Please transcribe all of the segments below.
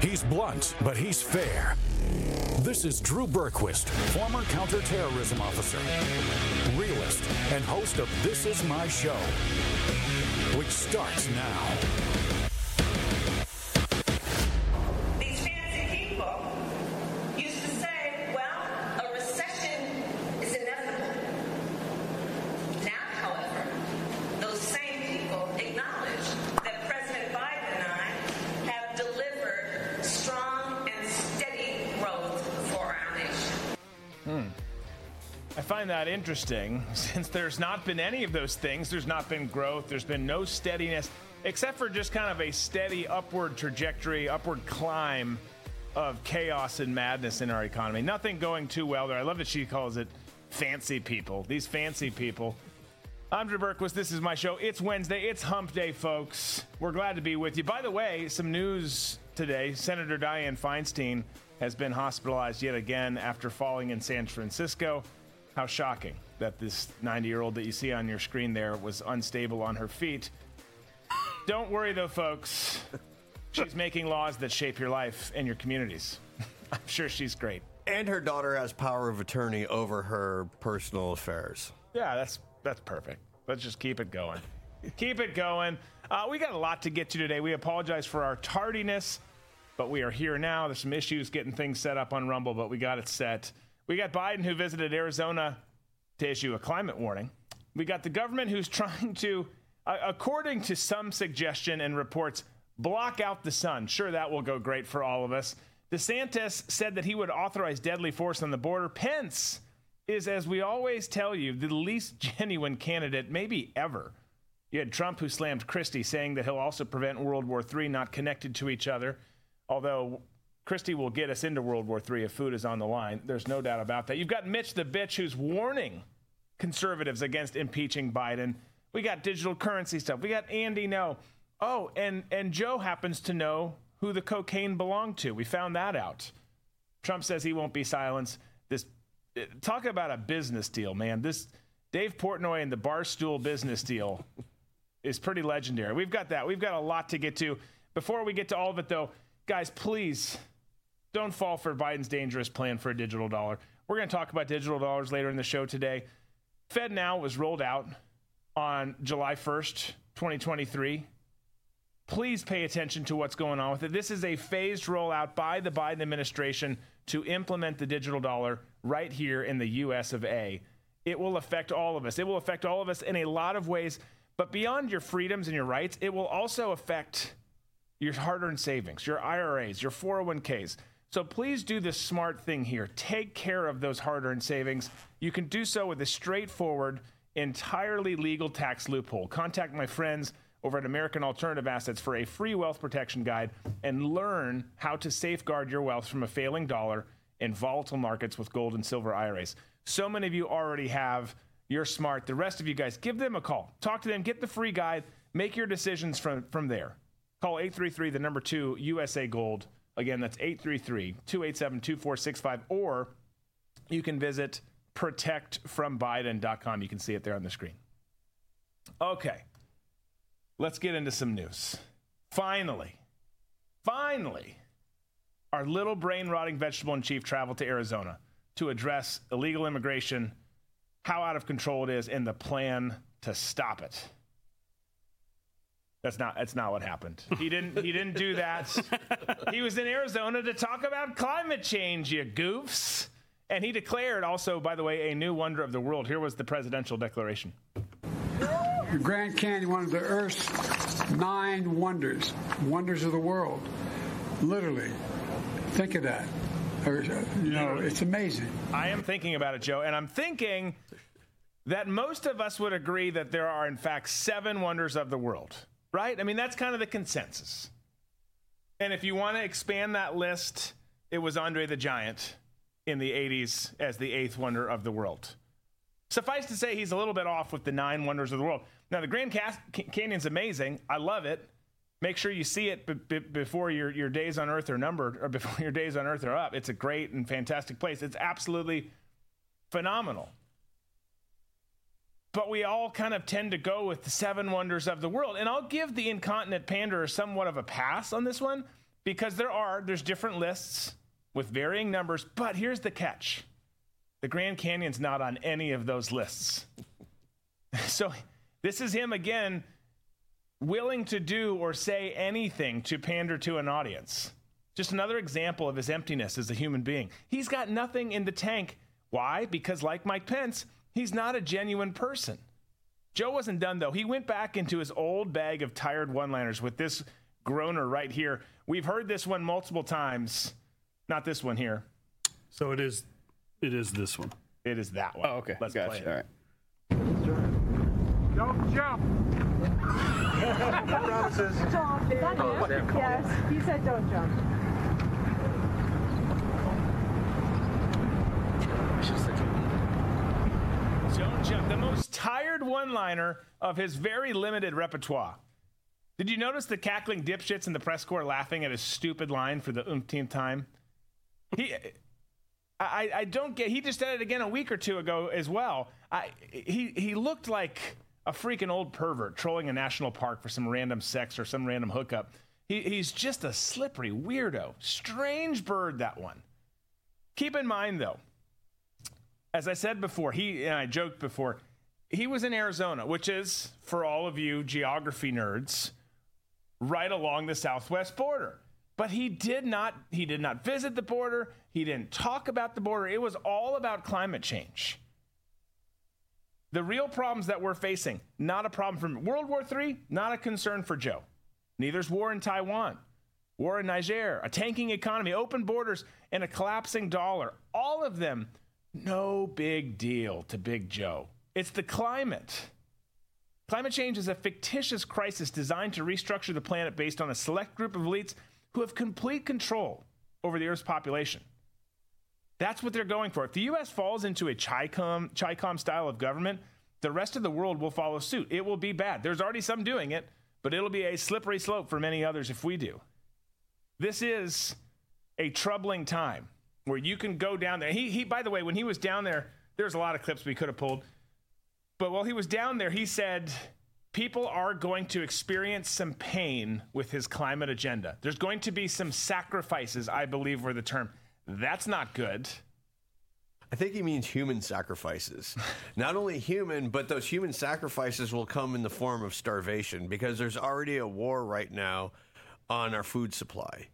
He's blunt, but he's fair. This is Drew Berquist, former counterterrorism officer, realist, and host of This Is My Show, which starts now. Interesting since there's not been any of those things. There's not been growth, there's been no steadiness, except for just kind of a steady upward trajectory, upward climb of chaos and madness in our economy. Nothing going too well there. I love that she calls it fancy people. These fancy people. I'm Drew Berquist. This is my show. It's Wednesday. It's Hump Day, folks. We're glad to be with you. By the way, some news today. Senator Dianne Feinstein has been hospitalized yet again after falling in San Francisco. How shocking that this 90 year old that you see on your screen there was unstable on her feet. Don't worry, though, folks. She's making laws that shape your life and your communities. I'm sure she's great. And her daughter has power of attorney over her personal affairs. Yeah, that's that's perfect. Let's just keep it going. keep it going. Uh, we got a lot to get to today. We apologize for our tardiness, but we are here now. There's some issues getting things set up on Rumble, but we got it set. We got Biden who visited Arizona to issue a climate warning. We got the government who's trying to, uh, according to some suggestion and reports, block out the sun. Sure, that will go great for all of us. DeSantis said that he would authorize deadly force on the border. Pence is, as we always tell you, the least genuine candidate, maybe ever. You had Trump who slammed Christie, saying that he'll also prevent World War III, not connected to each other. Although Christie will get us into World War III if food is on the line. There's no doubt about that. You've got Mitch the bitch who's warning conservatives against impeaching Biden. We got digital currency stuff. We got Andy No. Oh, and and Joe happens to know who the cocaine belonged to. We found that out. Trump says he won't be silenced. This eh, talk about a business deal, man. This Dave Portnoy and the Barstool business deal is pretty legendary. We've got that. We've got a lot to get to. Before we get to all of it, though, guys, please don't fall for Biden's dangerous plan for a digital dollar. We're going to talk about digital dollars later in the show today. FedNow was rolled out on July 1st, 2023. Please pay attention to what's going on with it. This is a phased rollout by the Biden administration to implement the digital dollar right here in the US of A. It will affect all of us. It will affect all of us in a lot of ways, but beyond your freedoms and your rights, it will also affect your hard earned savings, your IRAs, your 401ks. So please do the smart thing here. Take care of those hard earned savings. You can do so with a straightforward, entirely legal tax loophole. Contact my friends over at American Alternative Assets for a free wealth protection guide and learn how to safeguard your wealth from a failing dollar in volatile markets with gold and silver IRAs. So many of you already have. You're smart. The rest of you guys, give them a call. Talk to them. Get the free guide. Make your decisions from, from there. Call 833, the number two, USA Gold. Again, that's 833 287 2465. Or you can visit protectfrombiden.com. You can see it there on the screen. Okay, let's get into some news. Finally, finally, our little brain rotting vegetable in chief traveled to Arizona to address illegal immigration, how out of control it is, and the plan to stop it. That's not that's not what happened. He didn't he didn't do that. he was in Arizona to talk about climate change, you goofs. And he declared also, by the way, a new wonder of the world. Here was the presidential declaration. The Grand Canyon, one of the Earth's nine wonders, wonders of the world. Literally. Think of that. Or, uh, You know, it's amazing. I am thinking about it, Joe, and I'm thinking that most of us would agree that there are, in fact, seven wonders of the world, right? I mean, that's kind of the consensus. And if you want to expand that list, it was Andre the Giant in the 80s as the eighth wonder of the world. Suffice to say, he's a little bit off with the nine wonders of the world. Now, the Grand Canyon's amazing. I love it. Make sure you see it b- b- before your, your days on Earth are numbered, or before your days on Earth are up. It's a great and fantastic place. It's absolutely phenomenal. But we all kind of tend to go with the seven wonders of the world. And I'll give the incontinent panderer somewhat of a pass on this one because there are there's different lists with varying numbers, but here's the catch. The Grand Canyon's not on any of those lists. so this is him again willing to do or say anything to pander to an audience. Just another example of his emptiness as a human being. He's got nothing in the tank. Why? Because, like Mike Pence, he's not a genuine person. Joe wasn't done, though. He went back into his old bag of tired one liners with this groaner right here. We've heard this one multiple times. Not this one here. So it is, it is this one. It is that one. Oh, okay. Let's gotcha. play it. All right. Don't jump. Jump. Is that him? Yes. He said don't jump. Jump. The most tired one liner of his very limited repertoire. Did you notice the cackling dipshits in the press corps laughing at his stupid line for the umpteenth time? He, I, I don't get. He just did it again a week or two ago as well. I, he, he looked like a freaking old pervert trolling a national park for some random sex or some random hookup. He, he's just a slippery weirdo. Strange bird, that one. Keep in mind, though, as I said before, he and I joked before, he was in Arizona, which is, for all of you geography nerds, right along the southwest border. But he did not he did not visit the border. He didn't talk about the border. It was all about climate change. The real problems that we're facing, not a problem from World War III, not a concern for Joe. Neither's war in Taiwan, war in Niger, a tanking economy, open borders, and a collapsing dollar. All of them, no big deal to Big Joe. It's the climate. Climate change is a fictitious crisis designed to restructure the planet based on a select group of elites who have complete control over the Earth's population. That's what they're going for. If the U.S. falls into a CHICOM, CHICOM style of government, the rest of the world will follow suit. It will be bad. There's already some doing it, but it'll be a slippery slope for many others if we do. This is a troubling time where you can go down there. He, he by the way, when he was down there, there's a lot of clips we could have pulled. But while he was down there, he said people are going to experience some pain with his climate agenda. There's going to be some sacrifices, I believe were the term. That's not good. I think he means human sacrifices. Not only human, but those human sacrifices will come in the form of starvation because there's already a war right now on our food supply.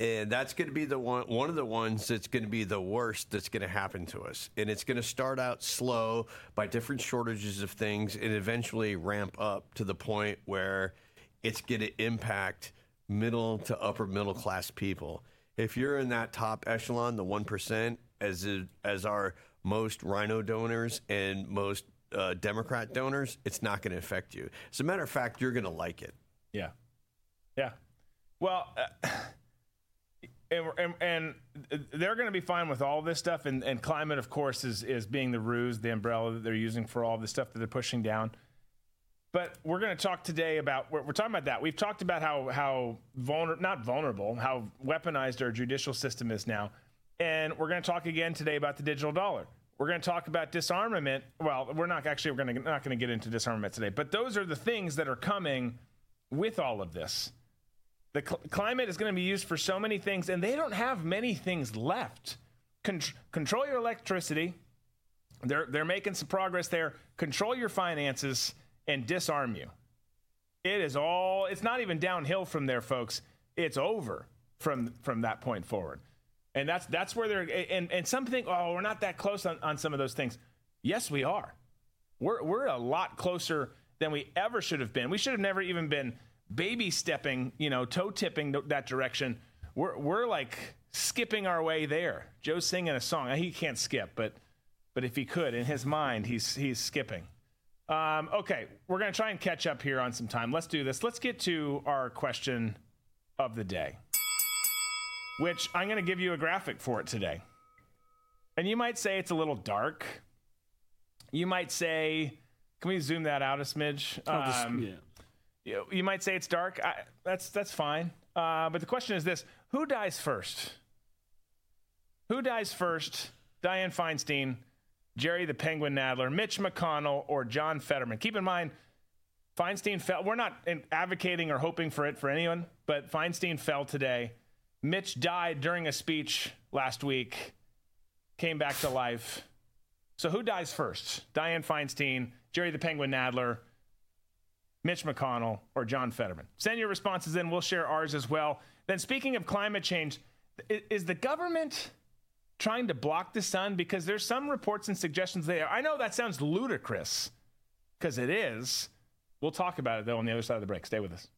And that's going to be the one one of the ones that's going to be the worst that's going to happen to us. And it's going to start out slow by different shortages of things and eventually ramp up to the point where it's going to impact middle to upper middle class people. If you're in that top echelon, the 1%, as as our most RINO donors and most uh, Democrat donors, it's not going to affect you. As a matter of fact, you're going to like it. Yeah. Yeah. Well, uh, and, and, and they're going to be fine with all this stuff. And, and climate, of course, is, is being the ruse, the umbrella that they're using for all the stuff that they're pushing down. But we're going to talk today about we're, we're, talking about that. We've talked about how how vulnerable, not vulnerable, how weaponized our judicial system is now, and we're going to talk again today about the digital dollar. We're going to talk about disarmament. Well, we're not actually we're going to not going to get into disarmament today, but those are the things that are coming with all of this. The cl- climate is going to be used for so many things, and they don't have many things left. Con- control your electricity. They're they're making some progress there. Control your finances and disarm you. It is all it's not even downhill from there folks. It's over from from that point forward. And that's that's where they're and and some think oh we're not that close on, on some of those things. Yes, we are. We're we're a lot closer than we ever should have been. We should have never even been baby stepping, you know, toe tipping that direction. We're we're like skipping our way there. Joe's singing a song. He can't skip, but but if he could, in his mind, he's he's skipping. Um, okay, we're going to try and catch up here on some time. Let's do this. Let's get to our question of the day, which I'm going to give you a graphic for it today. And you might say it's a little dark. You might say, can we zoom that out a smidge? Just, Um, yeah. You, you might say it's dark. I, that's that's fine. Uh, but the question is this: Who dies first? Who dies first? Dianne Feinstein, Jerry the Penguin Nadler, Mitch McConnell, or John Fetterman? Keep in mind, Feinstein fell. We're not advocating or hoping for it for anyone, but Feinstein fell today. Mitch died during a speech last week, came back to life. So who dies first? Dianne Feinstein, Jerry the Penguin Nadler, Mitch McConnell, or John Fetterman? Send your responses in. We'll share ours as well. Then, speaking of climate change, is the government trying to block the sun? Because there's some reports and suggestions there. I know that sounds ludicrous, because it is. We'll talk about it, though, on the other side of the break. Stay with us.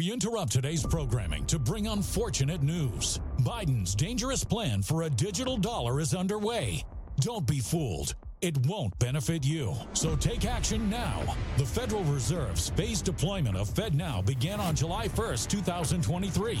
We interrupt today's programming to bring unfortunate news. Biden's dangerous plan for a digital dollar is underway. Don't be fooled. It won't benefit you. So take action now. The Federal Reserve's phased deployment of FedNow began on July 1st, 2023.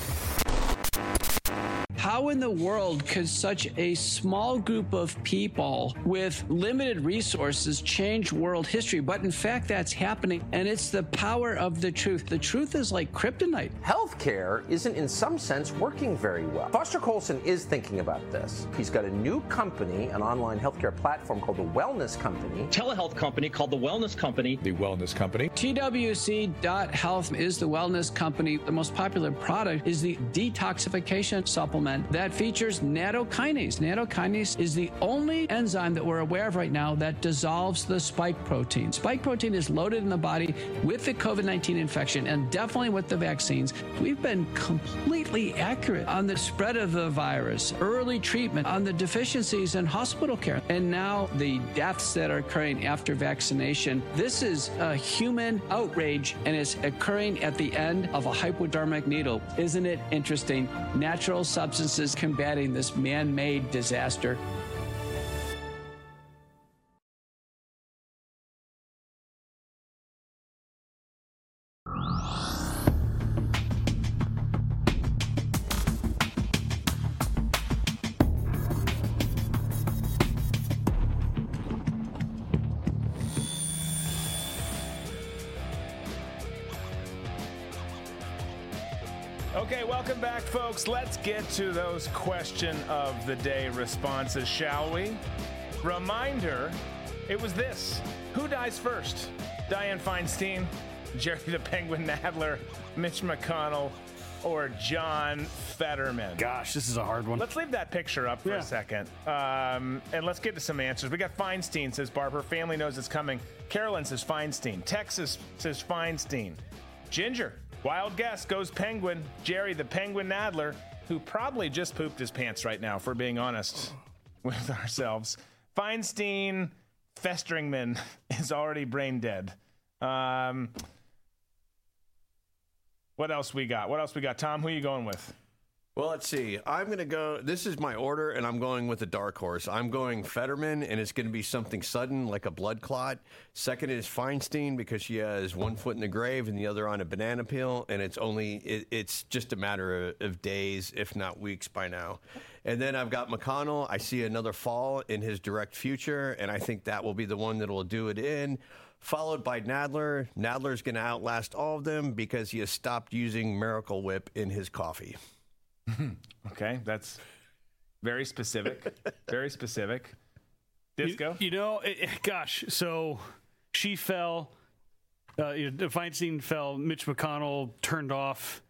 How in the world could such a small group of people with limited resources change world history? But in fact, that's happening, and it's the power of the truth. The truth is like kryptonite. Healthcare isn't, in some sense, working very well. Foster Coulson is thinking about this. He's got a new company, an online healthcare platform called the Wellness Company. telehealth company called the Wellness Company. The Wellness Company. TWC.health is the wellness company. The most popular product is the detoxification supplement that features nattokinase. Nattokinase is the only enzyme that we're aware of right now that dissolves the spike protein. Spike protein is loaded in the body with the COVID 19 infection and definitely with the vaccines. We've been completely accurate on the spread of the virus, early treatment, on the deficiencies in hospital care, and now the deaths that are occurring after vaccination. This is a human outrage and it's occurring at the end of a hypodermic needle. Isn't it interesting? Natural substances combating this man made disaster. Folks. Let's get to those question of the day responses, shall we? Reminder it was this Who dies first? Dianne Feinstein, Jerry the Penguin Nadler, Mitch McConnell, or John Fetterman? Gosh, this is a hard one. Let's leave that picture up for Yeah. a second. Um, and let's get to some answers. We got Feinstein, says Barb. Her family knows it's coming. Carolyn says Feinstein. Texas says Feinstein. Ginger, wild guess, goes Penguin. Jerry, the Penguin Nadler, who probably just pooped his pants right now, for being honest with ourselves. Feinstein, Festeringman is already brain dead. Um, what else we got? What else we got? Tom, who are you going with? Well, let's see. I'm going to go. This is my order, and I'm going with a dark horse. I'm going Fetterman, and it's going to be something sudden, like a blood clot. Second is Feinstein because she has one foot in the grave and the other on a banana peel, and it's only it, it's just a matter of, of days, if not weeks, by now. And then I've got McConnell. I see another fall in his direct future, and I think that will be the one that will do it in. Followed by Nadler. Nadler's going to outlast all of them because he has stopped using Miracle Whip in his coffee. Okay, that's very specific. very specific. You- Disco. You, know, it, it- gosh, so she fell. Uh, you Feinstein fell. Mitch McConnell turned off.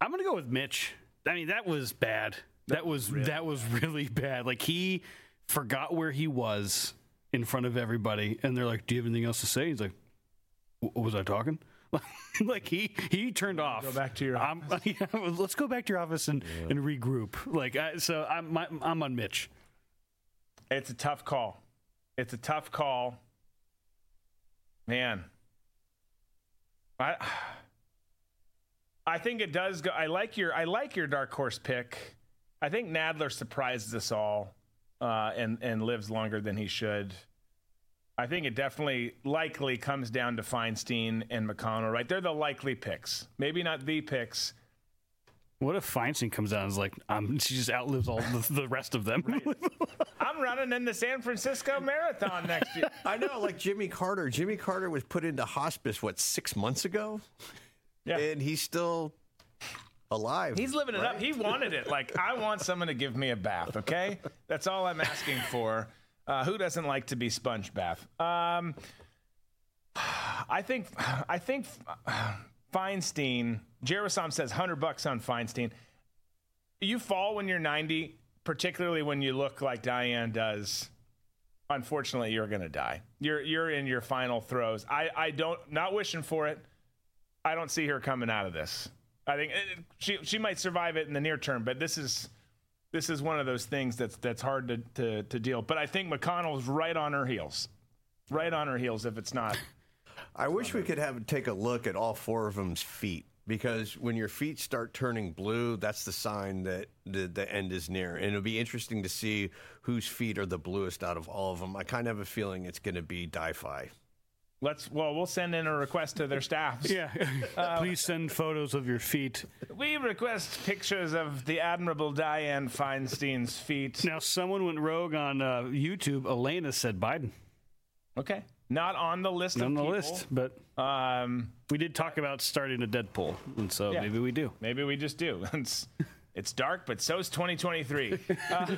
I'm going to go with Mitch. I mean, that was bad. That, was that was really bad. Like he forgot where he was in front of everybody, and they're like, "Do you have anything else to say?" He's like, was I talking? like he he turned off. Go back to your I'm, yeah, let's go back to your office and, and regroup. Like I, so, I'm my, I'm on Mitch. It's a tough call. It's a tough call. Man. I I think it does go I like your I like your dark horse pick. I think Nadler surprises us all uh, and and lives longer than he should. I think it definitely likely comes down to Feinstein and McConnell, right? They're the likely picks. Maybe not the picks. What if Feinstein comes down and is like, um, she just outlives all the, the rest of them? I'm running in the San Francisco Marathon next year. I know, like Jimmy Carter. Jimmy Carter was put into hospice, what, six months ago? Yeah. And he's still alive. He's living it up. He wanted it. Like, I want someone to give me a bath, okay? That's all I'm asking for. Uh, who doesn't like to be sponge bath? Um, I think, I think Feinstein, Jerusam says 100 bucks on Feinstein. You fall when you're 90, particularly when you look like Dianne does. Unfortunately, you're to die. You're, you're in your final throes. I, I don't, not wishing for it. I don't see her coming out of this. I think it, she she might survive it in the near term, but this is this is one of those things that's that's hard to to, to deal. But I think McConnell's right on her heels, right on her heels. If it's not, I wish we could have take a look at all four of them's feet because when your feet start turning blue, that's the sign that the, the end is near. And it'll be interesting to see whose feet are the bluest out of all of them. I kind of have a feeling it's going to be Di-Fi. Let's well we'll send in a request to their staffs. yeah. Please send photos of your feet. We request pictures of the admirable Dianne Feinstein's feet. Now, someone went rogue on uh, YouTube. Elena said Biden. Okay, not on the list. Not of on the people. list, but Um, we did talk about starting a Deadpool, and so Yeah. maybe we do. Maybe we just do. It's, it's dark, but so's 2023. Um,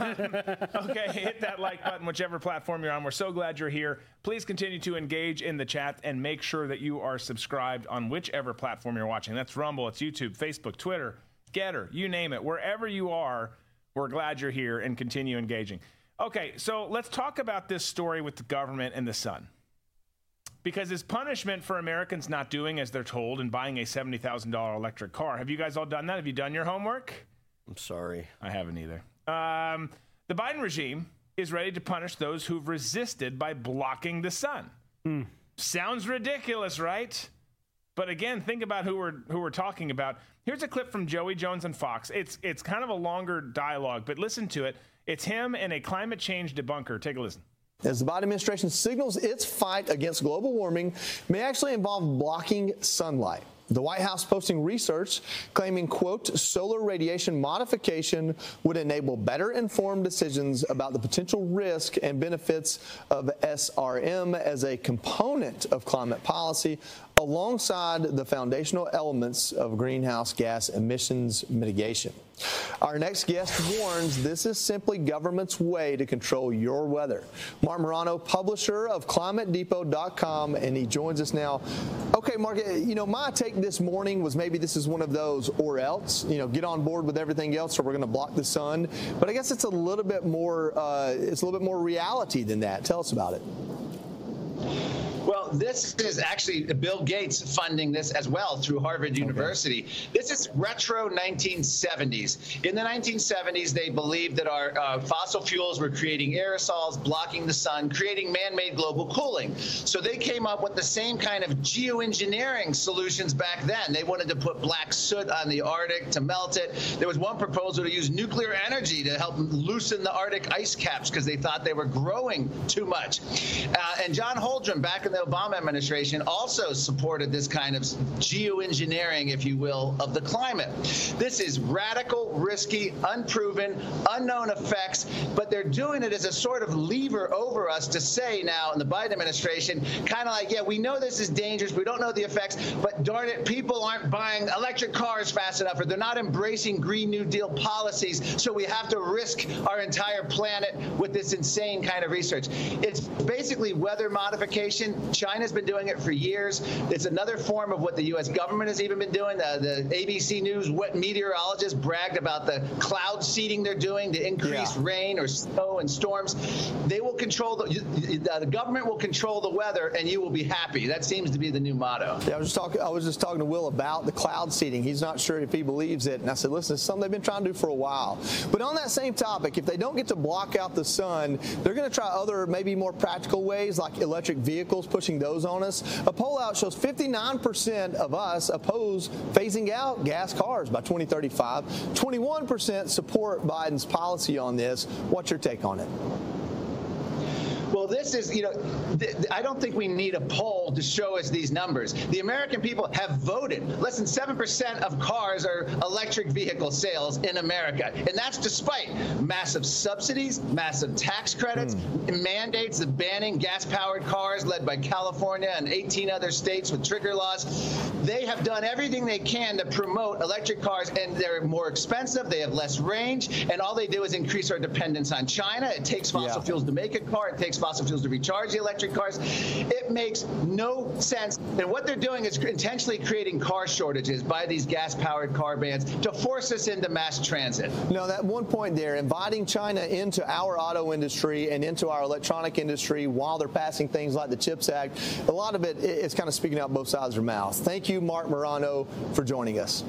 okay, hit that like button, whichever platform you're on. We're so glad you're here. Please continue to engage in the chat and make sure that you are subscribed on whichever platform you're watching. That's Rumble, it's YouTube, Facebook, Twitter, Gettr, you name it. Wherever you are, we're glad you're here and continue engaging. Okay, so let's talk about this story with the government and the sun because as punishment for Americans not doing as they're told and buying a $70,000 electric car. Have you guys all done that? Have you done your homework? I'm sorry. I haven't either. Um, the Biden regime is ready to punish those who've resisted by blocking the sun. Sounds ridiculous, right? But again, think about who we're who we're talking about. Here's a clip from Joey Jones and Fox. It's it's kind of a longer dialogue, but listen to it. It's him and a climate change debunker. Take a listen. As the Biden administration signals its fight against global warming may actually involve blocking sunlight. The White House posting research claiming, quote, solar radiation modification would enable better informed decisions about the potential risk and benefits of SRM as a component of climate policy alongside the foundational elements of greenhouse gas emissions mitigation. Our next guest warns this is simply government's way to control your weather. Marc Morano, publisher of ClimateDepot.com, and he joins us now. Okay, Marc, you know, my take this morning was maybe this is one of those or else, you know, get on board with everything else or we're going to block the sun. But I guess it's a little bit more, uh, it's a little bit more reality than that. Tell us about it. Well, this is actually Bill Gates funding this as well through Harvard University. This is retro 1970s. In the 1970s, they believed that our uh, fossil fuels were creating aerosols, blocking the sun, creating man made global cooling. So they came up with the same kind of geoengineering solutions back then. They wanted to put black soot on the Arctic to melt it. There was one proposal to use nuclear energy to help loosen the Arctic ice caps because they thought they were growing too much. Uh, and John Holdren, back in the Obama administration, also supported this kind of geoengineering, if you will, of the climate. This is radical, risky, unproven, unknown effects, but they're doing it as a sort of lever over us to say now in the Biden administration, kind of like, yeah, we know this is dangerous, we don't know the effects, but darn it, people aren't buying electric cars fast enough, or they're not embracing Green New Deal policies, so we have to risk our entire planet with this insane kind of research. It's basically weather modification, China's been doing it for years. It's another form of what the U.S. government has even been doing. Uh, the, the ABC News what meteorologists bragged about the cloud seeding they're doing to increase Yeah. rain or snow and storms. They will control the, uh, the government will control the weather, and you will be happy. That seems to be the new motto. Yeah, I was just talking. I was just talking to Will about the cloud seeding. He's not sure if he believes it, and I said, "Listen, it's something they've been trying to do for a while." But on that same topic, if they don't get to block out the sun, they're going to try other, maybe more practical ways, like electric vehicles, pushing those on us. A poll out shows 59% of us oppose phasing out gas cars by 2035. 21% support Biden's policy on this. What's your take on it? Well, this is, you know, th- I don't think we need a poll to show us these numbers. The American people have voted. Less than 7% of cars are electric vehicle sales in America. And that's despite massive subsidies, massive tax credits, hmm. mandates of banning gas powered cars led by California and 18 other states with trigger laws. They have done everything they can to promote electric cars, and they're more expensive, they have less range, and all they do is increase our dependence on China. It takes fossil Yeah. fuels to make a car, it takes fossil fuels to recharge the electric cars. It makes no sense. And what they're doing is intentionally creating car shortages by these gas powered car bans to force us into mass transit. No, that one point there, inviting China into our auto industry and into our electronic industry while they're passing things like the CHIPS Act, a lot of it is kind of speaking out both sides of their mouth. Thank you, Marc Morano, for joining us.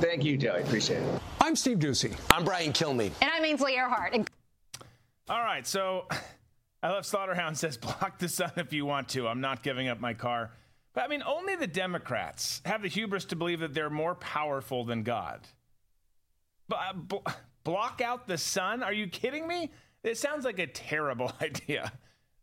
Thank you, Joey. Appreciate it. I'm Steve Doocy. I'm Brian Kilmeade. And I'm Ainsley Earhardt. And All right, so I love Slaughterhound says block the sun if you want to. I'm not giving up my car. But I mean, only the Democrats have the hubris to believe that they're more powerful than God. But uh, bl- block out the sun? Are you kidding me? It sounds like a terrible idea.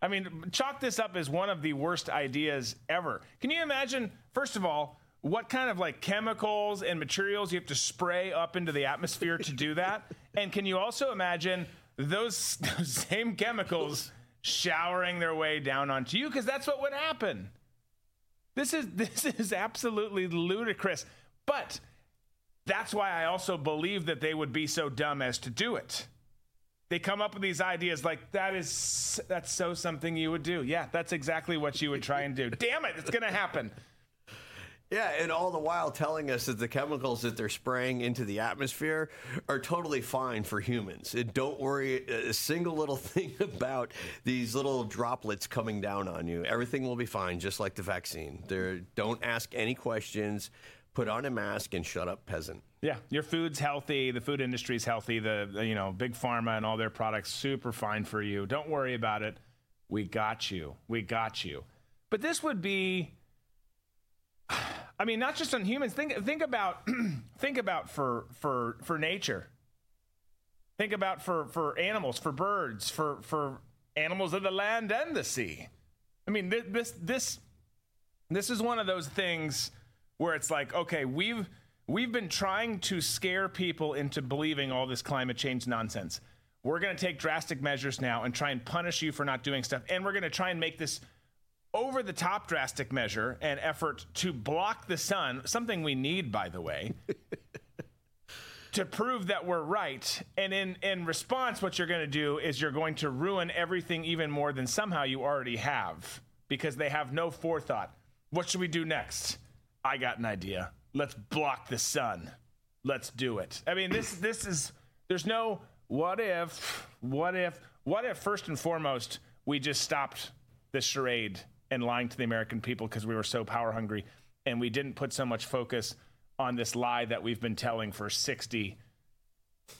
I mean, chalk this up as one of the worst ideas ever. Can you imagine, first of all, what kind of like chemicals and materials you have to spray up into the atmosphere to do that? and can you also imagine those, those same chemicals showering their way down onto you? Because that's what would happen. This is this is absolutely ludicrous. But that's why I also believe that they would be so dumb as to do it. They come up with these ideas like that is that's so something you would do. Yeah, that's exactly what you would try and do. Damn it, it's going to happen. Yeah, and all the while telling us that the chemicals that they're spraying into the atmosphere are totally fine for humans. And don't worry a single little thing about these little droplets coming down on you. Everything will be fine, just like the vaccine. There, don't ask any questions. Put on a mask and shut up, peasant. Yeah, your food's healthy. The food industry's healthy. The, the you know big pharma and all their products super fine for you. Don't worry about it. We got you. We got you. But this would be. I mean, not just on humans. Think think about think about for for for nature. Think about for for animals, for birds, for for animals of the land and the sea. I mean, thi- this this this is one of those things where it's like, okay, we've we've been trying to scare people into believing all this climate change nonsense. We're going to take drastic measures now and try and punish you for not doing stuff, and we're going to try and make this over the top drastic measure and effort to block the sun, something we need, by the way, to prove that we're right. And in, in response, what you're going to do is you're going to ruin everything even more than somehow you already have because they have no forethought. What should we do next? I got an idea. Let's block the sun. Let's do it. I mean, this this is there's no what if, what if, what if first and foremost we just stopped this charade and lying to the American people because we were so power hungry. And we didn't put so much focus on this lie that we've been telling for 60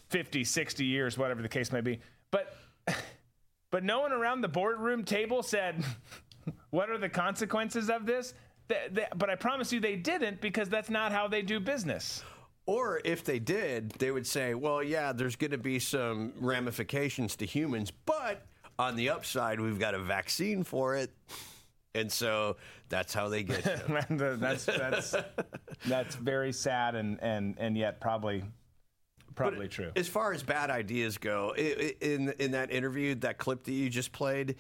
50 60 years whatever the case may be. But but no one around the boardroom table said what are the consequences of this? Th- th- but i promise you they didn't because that's not how they do business. Or if they did, they would say, well, yeah, there's going to be some ramifications to humans, but on the upside, we've got a vaccine for it. And so that's how they get you. That's that's that's very sad and and and yet probably probably true. As far as bad ideas go, in in that interview, that clip that you just played,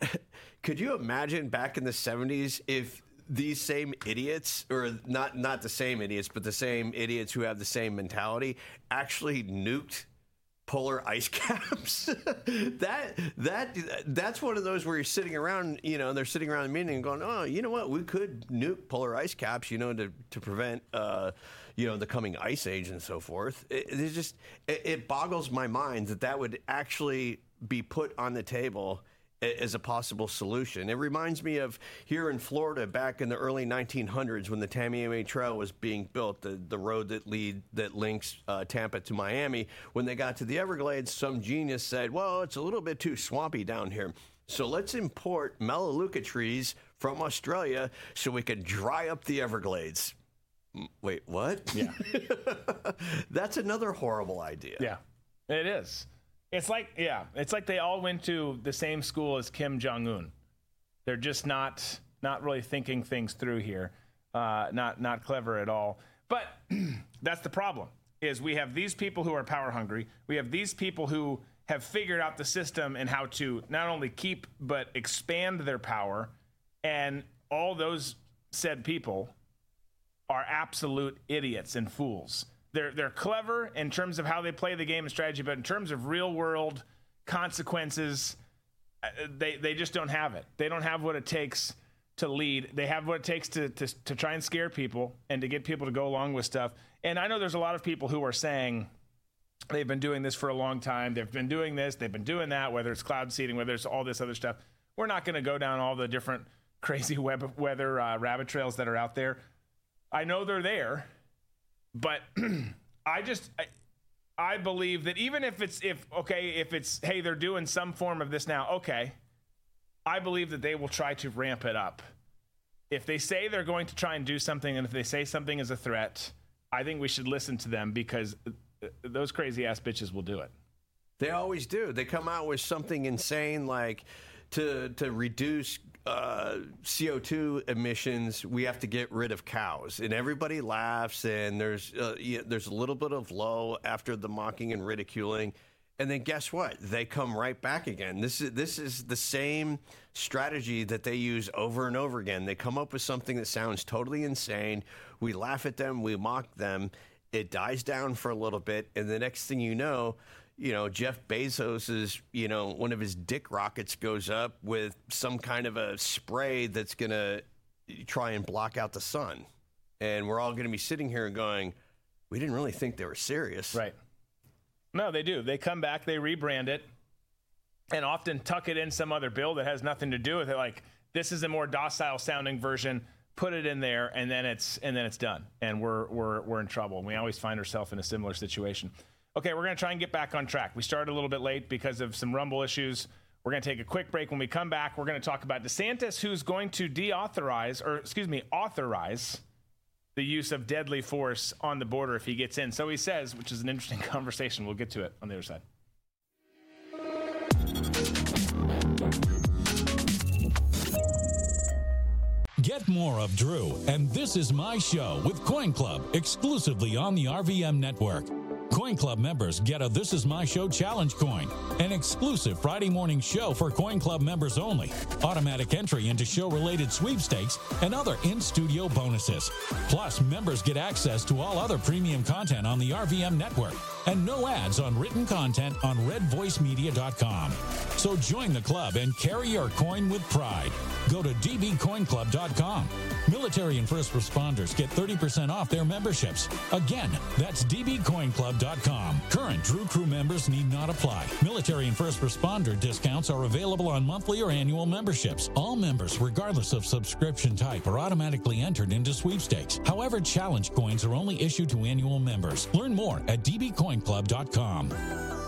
could you imagine back in the '70s if these same idiots, or not not the same idiots, but the same idiots who have the same mentality, actually nuked polar ice caps. that that that's one of those where you're sitting around, you know, they're sitting around the meeting and going, "Oh, you know what? We could nuke polar ice caps, you know, to to prevent." Uh, you know the coming ice age and so forth. It, it just it, it boggles my mind that that would actually be put on the table as a possible solution. It reminds me of here in Florida back in the early 1900s when the Tamiami Trail was being built, the, the road that lead that links uh, Tampa to Miami. When they got to the Everglades, some genius said, "Well, it's a little bit too swampy down here." So let's import Melaleuca trees from Australia so we can dry up the Everglades. Wait, what? Yeah. That's another horrible idea. Yeah, it is. It's like, yeah, it's like they all went to the same school as Kim Jong Un. They're just not not really thinking things through here. Uh, not not clever at all. But that's the problem. Is we have these people who are power hungry. We have these people who have figured out the system and how to not only keep but expand their power. And all those said people are absolute idiots and fools. They're they're clever in terms of how they play the game and strategy, but in terms of real world consequences, uh, they they just don't have it. They don't have what it takes to lead. They have what it takes to, to to try and scare people and to get people to go along with stuff. And I know there's a lot of people who are saying they've been doing this for a long time. They've been doing this. They've been doing that. Whether it's cloud seeding, whether it's all this other stuff. We're not going to go down all the different crazy web weather uh, rabbit trails that are out there. I know they're there, but I just I, I believe that even if it's if okay if it's hey they're doing some form of this now okay, I believe that they will try to ramp it up. If they say they're going to try and do something, and if they say something is a threat, I think we should listen to them because uh, those crazy ass bitches will do it. They always do. They come out with something insane like to to reduce uh, CO2 emissions, we have to get rid of cows, and everybody laughs. And there's uh, yeah, there's a little bit of low after the mocking and ridiculing, and then guess what? They come right back again. This is this is the same strategy that they use over and over again. They come up with something that sounds totally insane. We laugh at them, we mock them. It dies down for a little bit, and the next thing you know, you know, Jeff Bezos's, you know, one of his dick rockets goes up with some kind of a spray that's going to try and block out the sun. And we're all going to be sitting here going, we didn't really think they were serious. Right. No, they do. They come back, they rebrand it, and often tuck it in some other bill that has nothing to do with it. Like, this is a more docile sounding version. Put it in there, and then it's and then it's done, and we're we're we're in trouble. And we always find ourselves in a similar situation. Okay, we're going to try and get back on track. We started a little bit late because of some Rumble issues. We're going to take a quick break. When we come back, we're going to talk about DeSantis, who's going to deauthorize, or excuse me, authorize the use of deadly force on the border if he gets in. So he says, which is an interesting conversation. We'll get to it on the other side. Get more of Drew, and this is my show with Coin Club exclusively on the RVM network. Coin Club members get a This Is My Show challenge coin, an exclusive Friday morning show for Coin Club members only, automatic entry into show related sweepstakes, and other in studio bonuses. Plus, members get access to all other premium content on the RVM network and no ads on written content on redvoicemedia.com. So join the club and carry your coin with pride. Go to dbcoinclub.com. Military and first responders get 30% off their memberships. Again, that's dbcoinclub.com. Current Drew Crew members need not apply. Military and first responder discounts are available on monthly or annual memberships. All members, regardless of subscription type, are automatically entered into sweepstakes. However, challenge coins are only issued to annual members. Learn more at dbcoinclub.com.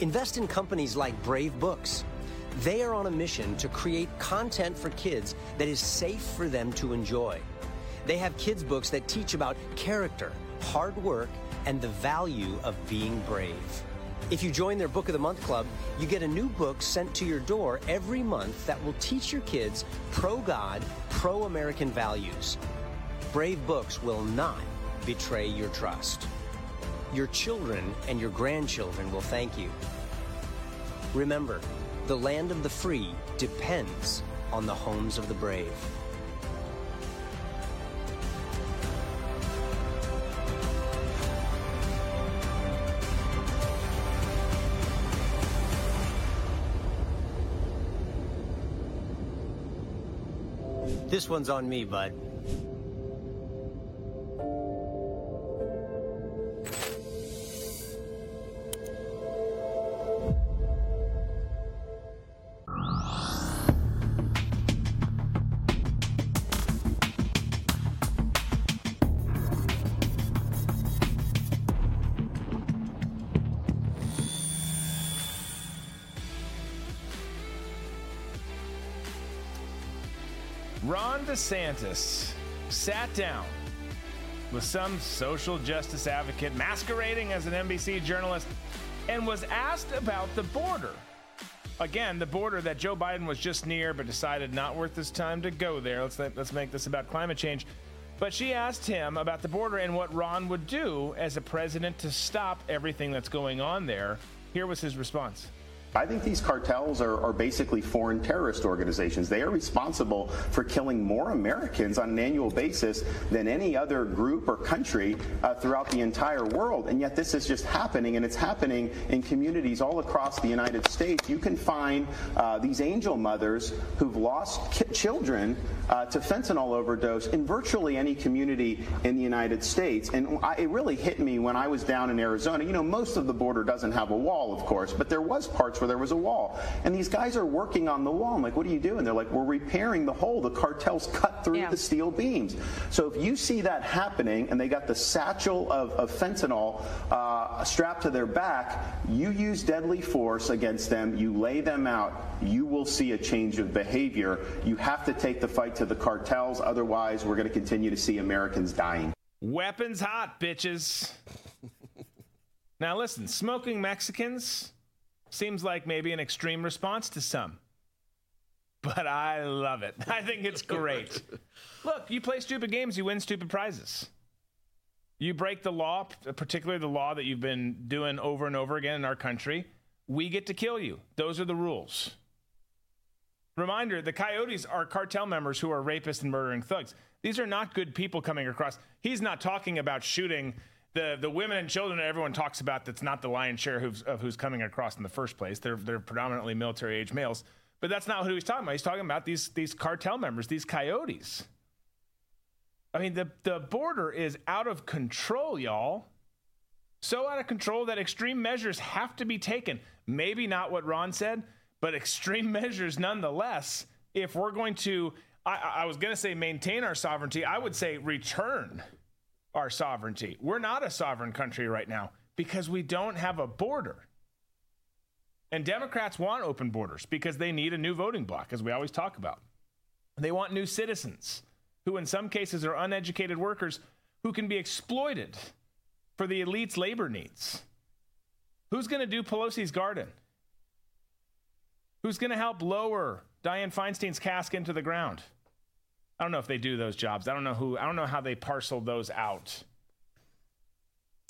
Invest in companies like Brave Books. They are on a mission to create content for kids that is safe for them to enjoy. They have kids' books that teach about character, hard work, and the value of being brave. If you join their Book of the Month club, you get a new book sent to your door every month that will teach your kids pro God, pro American values. Brave books will not betray your trust. Your children and your grandchildren will thank you. Remember, the land of the free depends on the homes of the brave. This one's on me, bud. DeSantis sat down with some social justice advocate masquerading as an NBC journalist and was asked about the border. Again, the border that Joe Biden was just near but decided not worth his time to go there. Let's let's make this about climate change. But she asked him about the border and what Ron would do as a president to stop everything that's going on there. Here was his response. I think these cartels are, are, basically foreign terrorist organizations. They are responsible for killing more Americans on an annual basis than any other group or country uh, throughout the entire world. And yet this is just happening, and it's happening in communities all across the United States. You can find uh, these angel mothers who've lost children uh, to fentanyl overdose in virtually any community in the United States. And I, it really hit me when I was down in Arizona. You know, most of the border doesn't have a wall, of course, but there was parts where there was a wall. And these guys are working on the wall. I'm like, what are you doing? They're like, we're repairing the hole. The cartels cut through Yeah. the steel beams. So if you see that happening and they got the satchel of, of fentanyl uh, strapped to their back, you use deadly force against them, you lay them out, you will see a change of behavior. You have to take the fight to the cartels. Otherwise, we're going to continue to see Americans dying. Weapons hot, bitches. now, listen, smoking Mexicans seems like maybe an extreme response to some. But I love it. I think it's great. Look, you play stupid games, you win stupid prizes. You break the law, particularly the law that you've been doing over and over again in our country, we get to kill you. Those are the rules. Reminder the coyotes are cartel members who are rapists and murdering thugs. These are not good people coming across. He's not talking about shooting the, the women and children that everyone talks about that's not the lion's share of who's coming across in the first place. They're, they're predominantly military age males. But that's not who he's talking about. He's talking about these, these cartel members, these coyotes. I mean, the, the border is out of control, y'all. So out of control that extreme measures have to be taken. Maybe not what Ron said, but extreme measures nonetheless. If we're going to, I, I was going to say maintain our sovereignty, I would say return our sovereignty. We're not a sovereign country right now because we don't have a border. And Democrats want open borders because they need a new voting bloc, as we always talk about. They want new citizens who, in some cases, are uneducated workers who can be exploited for the elite's labor needs. Who's going to do Pelosi's garden? Who's going to help lower Dianne Feinstein's cask into the ground? I don't know if they do those jobs. I don't know who. I don't know how they parcel those out.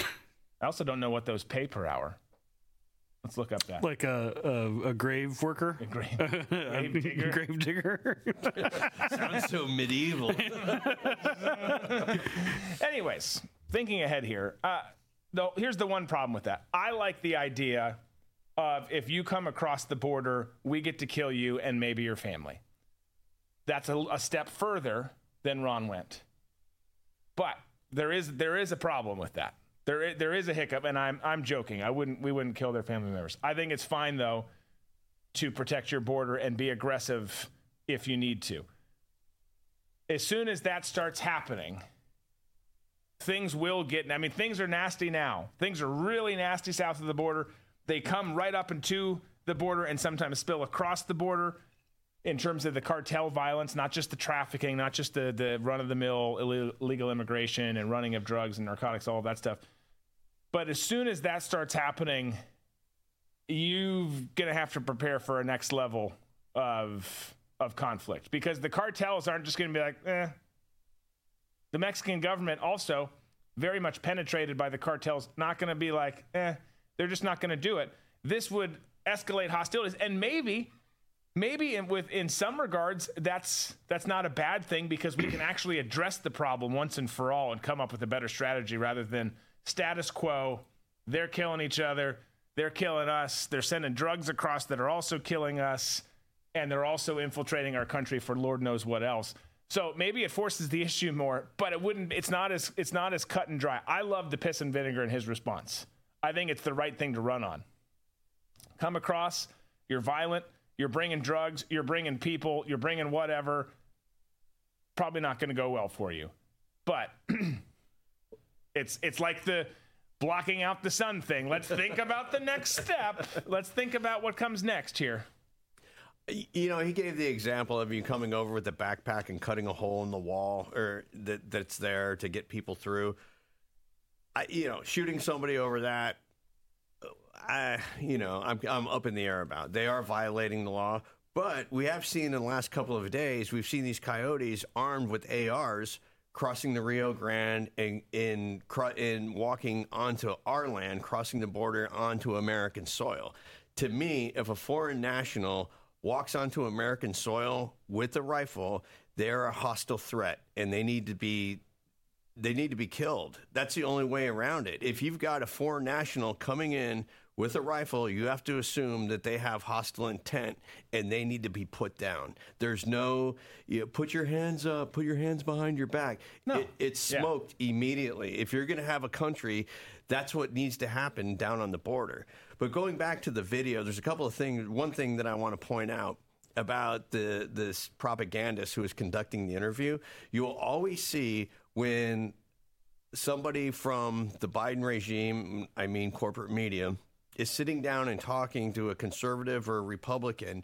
I also don't know what those pay per hour. Let's look up that. Like a a, a grave worker, a grave, grave digger? grave digger. Sounds so medieval. Anyways, thinking ahead here, uh, though, here's the one problem with that. I like the idea of if you come across the border, we get to kill you and maybe your family. That's a, a step further than Ron went. But there is there is a problem with that. There is, there is a hiccup, and I'm I'm joking. I wouldn't we wouldn't kill their family members. I think it's fine though to protect your border and be aggressive if you need to. As soon as that starts happening, things will get. I mean, things are nasty now. Things are really nasty south of the border. They come right up into the border and sometimes spill across the border. In terms of the cartel violence, not just the trafficking, not just the the run of the mill illegal immigration and running of drugs and narcotics, all of that stuff. But as soon as that starts happening, you're gonna have to prepare for a next level of of conflict because the cartels aren't just gonna be like, eh. The Mexican government also very much penetrated by the cartels, not gonna be like, eh. They're just not gonna do it. This would escalate hostilities, and maybe maybe in, with in some regards that's that's not a bad thing because we can actually address the problem once and for all and come up with a better strategy rather than status quo. They're killing each other. They're killing us. They're sending drugs across that are also killing us. And they're also infiltrating our country for lord knows what else. So maybe it forces the issue more but it wouldn't it's not as it's not as cut and dry. I love the piss and vinegar in his response. I think it's the right thing to run on. Come across you're violent you're bringing drugs, you're bringing people, you're bringing whatever. Probably not going to go well for you. But it's it's like the blocking out the sun thing. Let's think about the next step. Let's think about what comes next here. You know, he gave the example of you coming over with a backpack and cutting a hole in the wall or that that's there to get people through. I, you know, shooting somebody over that I, you know, I'm, I'm up in the air about. They are violating the law, but we have seen in the last couple of days, we've seen these coyotes armed with ARs crossing the Rio Grande and in, in walking onto our land, crossing the border onto American soil. To me, if a foreign national walks onto American soil with a rifle, they're a hostile threat, and they need to be they need to be killed. That's the only way around it. If you've got a foreign national coming in with a rifle, you have to assume that they have hostile intent and they need to be put down. There's no you know, put your hands up, put your hands behind your back. No. It, it's smoked yeah. immediately. If you're going to have a country, that's what needs to happen down on the border. But going back to the video, there's a couple of things. One thing that I want to point out about the this propagandist who is conducting the interview, you will always see when somebody from the Biden regime, I mean corporate media, is sitting down and talking to a conservative or a Republican,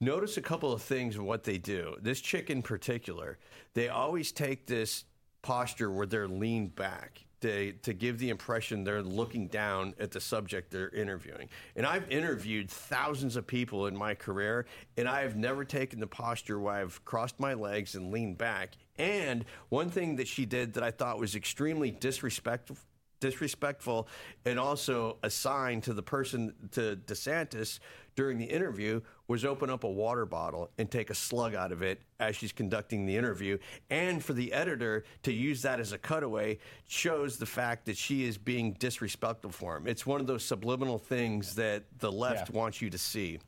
notice a couple of things of what they do. This chick in particular, they always take this posture where they're leaned back to, to give the impression they're looking down at the subject they're interviewing. And I've interviewed thousands of people in my career, and I have never taken the posture where I've crossed my legs and leaned back. And one thing that she did that I thought was extremely disrespectful disrespectful and also a sign to the person to DeSantis during the interview was open up a water bottle and take a slug out of it as she's conducting the interview. And for the editor to use that as a cutaway shows the fact that she is being disrespectful for him. It's one of those subliminal things that the left yeah. wants you to see.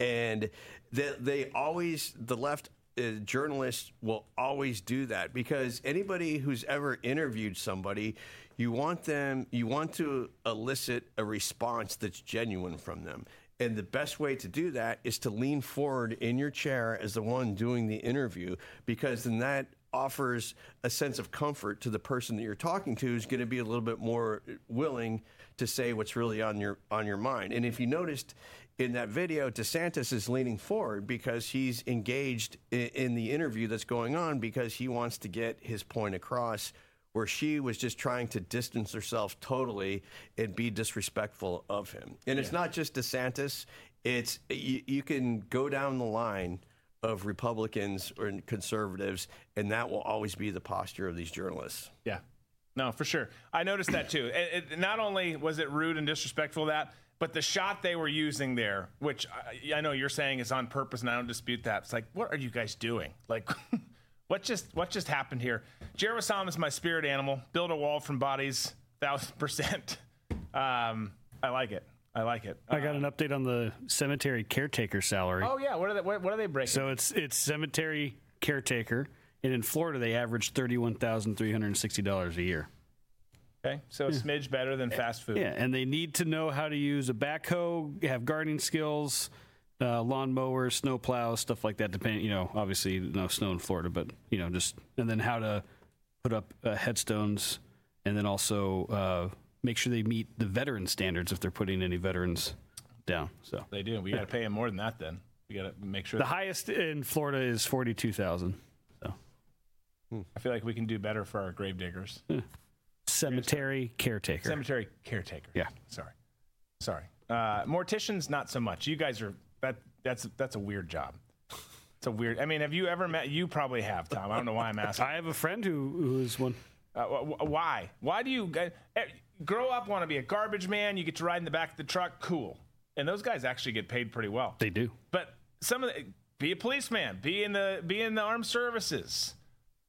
And they, they always the left uh, journalists will always do that because anybody who's ever interviewed somebody you want them, you want to elicit a response that's genuine from them. And the best way to do that is to lean forward in your chair as the one doing the interview, because then that offers a sense of comfort to the person that you're talking to who's going to be a little bit more willing to say what's really on your on your mind. And if you noticed in that video, DeSantis is leaning forward because he's engaged in, in the interview that's going on because he wants to get his point across where she was just trying to distance herself totally and be disrespectful of him. And it's not just DeSantis, it's you, you can go down the line of Republicans or conservatives, and that will always be the posture of these journalists. Yeah. No, for sure. I noticed that too. It, it, not only was it rude and disrespectful that, but the shot they were using there, which I, I, know you're saying is on purpose, and I don't dispute that. It's like, what are you guys doing? Like, What just what just happened here? Jared Wassam is my spirit animal. Build a wall from bodies, thousand percent. Um, I like it. I like it. I got an update on the cemetery caretaker salary. Oh yeah, what are they? What, what are they breaking? So it's it's cemetery caretaker, and in Florida they average thirty one thousand three hundred sixty dollars a year. Okay, so a yeah. smidge better than fast food. Yeah, and they need to know how to use a backhoe, have gardening skills, uh, lawn mowers, snow plows, stuff like that. Depending, you know, obviously no snow in Florida, but you know, just and then how to put up uh, headstones, and then also uh, make sure they meet the veteran standards if they're putting any veterans down. So they do. We got to pay them more than that then. We got to make sure. The highest in Florida is forty-two thousand. So I feel like we can do better for our grave diggers. cemetery caretaker. Cemetery caretaker. Yeah. Sorry. Sorry. Uh, morticians, not so much. You guys are that. That's that's a weird job. It's a weird. I mean, have you ever met? You probably have, Tom. I don't know why I'm asking. I have a friend who who is one. Uh, wh- wh- why? Why do you eh, grow up want to be a garbage man? You get to ride in the back of the truck. Cool. And those guys actually get paid pretty well. They do. But some of the, be a policeman, be in the be in the armed services,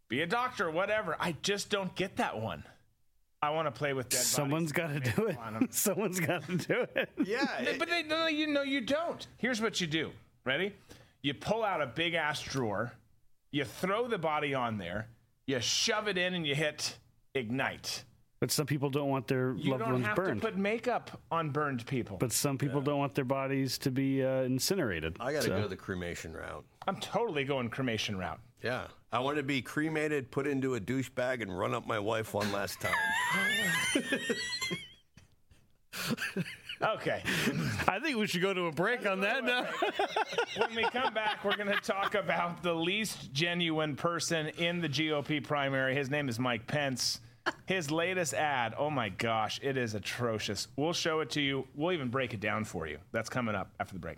be a doctor, whatever. I just don't get that one. I want to play with dead Someone's got to do it. Someone's got to do it. Yeah. but they, no, you know you don't. Here's what you do. Ready? You pull out a big ass drawer, you throw the body on there, you shove it in, and you hit ignite. But some people don't want their You loved don't ones have burned. to put makeup on burned people. but some people don't want their bodies to be uh, incinerated. I got to So- go the cremation route. I'm totally going cremation route. Yeah. I want to be cremated, put into a douche bag, and run up my wife one last time. Okay. I think we should go to a break on that now. when we come back, we're going to talk about the least genuine person in the GOP primary. His name is Mike Pence. His latest ad, oh my gosh, it is atrocious. We'll show it to you. We'll even break it down for you. That's coming up after the break.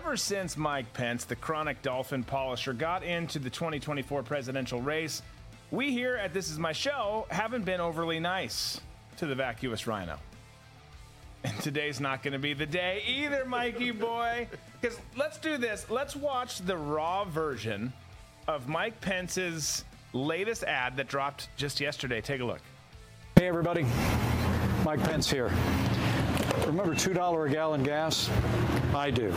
ever since Mike Pence, the chronic dolphin polisher, got into the 2024 presidential race, we here at This Is My Show haven't been overly nice to the vacuous RINO. And today's not going to be the day either, Mikey boy. Because let's do this. Let's watch the raw version of Mike Pence's latest ad that dropped just yesterday. Take a look. Hey, everybody. Mike Pence here. Remember $2 a gallon gas? I do.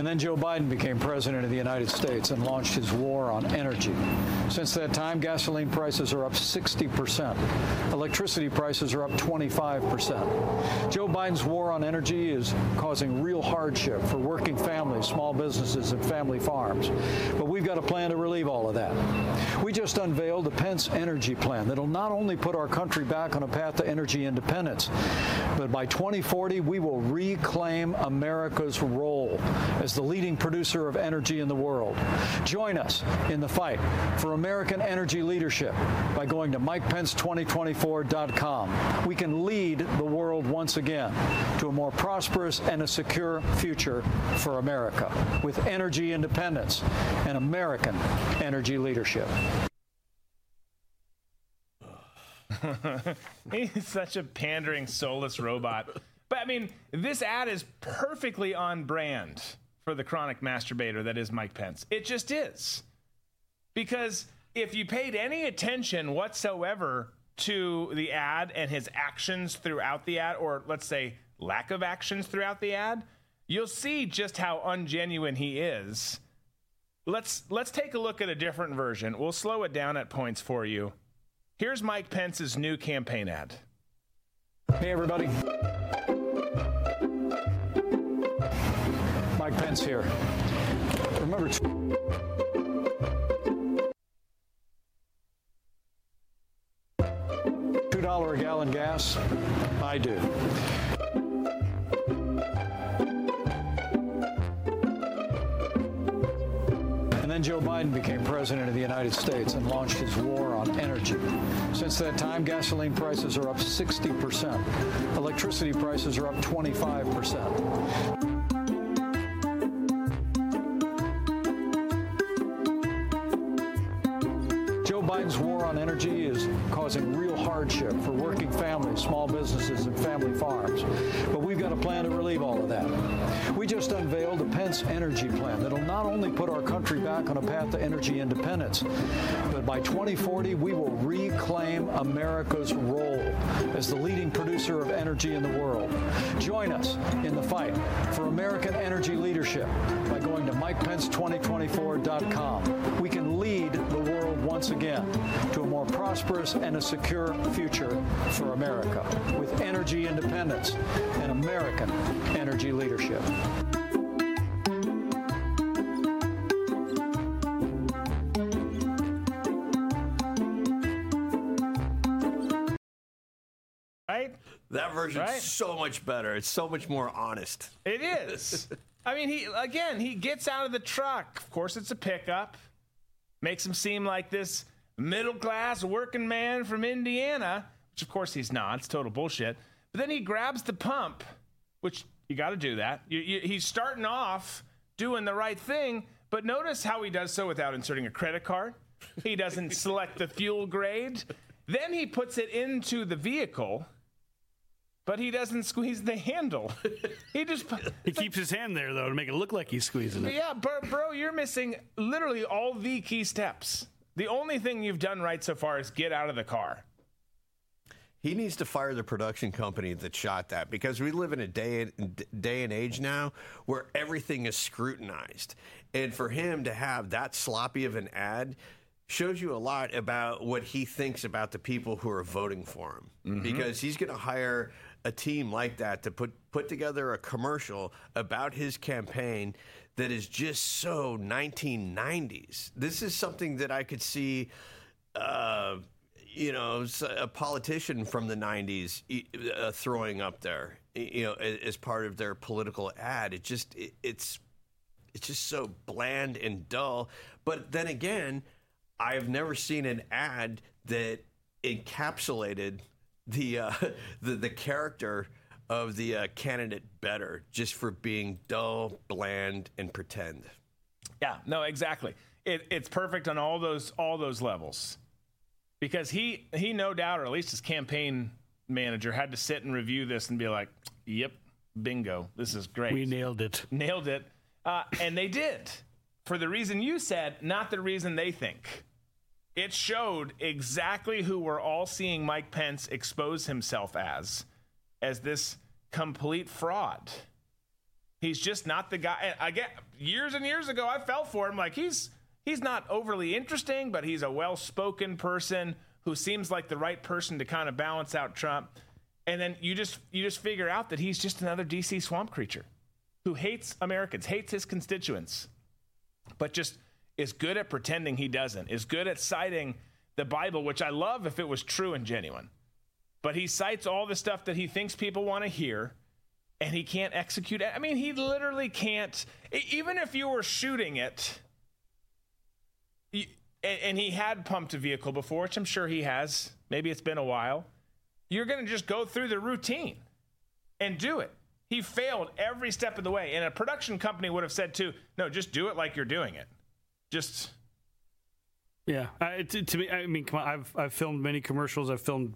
And then Joe Biden became president of the United States and launched his war on energy. Since that time, gasoline prices are up 60%. Electricity prices are up 25%. Joe Biden's war on energy is causing real hardship for working families, small businesses, and family farms. But we've got a plan to relieve all of that. We just unveiled the Pence Energy Plan that'll not only put our country back on a path to energy independence, but by 2040, we will reclaim America's role as the leading producer of energy in the world. Join us in the fight for American energy leadership by going to MikePence2024.com. We can lead the world once again to a more prosperous and a secure future for America with energy independence and American energy leadership. He's such a pandering, soulless robot. But I mean, this ad is perfectly on brand for the chronic masturbator that is Mike Pence. It just is. Because if you paid any attention whatsoever to the ad and his actions throughout the ad, or let's say lack of actions throughout the ad, you'll see just how ungenuine he is. Let's let's take a look at a different version. We'll slow it down at points for you. Here's Mike Pence's new campaign ad. Hey, everybody. Here. Remember, $2 a gallon gas? I do. And then Joe Biden became president of the United States and launched his war on energy. Since that time, gasoline prices are up 60%. Electricity prices are up 25%. Biden's war on energy is causing real hardship for working families, small businesses, and family farms. But we've got a plan to relieve all of that. We just unveiled a Pence energy plan that'll not only put our country back on a path to energy independence, but by 2040, we will reclaim America's role as the leading producer of energy in the world. Join us in the fight for American energy leadership by going to MikePence2024.com. We can lead the once again to a more prosperous and a secure future for America with energy independence and American energy leadership. Right? That version's Right? so much better. It's so much more honest. It is. I mean, he again, he gets out of the truck. Of course, it's a pickup. Makes him seem like this middle class working man from Indiana, which of course he's not. It's total bullshit. But then he grabs the pump, which you got to do that. You, you, he's starting off doing the right thing, but notice how he does so without inserting a credit card. He doesn't select the fuel grade. Then he puts it into the vehicle but he doesn't squeeze the handle. he just he keeps his hand there though to make it look like he's squeezing it. Yeah, bro, bro, you're missing literally all the key steps. The only thing you've done right so far is get out of the car. He needs to fire the production company that shot that because we live in a day day and age now where everything is scrutinized. And for him to have that sloppy of an ad shows you a lot about what he thinks about the people who are voting for him. Mm-hmm. Because he's going to hire a team like that to put put together a commercial about his campaign that is just so 1990s. This is something that I could see uh, you know, a politician from the 90s uh, throwing up there, you know, as part of their political ad. It just, it, it's, it's just so bland and dull. But then again, I've never seen an ad that encapsulated the, uh, the, the character of the uh, candidate better just for being dull, bland, and pretend. Yeah, no, exactly. It, it's perfect on all those all those levels. Because he he no doubt or at least his campaign manager had to sit and review this and be like yep bingo this is great. We nailed it. Nailed it. Uh, and they did. For the reason you said not the reason they think it showed exactly who we're all seeing mike pence expose himself as as this complete fraud. He's just not the guy. I get years and years ago i felt for him. Like he's he's not overly interesting, but he's a well spoken person who seems like the right person to kind of balance out Trump. And then you just you just figure out that he's just another DC swamp creature who hates Americans, hates his constituents, but just is good at pretending he doesn't, is good at citing the Bible, which I love if it was true and genuine. But he cites all the stuff that he thinks people want to hear and he can't execute it. I mean, he literally can't even if you were shooting it and he had pumped a vehicle before, which I'm sure he has. Maybe it's been a while. You're going to just go through the routine and do it. He failed every step of the way. And a production company would have said, too, no, just do it like you're doing it. Just. Yeah. I, to, to me, I mean, come on. I've, I've filmed many commercials. I've filmed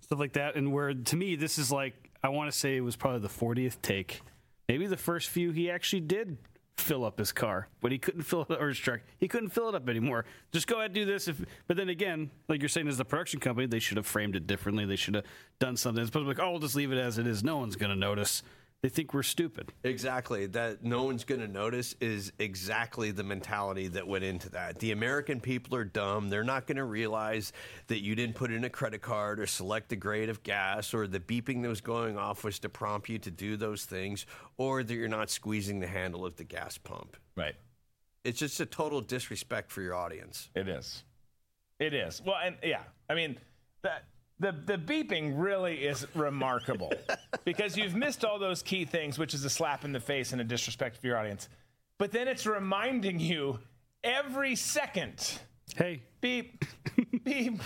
stuff like that. And where to me, this is like I want to say it was probably the 40th take, maybe the first few he actually did fill up his car, but he couldn't fill it or his truck. He couldn't fill it up anymore. Just go ahead and do this. If, but then again, like you're saying, as the production company, they should have framed it differently. They should have done something. It's supposed to be like, oh, we'll just leave it as it is. No one's going to notice. They think we're stupid. Exactly. That no one's going to notice is exactly the mentality that went into that. The American people are dumb. They're not going to realize that you didn't put in a credit card or select the grade of gas or the beeping that was going off was to prompt you to do those things or that you're not squeezing the handle of the gas pump. Right. It's just a total disrespect for your audience. It is. It is. Well, and yeah, I mean that the the beeping really is remarkable because you've missed all those key things, which is a slap in the face and a disrespect for your audience. But then it's reminding you every second. Hey, beep, beep.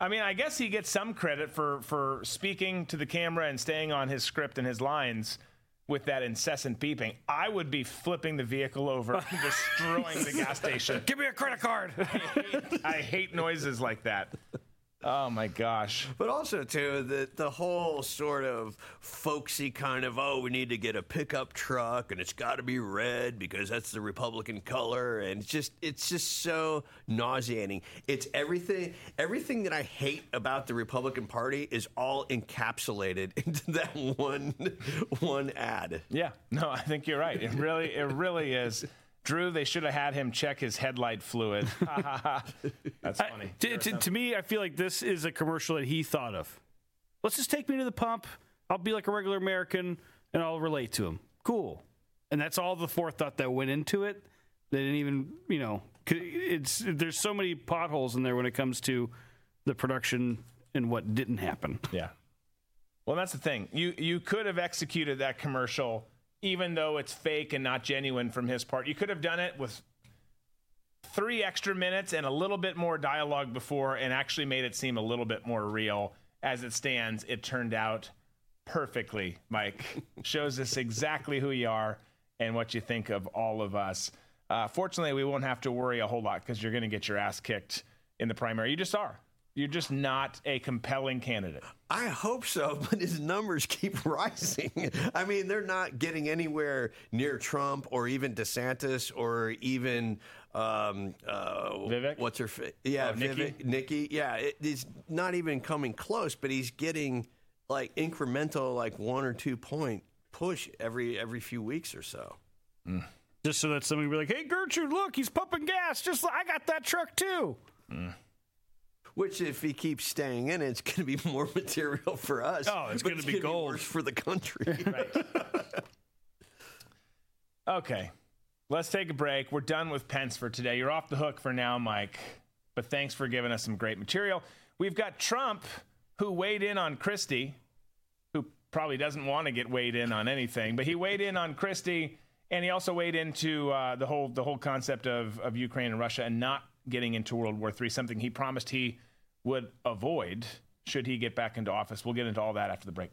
I mean, I guess he gets some credit for for speaking to the camera and staying on his script and his lines with that incessant beeping. I would be flipping the vehicle over and destroying the gas station. Give me a credit card. I, hate, I hate noises like that. Oh my gosh. But also too the the whole sort of folksy kind of oh we need to get a pickup truck and it's got to be red because that's the Republican color and it's just it's just so nauseating. It's everything everything that I hate about the Republican Party is all encapsulated into that one one ad. Yeah. No, I think you're right. It really it really is. Drew, they should have had him check his headlight fluid. That's funny. I, to, to, to, me, I feel like this is a commercial that he thought of. Let's just take me to the pump. I'll be like a regular American and I'll relate to him. Cool. And that's all the forethought that went into it. They didn't even, you know, it's there's so many potholes in there when it comes to the production and what didn't happen. Yeah. Well, that's the thing. You you could have executed that commercial even though it's fake and not genuine from his part. You could have done it with three extra minutes and a little bit more dialogue before and actually made it seem a little bit more real. As it stands, it turned out perfectly, Mike. Shows us exactly who you are and what you think of all of us. Uh, fortunately, we won't have to worry a whole lot because you're going to get your ass kicked in the primary. You just are. You're just not a compelling candidate. I hope so, but his numbers keep rising. I mean, they're not getting anywhere near Trump or even DeSantis or even um, uh, Vivek. What's her? Fa- yeah, Oh, Nikki? Vivek, Nikki. Yeah, it, he's not even coming close, but he's getting like incremental, like one or two point push every every few weeks or so. Just so that somebody will be like, hey, Gertrude, look, he's pumping gas. Just like I got that truck too. Which, if he keeps staying in, it's going to be more material for us. Oh, it's gonna be gonna gold. worse for the country. Okay. Let's take a break. We're done with Pence for today. You're off the hook for now, Mike. But thanks for giving us some great material. We've got Trump, who weighed in on Christie, who probably doesn't want to get weighed in on anything, but he weighed in on Christie, and he also weighed into uh, the whole the whole concept of, of Ukraine and Russia and not getting into World War III, something he promised he would avoid should he get back into office. We'll get into all that after the break.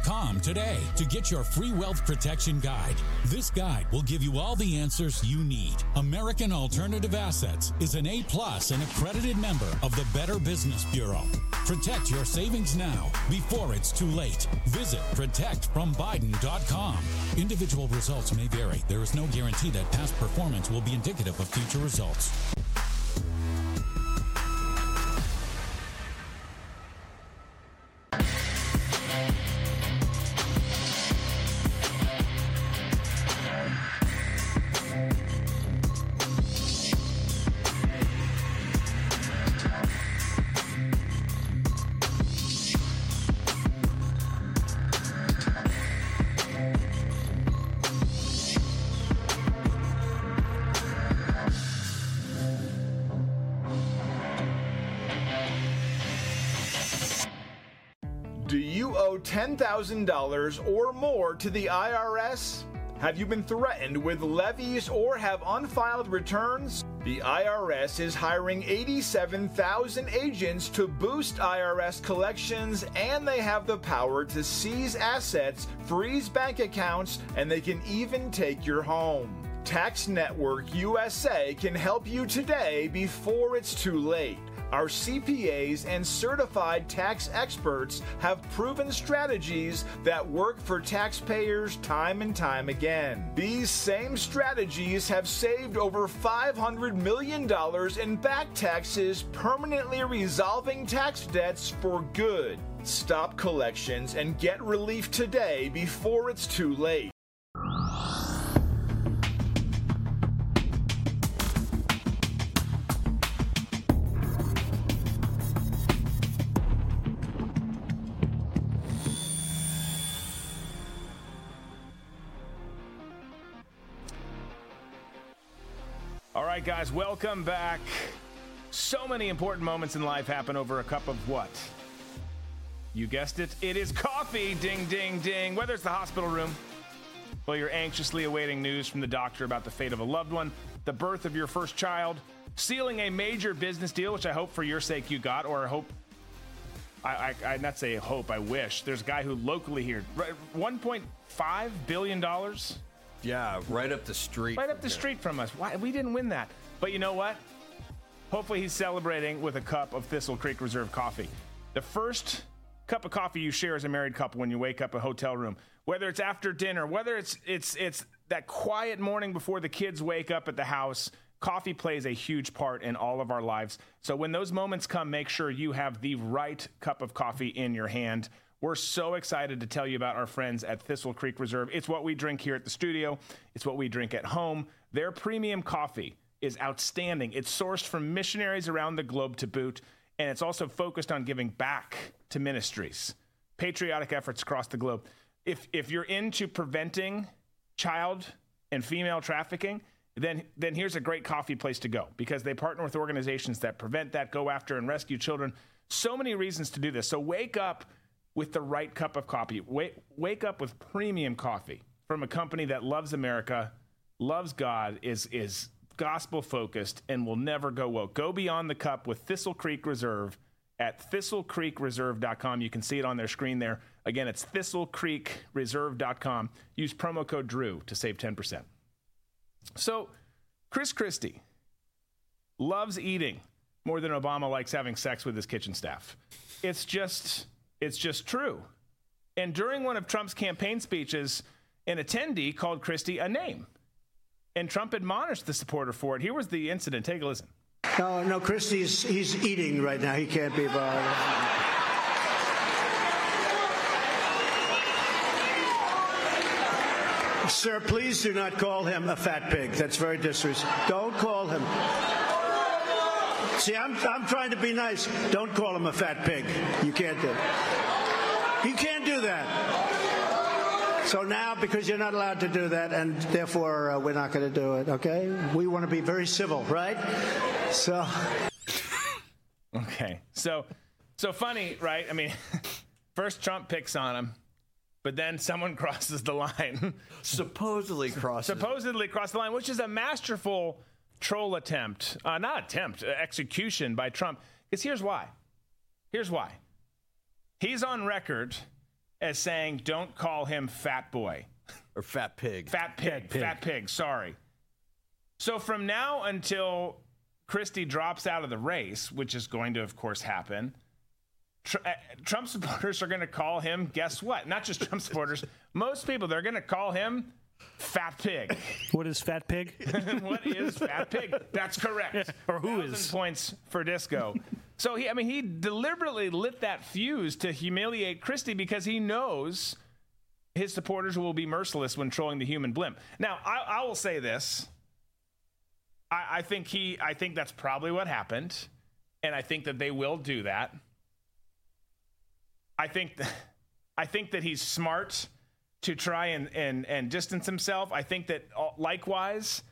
today to get your free wealth protection guide. This guide will give you all the answers you need. American Alternative Assets is an A plus and accredited member of the Better Business Bureau. Protect your savings now before it's too late. Visit protectfrombiden.com. Individual results may vary. There is no guarantee that past performance will be indicative of future results. $10,000 or more to the IRS? Have you been threatened with levies or have unfiled returns? The IRS is hiring 87,000 agents to boost IRS collections, and they have the power to seize assets, freeze bank accounts, and they can even take your home. Tax Network USA can help you today before it's too late. Our CPAs and certified tax experts have proven strategies that work for taxpayers time and time again. These same strategies have saved over $500 million in back taxes, permanently resolving tax debts for good. Stop collections and get relief today before it's too late. All right, guys, welcome back. So many important moments in life happen over a cup of what? You guessed it. It is coffee. Ding, ding, ding. Whether it's the hospital room, while you're anxiously awaiting news from the doctor about the fate of a loved one, the birth of your first child, sealing a major business deal, which I hope for your sake you got, or I hope. I, I, I not say hope, I wish. There's a guy who locally here, right, $1.5 billion Yeah, right up the street. right up the street from us. Why we didn't win that? But you know what? Hopefully he's celebrating with a cup of Thistle Creek Reserve coffee. The first cup of coffee you share as a married couple when you wake up in a hotel room, whether it's after dinner, whether it's it's it's that quiet morning before the kids wake up at the house. Coffee plays a huge part in all of our lives. So when those moments come, make sure you have the right cup of coffee in your hand. We're so excited to tell you about our friends at Thistle Creek Reserve. It's what we drink here at the studio, it's what we drink at home. Their premium coffee is outstanding. It's sourced from missionaries around the globe to boot, and it's also focused on giving back to ministries, patriotic efforts across the globe. If, if you're into preventing child and female trafficking, then, then here's a great coffee place to go because they partner with organizations that prevent that, go after and rescue children. So many reasons to do this. So wake up with the right cup of coffee. Wake, wake up with premium coffee from a company that loves America, loves God, is, is gospel focused, and will never go woke. Go beyond the cup with Thistle Creek Reserve at thistlecreekreserve.com. You can see it on their screen there. Again, it's thistlecreekreserve.com. Use promo code DREW to save 10%. So, Chris Christie loves eating more than Obama likes having sex with his kitchen staff. It's just it's just true. And during one of Trump's campaign speeches, an attendee called Christie a name. And Trump admonished the supporter for it. Here was the incident. Take a listen. No, no, Christie's he's eating right now. He can't be bothered. Sir, please do not call him a fat pig. That's very disrespectful. Don't call him. See, I'm, I'm trying to be nice. Don't call him a fat pig. You can't do it. You can't do that. So now, because you're not allowed to do that, and therefore uh, we're not going to do it, okay? We want to be very civil, right? So. Okay. So so funny, right? I mean, first Trump picks on him, but then someone crosses the line. Supposedly crosses. Supposedly crossed the line, which is a masterful troll attempt. Uh, not attempt, uh, execution by Trump. Because here's why. Here's why. He's on record as saying, don't call him fat boy. Or fat pig. Fat pig. Fat pig. Sorry. So from now until Christie drops out of the race, which is going to, of course, happen, Tr- uh, Trump supporters are going to call him, guess what? Not just Trump supporters, most people, they're going to call him Fat Pig. What is Fat Pig? what is Fat Pig? That's correct. or who is? Points for Disco. so he, I mean, he deliberately lit that fuse to humiliate Christie because he knows his supporters will be merciless when trolling the human blimp. Now, I, I will say this. I, I think he, I think that's probably what happened, and I think that they will do that. I think, th- I think that he's smart to try and, and, and distance himself. I think that uh, likewise,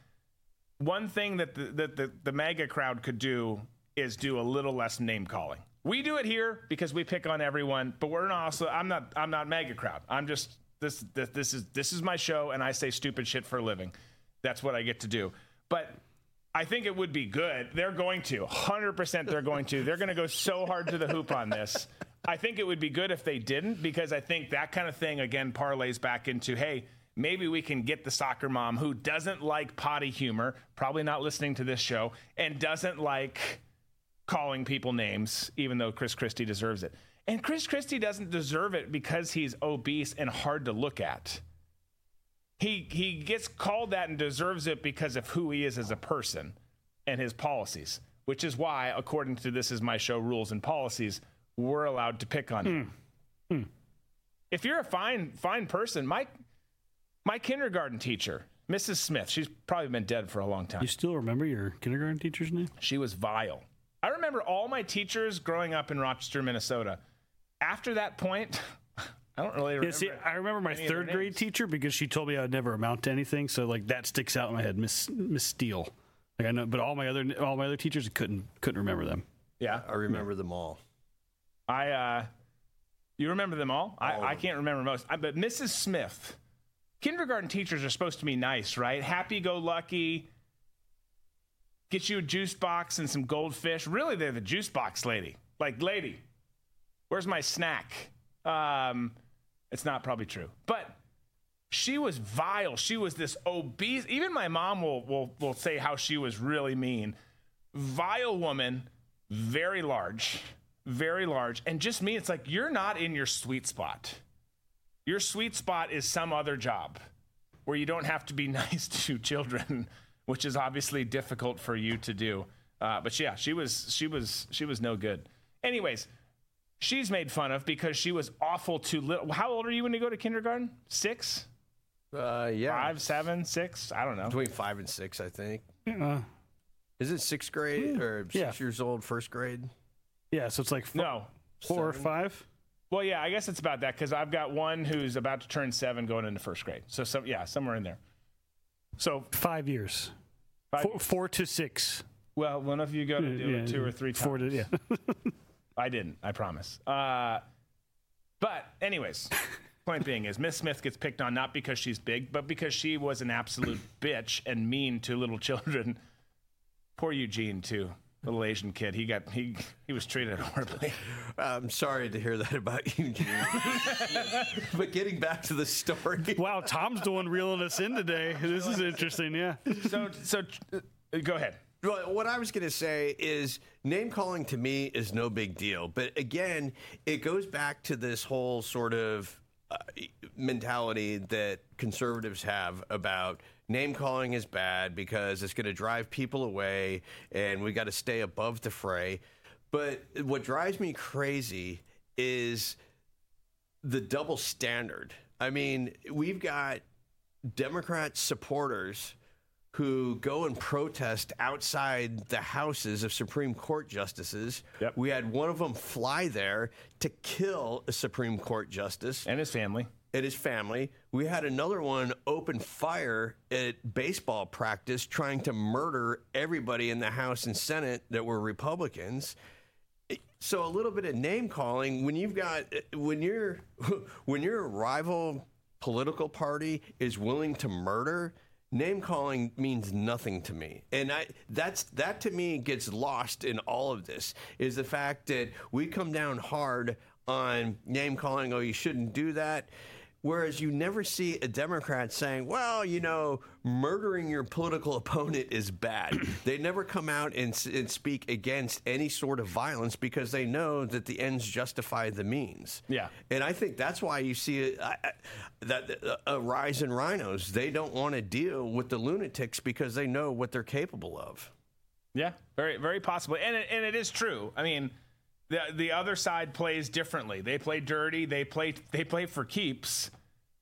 one thing that the, that the, the MAGA crowd could do is do a little less name calling. We do it here because we pick on everyone, but we're not also. I'm not. I'm not MAGA crowd. I'm just this. This, this is this is my show, and I say stupid shit for a living. That's what I get to do. But I think it would be good. They're going to 100%. They're going to. They're going to go so hard to the hoop on this. I think it would be good if they didn't because I think that kind of thing again parlays back into hey maybe we can get the soccer mom who doesn't like potty humor, probably not listening to this show, and doesn't like calling people names, even though Chris Christie deserves it. And Chris Christie doesn't deserve it because he's obese and hard to look at. He he gets called that and deserves it because of who he is as a person and his policies, which is why, according to this is my show rules and policies, we're allowed to pick on him. Hmm. If you're a fine fine person, my my kindergarten teacher, Mrs. Smith, she's probably been dead for a long time. You still remember your kindergarten teacher's name? She was vile. I remember all my teachers growing up in Rochester, Minnesota. After that point, I don't really remember. Yeah, see, I remember my any of their third grade teacher because she told me I'd never amount to anything. So like that sticks out in my head, Miss Miss Steele. Like I know, but all my other all my other teachers I couldn't couldn't remember them. Yeah, I remember them all. I uh you remember them all? I, I can't remember most. I, but Mrs. Smith, kindergarten teachers are supposed to be nice, right? Happy go lucky. Get you a juice box and some goldfish. Really, they're the juice box lady. Like, lady, where's my snack? Um, it's not probably true, but she was vile. She was this obese. Even my mom will will will say how she was really mean. Vile woman, very large, very large, and just me. It's like you're not in your sweet spot. Your sweet spot is some other job where you don't have to be nice to children, which is obviously difficult for you to do. Uh, but yeah, she was she was she was no good. Anyways, she's made fun of because she was awful to little. How old are you when you go to kindergarten? Six, Uh, yeah, five, seven, six. I don't know. between five and six, I think. Uh, Is it sixth grade or six Yeah. years old, first grade? Yeah, so it's like four, No. four or five. Well, yeah, I guess it's about that because I've got one who's about to turn seven, going into first grade. So, some yeah, somewhere in there. So Five years. four to six. Well, one of you got to do Yeah, it two or three times. Four to yeah. I didn't. I promise. Uh, but anyways, point being is Miss Smith gets picked on not because she's big, but because she was an absolute bitch and mean to little children. Poor Eugene too, little Asian kid. He got he he was treated horribly. I'm sorry to hear that about you, Gene. but getting back to the story. wow, Tom's the one reeling us in today. This is interesting. Yeah. So so uh, go ahead. Well, what I was going to say is name calling to me is no big deal. But again, it goes back to this whole sort of uh, mentality that conservatives have about name calling is bad because it's going to drive people away and we got to stay above the fray. But what drives me crazy is the double standard. I mean, we've got Democrat supporters who go and protest outside the houses of Supreme Court justices. We had one of them fly there to kill a Supreme Court justice and his family. And his family. We had another one open fire at baseball practice trying to murder everybody in the House and Senate that were Republicans. So a little bit of name calling when you've got when you're when your rival political party is willing to murder name calling means nothing to me and i that's that to me gets lost in all of this is the fact that we come down hard on name calling oh you shouldn't do that Whereas you never see a Democrat saying, well, you know, murdering your political opponent is bad. they never come out and, and speak against any sort of violence because they know that the ends justify the means. Yeah. And I think that's why you see a, a, that a, a rise in RINOs. They don't want to deal with the lunatics because they know what they're capable of. Yeah, very very possibly, and it, and it is true. I mean, the the other side plays differently. They play dirty. They play they play for keeps,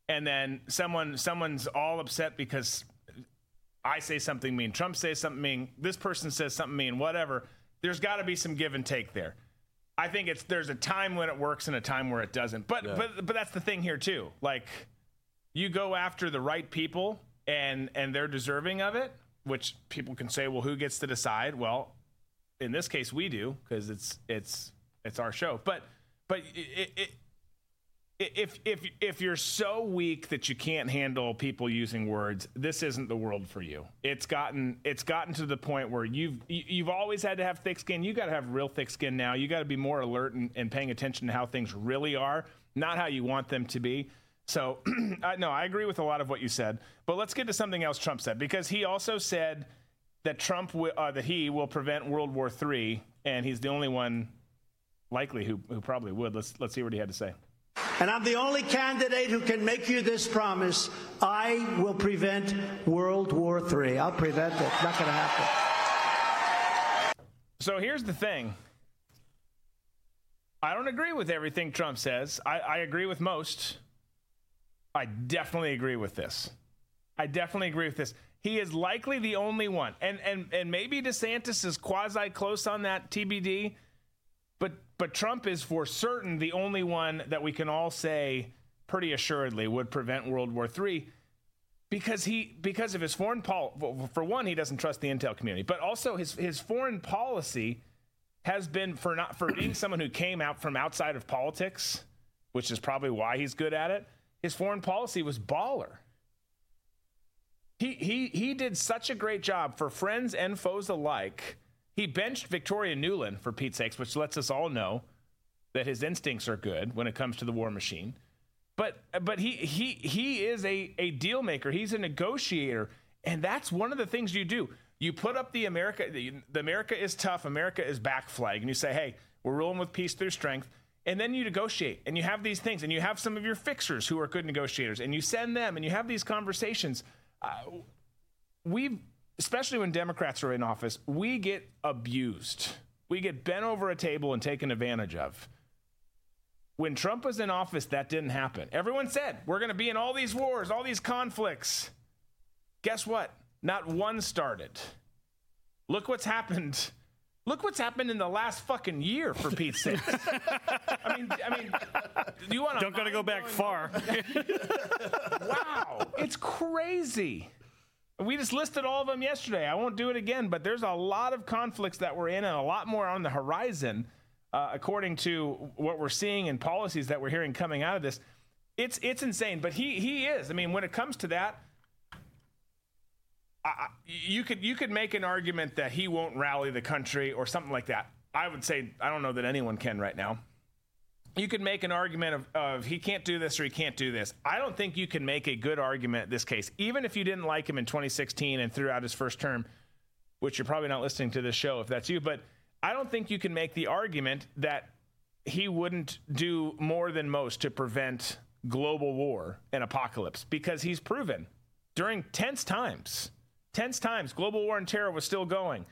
and then someone someone's all upset because I say something mean, Trump says something mean, this person says something mean, whatever. There's got to be some give and take there. I think it's there's a time when it works and a time where it doesn't. But but but that's the thing here too. Like you go after the right people and and they're deserving of it, which people can say, well, who gets to decide? Well, in this case, we do because it's it's It's our show. But but it, it, if if if you're so weak that you can't handle people using words, this isn't the world for you. It's gotten it's gotten to the point where you've you've always had to have thick skin. You got to have real thick skin now. You got to be more alert and, and paying attention to how things really are, not how you want them to be. So, no, I agree with a lot of what you said. But let's get to something else Trump said because he also said that Trump w- uh, that he will prevent World War III, and he's the only one likely who who probably would. Let's let's see what he had to say. And I'm the only candidate who can make you this promise. I will prevent World War III. I'll prevent it. Not going to happen. So here's the thing. I don't agree with everything Trump says. I, I agree with most. I definitely agree with this. I definitely agree with this. He is likely the only one. And and and maybe DeSantis is quasi close on that TBD. But Trump is for certain the only one that we can all say pretty assuredly would prevent World War III because he because of his foreign pol for one he doesn't trust the intel community but also his his foreign policy has been for not for being someone who came out from outside of politics which is probably why he's good at it his foreign policy was baller. He he he did such a great job for friends and foes alike he benched Victoria Nuland, for Pete's sakes, which lets us all know that his instincts are good when it comes to the war machine. But but he he he is a, a deal maker. He's a negotiator. And that's one of the things you do. You put up the America the, America is tough, America is back flag, and you say, hey, we're ruling with peace through strength. And then you negotiate and you have these things, and you have some of your fixers who are good negotiators, and you send them and you have these conversations. Uh, we've especially when Democrats are in office, we get abused. We get bent over a table and taken advantage of. When Trump was in office, that didn't happen. Everyone said, we're going to be in all these wars, all these conflicts. Guess what? Not one started. Look what's happened. Look what's happened in the last fucking year, for Pete's sake. I mean, I mean, do you want to? Don't gotta go back far. wow, it's crazy. We just listed all of them yesterday. I won't do it again, but there's a lot of conflicts that we're in and a lot more on the horizon, uh, according to what we're seeing and policies that we're hearing coming out of this. It's it's insane, but he he is. I mean, when it comes to that, I, you could you could make an argument that he won't rally the country or something like that. I would say I don't know that anyone can right now you could make an argument of, of, he can't do this or he can't do this. I don't think you can make a good argument this case, even if you didn't like him in 2016 and throughout his first term, which you're probably not listening to this show if that's you, but I don't think you can make the argument that he wouldn't do more than most to prevent global war and apocalypse because he's proven during tense times, tense times, global war and terror was still going.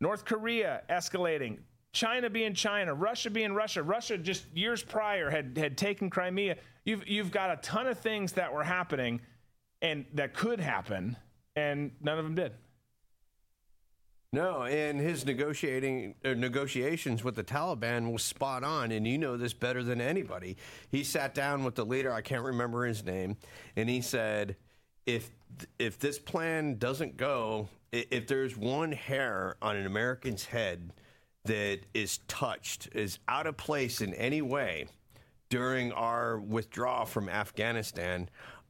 North Korea escalating, China being China, Russia being Russia. Russia just years prior had had taken Crimea. You've you've got a ton of things that were happening and that could happen and none of them did. No, and his negotiating uh, negotiations with the Taliban was spot on, and you know this better than anybody. He sat down with the leader, I can't remember his name, and he said, "If if this plan doesn't go, if there's one hair on an American's head that is touched, is out of place in any way during our withdrawal from Afghanistan,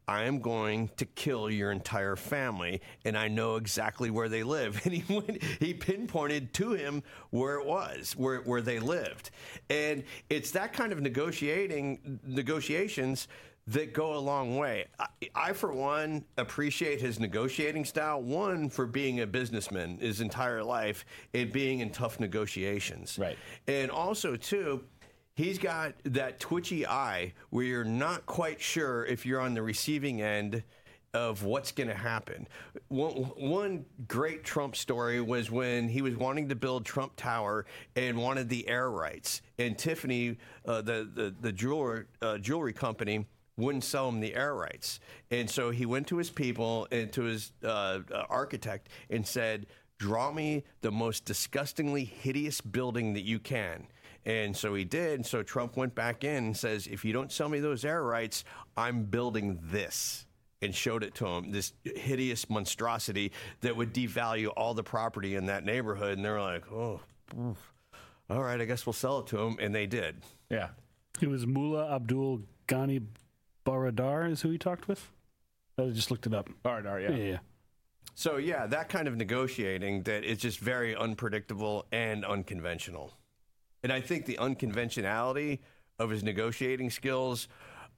I am going to kill your entire family, and I know exactly where they live. And he went, he pinpointed to him where it was, where where they lived, and it's that kind of negotiating negotiations that go a long way. I, I, for one, appreciate his negotiating style. One, for being a businessman his entire life and being in tough negotiations. Right. And also, too, he's got that twitchy eye where you're not quite sure if you're on the receiving end of what's going to happen. One, one, great Trump story was when he was wanting to build Trump Tower and wanted the air rights. And Tiffany, uh, the, the, the jewelry, uh, jewelry company, wouldn't sell him the air rights. And so he went to his people and to his uh, uh, architect and said, Draw me the most disgustingly hideous building that you can. And so he did. And so Trump went back in and says, If you don't sell me those air rights, I'm building this. And showed it to him, this hideous monstrosity that would devalue all the property in that neighborhood. And they're like, Oh, all right, I guess we'll sell it to him. And they did. Yeah. It was Mullah Abdul Ghani Baradar, is who he talked with. I just looked it up. Baradar, yeah. Yeah, yeah. So, yeah, that kind of negotiating that is just very unpredictable and unconventional. And I think the unconventionality of his negotiating skills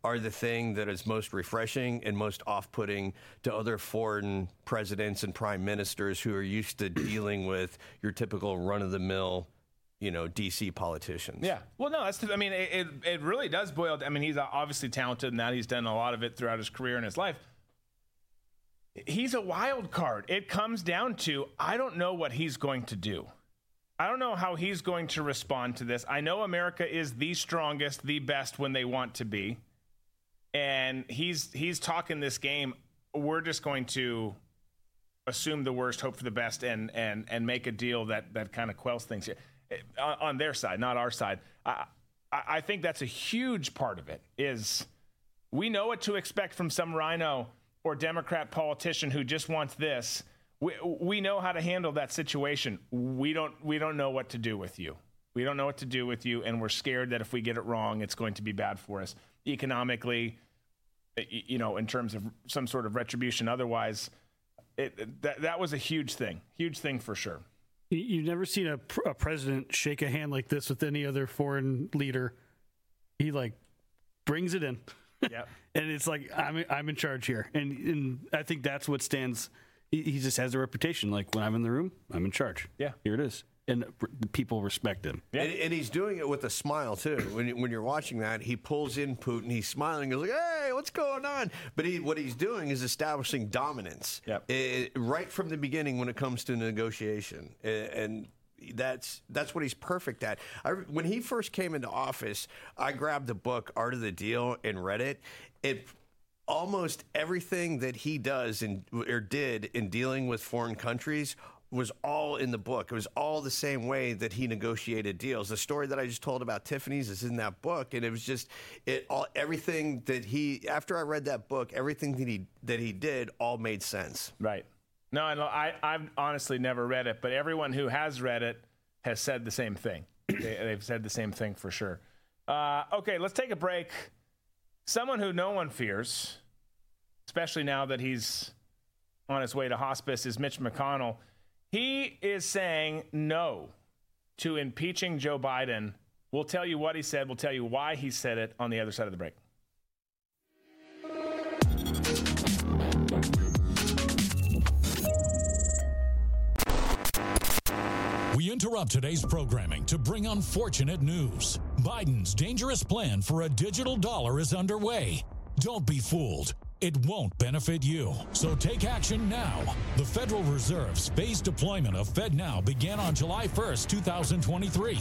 are the thing that is most refreshing and most off putting to other foreign presidents and prime ministers who are used to dealing with your typical run of the mill, you know, DC politicians. Yeah. Well, no, that's. I mean, it, it it really does boil. I mean, he's obviously talented, and that he's done a lot of it throughout his career and his life. He's a wild card. It comes down to I don't know what he's going to do. I don't know how he's going to respond to this. I know America is the strongest, the best when they want to be. And he's he's talking this game. We're just going to assume the worst, hope for the best, and and and make a deal that that kind of quells things here on, their side, not our side. I I think that's a huge part of it. Is we know what to expect from some RINO or Democrat politician who just wants this. We, we know how to handle that situation. We don't we don't know what to do with you. We don't know what to do with you, and we're scared that if we get it wrong, it's going to be bad for us economically. You know, in terms of some sort of retribution. Otherwise, it, that that was a huge thing, huge thing for sure. You've never seen a, a president shake a hand like this with any other foreign leader. He like brings it in. Yeah. and it's like I'm I'm in charge here, and and I think that's what stands. He, he just has a reputation. Like when I'm in the room, I'm in charge. Yeah, here it is, and people respect him. And, and he's doing it with a smile too. When you- when you're watching that, he pulls in Putin. He's smiling. He's like, "Hey, what's going on?" But he, what he's doing is establishing dominance. Yep. Eh, right from the beginning when it comes to negotiation, Eh, and that's that's what he's perfect at. I, when he first came into office, I grabbed the book Art of the Deal and read it. It almost everything that he does and or did in dealing with foreign countries was all in the book. It was all the same way that he negotiated deals. The story that I just told about Tiffany's is in that book, and it was just it all everything that he. After I read that book, everything that he that he did all made sense. Right. No, I, I've honestly never read it, but everyone who has read it has said the same thing. they, they've said the same thing for sure. Uh, okay, let's take a break. Someone who no one fears, especially now that he's on his way to hospice, is Mitch McConnell. He is saying no to impeaching Joe Biden. We'll tell you what he said. We'll tell you why he said it on the other side of the break. We interrupt today's programming to bring unfortunate news. Biden's dangerous plan for a digital dollar is underway. Don't be fooled. It won't benefit you. So take action now. The Federal Reserve's phased deployment of FedNow began on July 1st, 2023.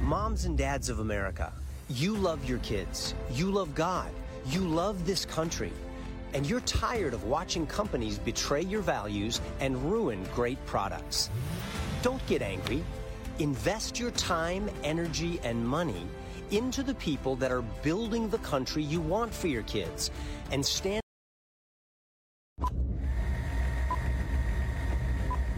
Moms and dads of America, you love your kids. You love God. You love this country. And you're tired of watching companies betray your values and ruin great products. Don't get angry. Invest your time, energy, and money into the people that are building the country you want for your kids and stand.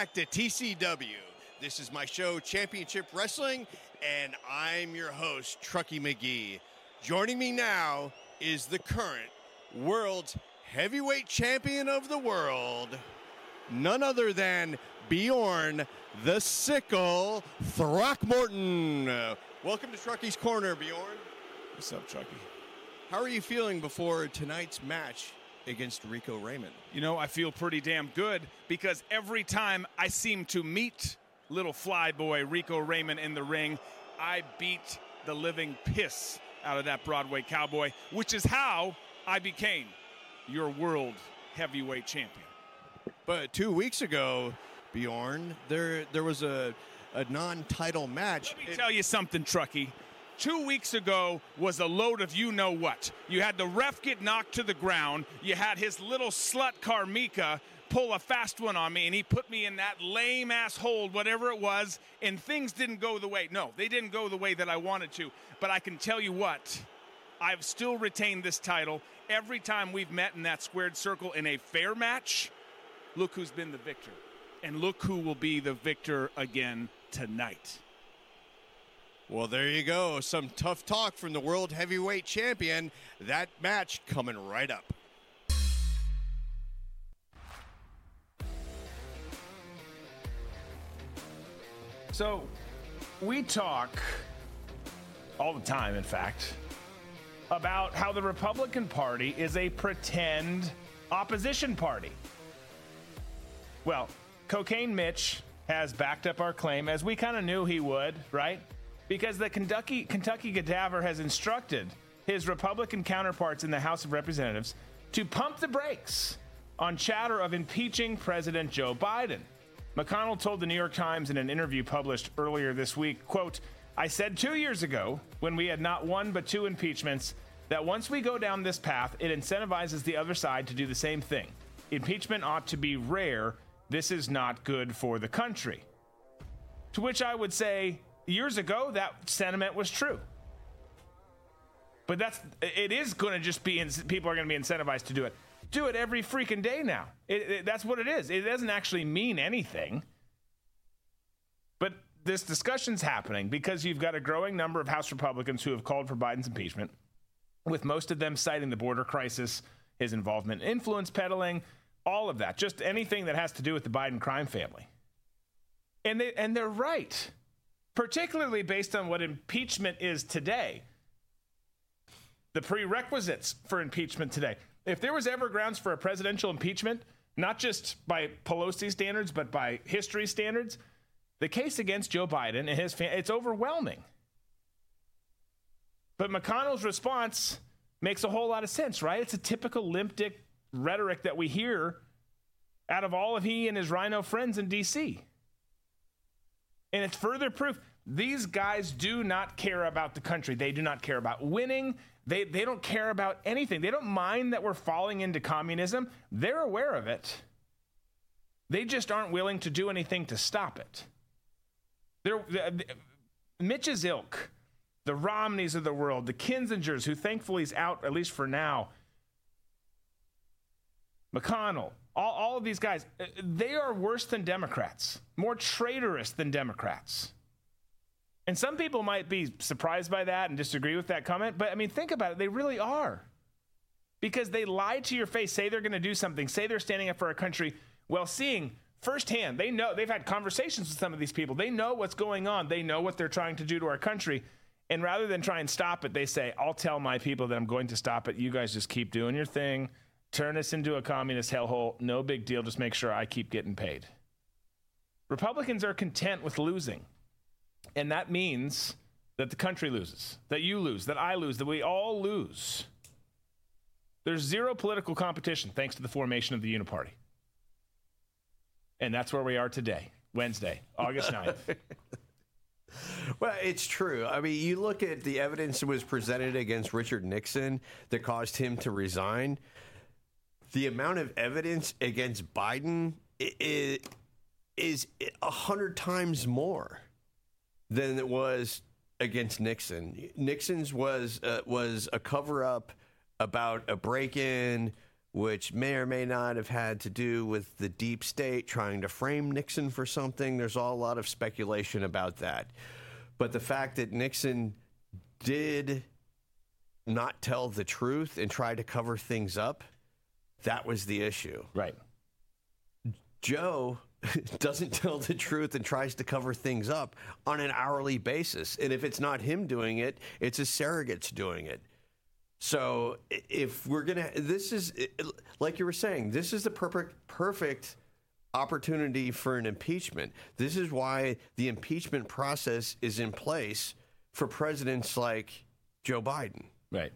Back to TCW. This is my show, Championship Wrestling, and I'm your host, Truckee McGee. Joining me now is the current world heavyweight champion of the world, none other than Bjorn the Sickle Throckmorton. Welcome to Truckee's Corner, Bjorn. What's up, Truckee? How are you feeling before tonight's match against Rico Raymond? You know, I feel pretty damn good because every time I seem to meet little fly boy Rico Raymond in the ring, I beat the living piss out of that Broadway cowboy, which is how I became your world heavyweight champion. But two weeks ago, Bjorn, there there was a a non-title match. Let me tell you something, Truckee. Two weeks ago was a load of you know what. You had the ref get knocked to the ground. You had his little slut Carmika pull a fast one on me, and he put me in that lame ass hold, whatever it was, and things didn't go the way. No, they didn't go the way that I wanted to. But I can tell you what, I've still retained this title every time we've met in that squared circle in a fair match. Look who's been the victor, and look who will be the victor again tonight. Well, there you go. Some tough talk from the world heavyweight champion. That match coming right up. So, we talk all the time, in fact, about how the Republican Party is a pretend opposition party. Well, Cocaine Mitch has backed up our claim, as we kind of knew he would, right? Because the Kentucky Kentucky Cadaver has instructed his Republican counterparts in the House of Representatives to pump the brakes on chatter of impeaching President Joe Biden. McConnell told the New York Times in an interview published earlier this week, quote, I said two years ago, when we had not one but two impeachments, that once we go down this path, it incentivizes the other side to do the same thing. Impeachment ought to be rare. This is not good for the country. To which I would say, years ago, that sentiment was true. But that's it is going to just be people are going to be incentivized to do it. Do it every freaking day now. It, it, that's what it is. It doesn't actually mean anything. But this discussion's happening because you've got a growing number of House Republicans who have called for Biden's impeachment, with most of them citing the border crisis, his involvement in influence peddling, all of that, just anything that has to do with the Biden crime family. And they and they're right, particularly based on what impeachment is today. The prerequisites for impeachment today. If there was ever grounds for a presidential impeachment, not just by Pelosi standards, but by history standards, the case against Joe Biden and his family, it's overwhelming. But McConnell's response makes a whole lot of sense, right? It's a typical limp dick rhetoric that we hear out of all of he and his RINO friends in D.C. And it's further proof These guys do not care about the country. They do not care about winning. They, they don't care about anything. They don't mind that we're falling into communism. They're aware of it. They just aren't willing to do anything to stop it. They're, the, Mitch's ilk, the Romneys of the world, the Kinzingers, who thankfully is out, at least for now, McConnell, all, all of these guys, uh, they are worse than Democrats, more traitorous than Democrats. And some people might be surprised by that and disagree with that comment, but I mean, think about it. They really are. Because they lie to your face, say they're going to do something, say they're standing up for our country, while seeing firsthand, they know, they've had conversations with some of these people. They know what's going on, they know what they're trying to do to our country. And rather than try and stop it, they say, I'll tell my people that I'm going to stop it. You guys just keep doing your thing turn us into a communist hellhole. No big deal. Just make sure I keep getting paid. Republicans are content with losing. And that means that the country loses, that you lose, that I lose, that we all lose. There's zero political competition thanks to the formation of the Uniparty. And that's where we are today, Wednesday, August 9th. Well, it's true. I mean, you look at the evidence that was presented against Richard Nixon that caused him to resign the amount of evidence against Biden is a hundred times more than it was against Nixon. Nixon's was uh, was a cover up about a break in, which may or may not have had to do with the deep state trying to frame Nixon for something. There's all a lot of speculation about that, but the fact that Nixon did not tell the truth and try to cover things up that was the issue. Right. Joe doesn't tell the truth and tries to cover things up on an hourly basis. And if it's not him doing it, it's his surrogates doing it. So if we're going to, this is, like you were saying, this is the perfect, perfect opportunity for an impeachment. This is why the impeachment process is in place for presidents like Joe Biden. Right.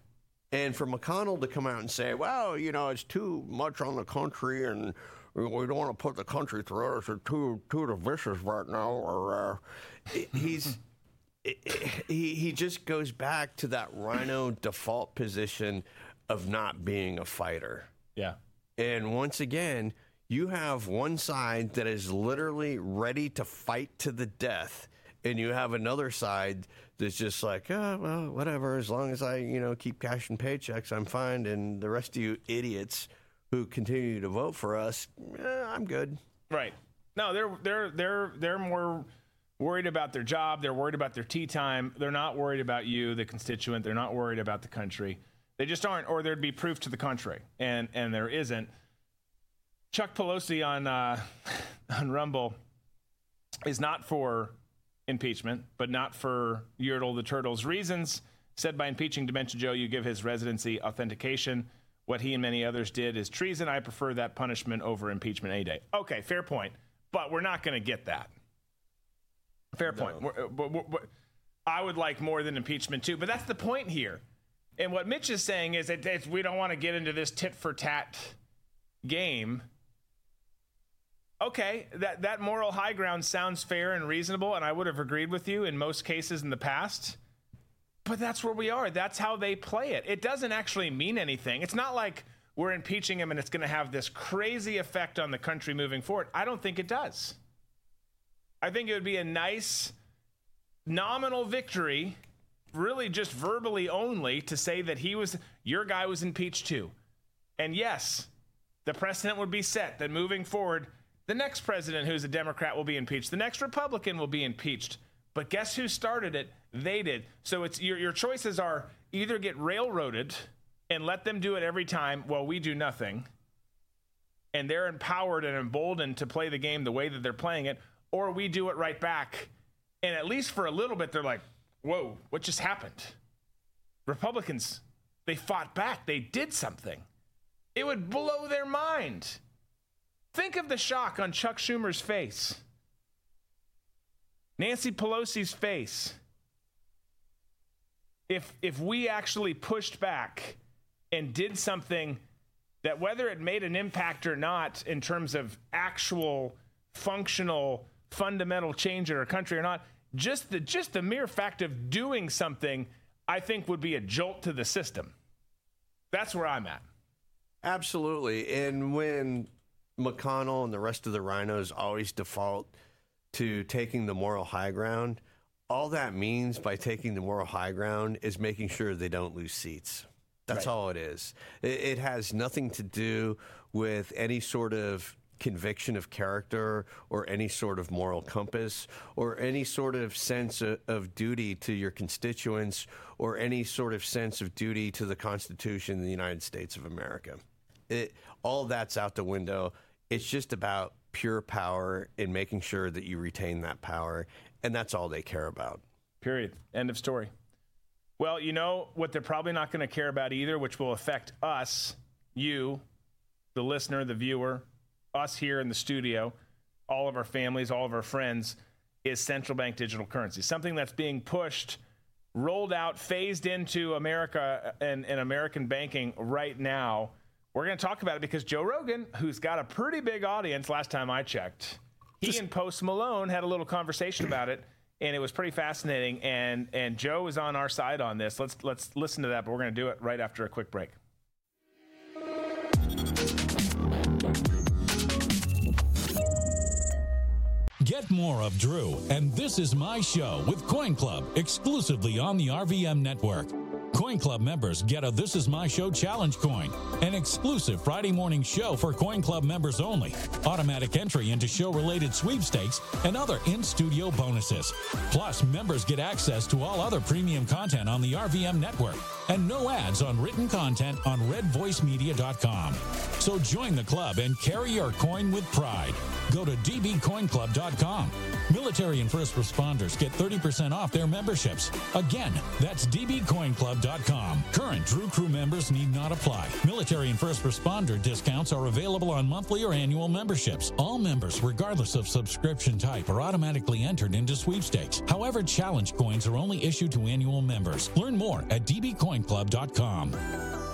And for McConnell to come out and say, well, you know, it's too much on the country and we don't want to put the country through it. It's too, too divisive right now. Or uh, he's. he, he just goes back to that RINO default position of not being a fighter. Yeah. And once again, you have one side that is literally ready to fight to the death, and you have another side that's just like, oh, well, whatever. As long as I, you know, keep cashing paychecks, I'm fine. And the rest of you idiots who continue to vote for us, eh, I'm good. Right. No, they're they're they're they're more worried about their job. They're worried about their tea time. They're not worried about you, the constituent. They're not worried about the country. They just aren't, or there'd be proof to the contrary, and and there isn't. Chuck Pelosi on uh, on Rumble is not for impeachment, but not for Yertle the Turtle's reasons. Said by impeaching Dementia Joe, you give his residency authentication. What he and many others did is treason. I prefer that punishment over impeachment any day. Okay, fair point. But we're not going to get that. Fair no. point. We're, uh, we're, we're, I would like more than impeachment too, but that's the point here. And what Mitch is saying is that we don't want to get into this tit for tat game okay, that, that moral high ground sounds fair and reasonable, and I would have agreed with you in most cases in the past. But that's where we are. That's how they play it. It doesn't actually mean anything. It's not like we're impeaching him and it's going to have this crazy effect on the country moving forward. I don't think it does. I think it would be a nice nominal victory, really just verbally only, to say that he was, your guy was impeached too. And yes, the precedent would be set that moving forward, the next president who's a Democrat will be impeached. The next Republican will be impeached. But guess who started it? They did. So it's your, your choices are either get railroaded and let them do it every time while we do nothing, and they're empowered and emboldened to play the game the way that they're playing it, or we do it right back. And at least for a little bit, they're like, whoa, what just happened? Republicans, they fought back. They did something. It would blow their mind. Think of the shock on Chuck Schumer's face, Nancy Pelosi's face. If, if we actually pushed back and did something that, whether it made an impact or not in terms of actual functional fundamental change in our country or not, just the just the mere fact of doing something, I think would be a jolt to the system. That's where I'm at. Absolutely. And when McConnell and the rest of the RINOs always default to taking the moral high ground, all that means by taking the moral high ground is making sure they don't lose seats. That's Right. all it is. It, it has nothing to do with any sort of conviction of character or any sort of moral compass or any sort of sense of, of duty to your constituents or any sort of sense of duty to the Constitution of the United States of America. It, all that's out the window. It's just about pure power and making sure that you retain that power. And that's all they care about. Period. End of story. Well, you know what they're probably not going to care about either, which will affect us, you, the listener, the viewer, us here in the studio, all of our families, all of our friends, is central bank digital currency. Something that's being pushed, rolled out, phased into America uh, and, and American banking right now. We're going to talk about it because Joe Rogan, who's got a pretty big audience last time I checked, he and Post Malone had a little conversation about it, and it was pretty fascinating. And and Joe is on our side on this. Let's let's listen to that, but we're going to do it right after a quick break. Get more of Drew, and this is my show with Coin Club exclusively on the RVM network. Coin Club members get a This Is My Show challenge coin, an exclusive Friday morning show for Coin Club members only, automatic entry into show related sweepstakes, and other in studio bonuses. Plus, members get access to all other premium content on the RVM network and no ads on written content on redvoicemedia.com. So join the club and carry your coin with pride. Go to dbcoinclub.com. Military and first responders get 30% off their memberships. Again, that's dbcoinclub.com. Current Drew Crew members need not apply. Military and first responder discounts are available on monthly or annual memberships. All members, regardless of subscription type, are automatically entered into sweepstakes. However, challenge coins are only issued to annual members. Learn more at dbcoinclub.com.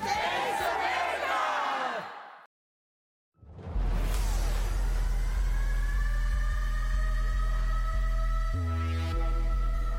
Thanks, America!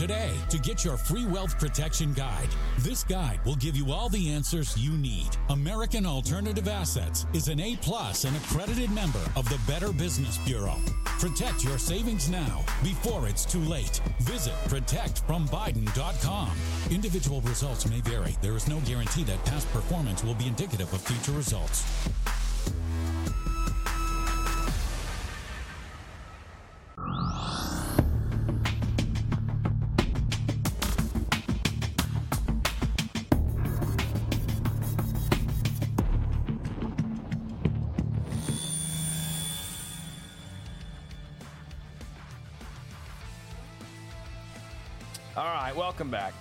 today to get your free wealth protection guide. This guide will give you all the answers you need. American Alternative Assets is an A plus and accredited member of the Better Business Bureau. Protect your savings now before it's too late. Visit protectfrombiden.com. Individual results may vary. There is no guarantee that past performance will be indicative of future results. All right, welcome back.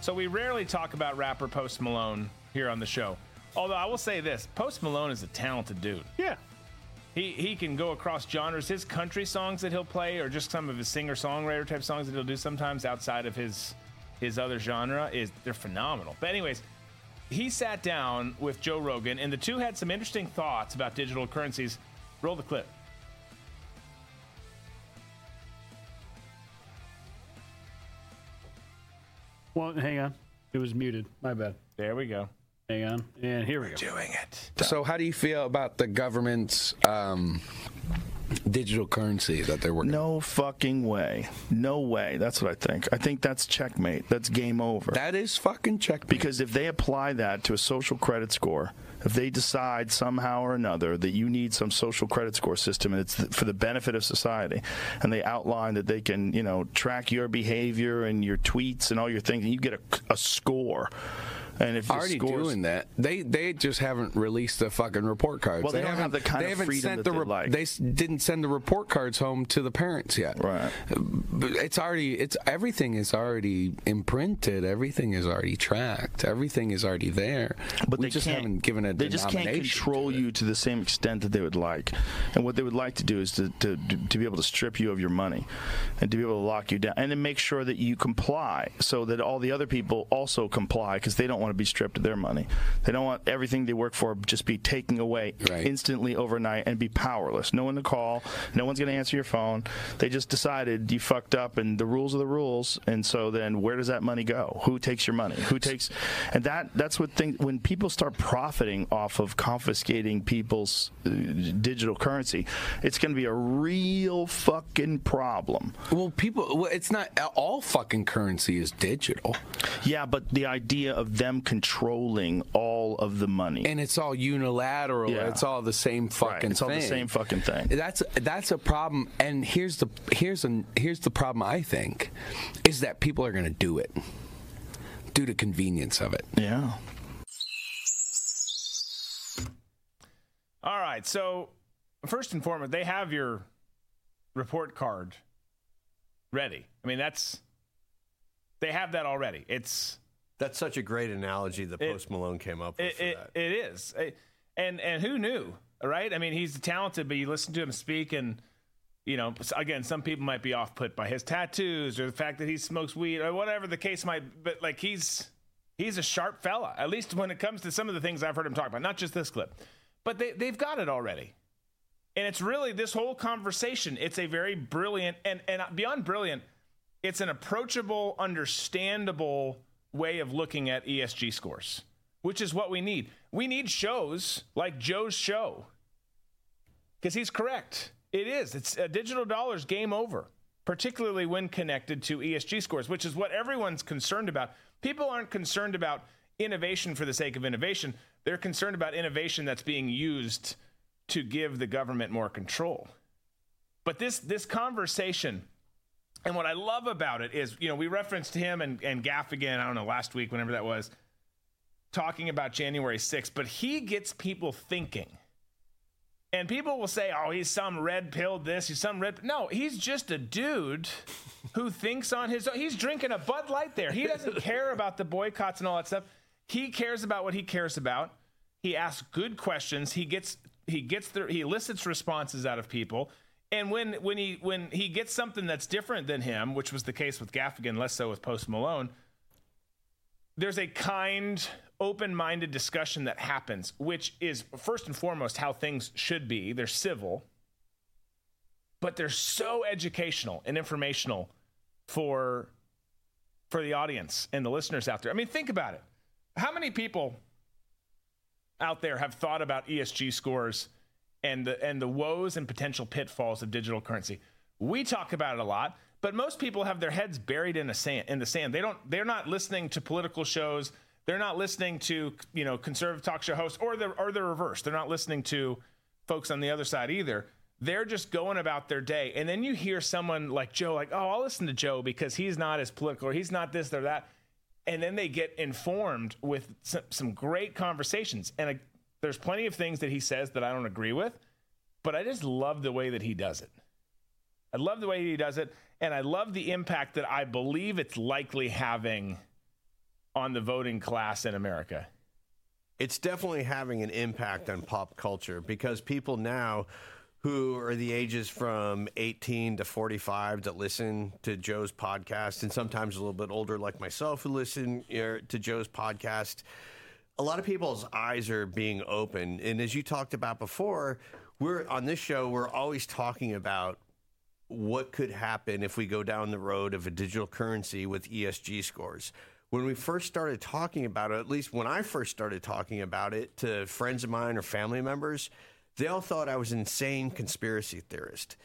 So we rarely talk about rapper Post Malone here on the show. Although I will say this, Post Malone is a talented dude. Yeah. He he can go across genres. His country songs that he'll play, or just some of his singer songwriter type songs that he'll do sometimes outside of his his other genre, is they're phenomenal. But anyways, he sat down with Joe Rogan, and the two had some interesting thoughts about digital currencies. Roll the clip. Well, hang on. It was muted. My bad. There we go. Hang on. And here we go. Doing it. So, how do you feel about the government's um, digital currency that they're working? No fucking way. No way. That's what I think. I think that's checkmate. That's game over. That is fucking checkmate. Because if they apply that to a social credit score, if they decide somehow or another that you need some social credit score system and it's for the benefit of society, and they outline that they can, you know, track your behavior and your tweets and all your things, and you get a, a score. And if already scores, doing that. They they just haven't released the fucking report cards. Well, they don't haven't- have the kind they of haven't freedom sent that the they'd like. They didn't send the report cards home to the parents yet. Right. But it's already it's everything is already imprinted. Everything is already tracked. Everything is already there. But we they just haven't given a They just can't control you to the same extent that they would like. And what they would like to do is to, to, to be able to strip you of your money and to be able to lock you down and then make sure that you comply so that all the other people also comply because they don't want to be stripped of their money. They don't want everything they work for just be taken away instantly overnight and be powerless. No one to call. No one's going to answer your phone. They just decided you fucked up and the rules are the rules. And so then where does that money go? Who takes your money? Who takes and that that's what things when people start profiting off of confiscating people's uh, digital currency, it's going to be a real fucking problem. Well, people, well, it's not all fucking currency is digital. Yeah, but the idea of them controlling all of the money and it's all unilateral. Yeah. It's all the same fucking. It's all the thing. same fucking thing. That's that's a problem. And here's the here's an here's the problem. I think is that people are going to do it due to convenience of it. Yeah. All right. So, first and foremost, they have your report card ready. I mean, that's they have that already. It's That's such a great analogy that It- Post Malone came up with. it, for it, that. it is. And and who knew, right? I mean, he's talented, but you listen to him speak, and you know, again, some people might be off put by his tattoos or the fact that he smokes weed or whatever the case might. But like, he's he's a sharp fella. At least when it comes to some of the things I've heard him talk about, not just this clip, but they they've got it already. And it's really this whole conversation. It's a very brilliant and and beyond brilliant, it's an approachable, understandable way of looking at ESG scores, which is what we need. We need shows like Joe's show. Because he's correct. It is. It's a digital dollars game over, particularly when connected to ESG scores, which is what everyone's concerned about. People aren't concerned about innovation for the sake of innovation. They're concerned about innovation that's being used to give the government more control. But this this conversation, and what I love about it is, you know, we referenced him and, and Gaffigan, I don't know, last week, whenever that was, talking about January 6th, but he gets people thinking. And people will say, oh, he's some red pilled this, he's some red. No, he's just a dude who thinks on his own. He's drinking a Bud Light there. He doesn't care about the boycotts and all that stuff. He cares about what he cares about. He asks good questions. He gets he gets the he elicits responses out of people. And when when he when he gets something that's different than him, which was the case with Gaffigan, less so with Post Malone, there's a kind, open-minded discussion that happens, which is first and foremost how things should be. They're civil, but they're so educational and informational for for the audience and the listeners out there. I mean, think about it. How many people out there have thought about ESG scores and the and the woes and potential pitfalls of digital currency? We talk about it a lot, but most people have their heads buried in a sand in the sand. They don't they're not listening to political shows. They're not listening to, you know, conservative talk show hosts or the or the reverse. They're not listening to folks on the other side either. They're just going about their day. And then you hear someone like Joe like, "Oh, I'll listen to Joe because he's not as political or he's not this or that." and then they get informed with some, some great conversations. And I, there's plenty of things that he says that I don't agree with, but I just love the way that he does it. I love the way he does it, and I love the impact that I believe it's likely having on the voting class in America. It's definitely having an impact on pop culture because people now who are the ages from 18 to 45 that listen to Joe's podcast, and sometimes a little bit older, like myself, who listen to Joe's podcast. A lot of people's eyes are being opened, and as you talked about before, we're on this show. We're always talking about what could happen if we go down the road of a digital currency with ESG scores. When we first started talking about it, at least when I first started talking about it to friends of mine or family members, they all thought I was an insane conspiracy theorist.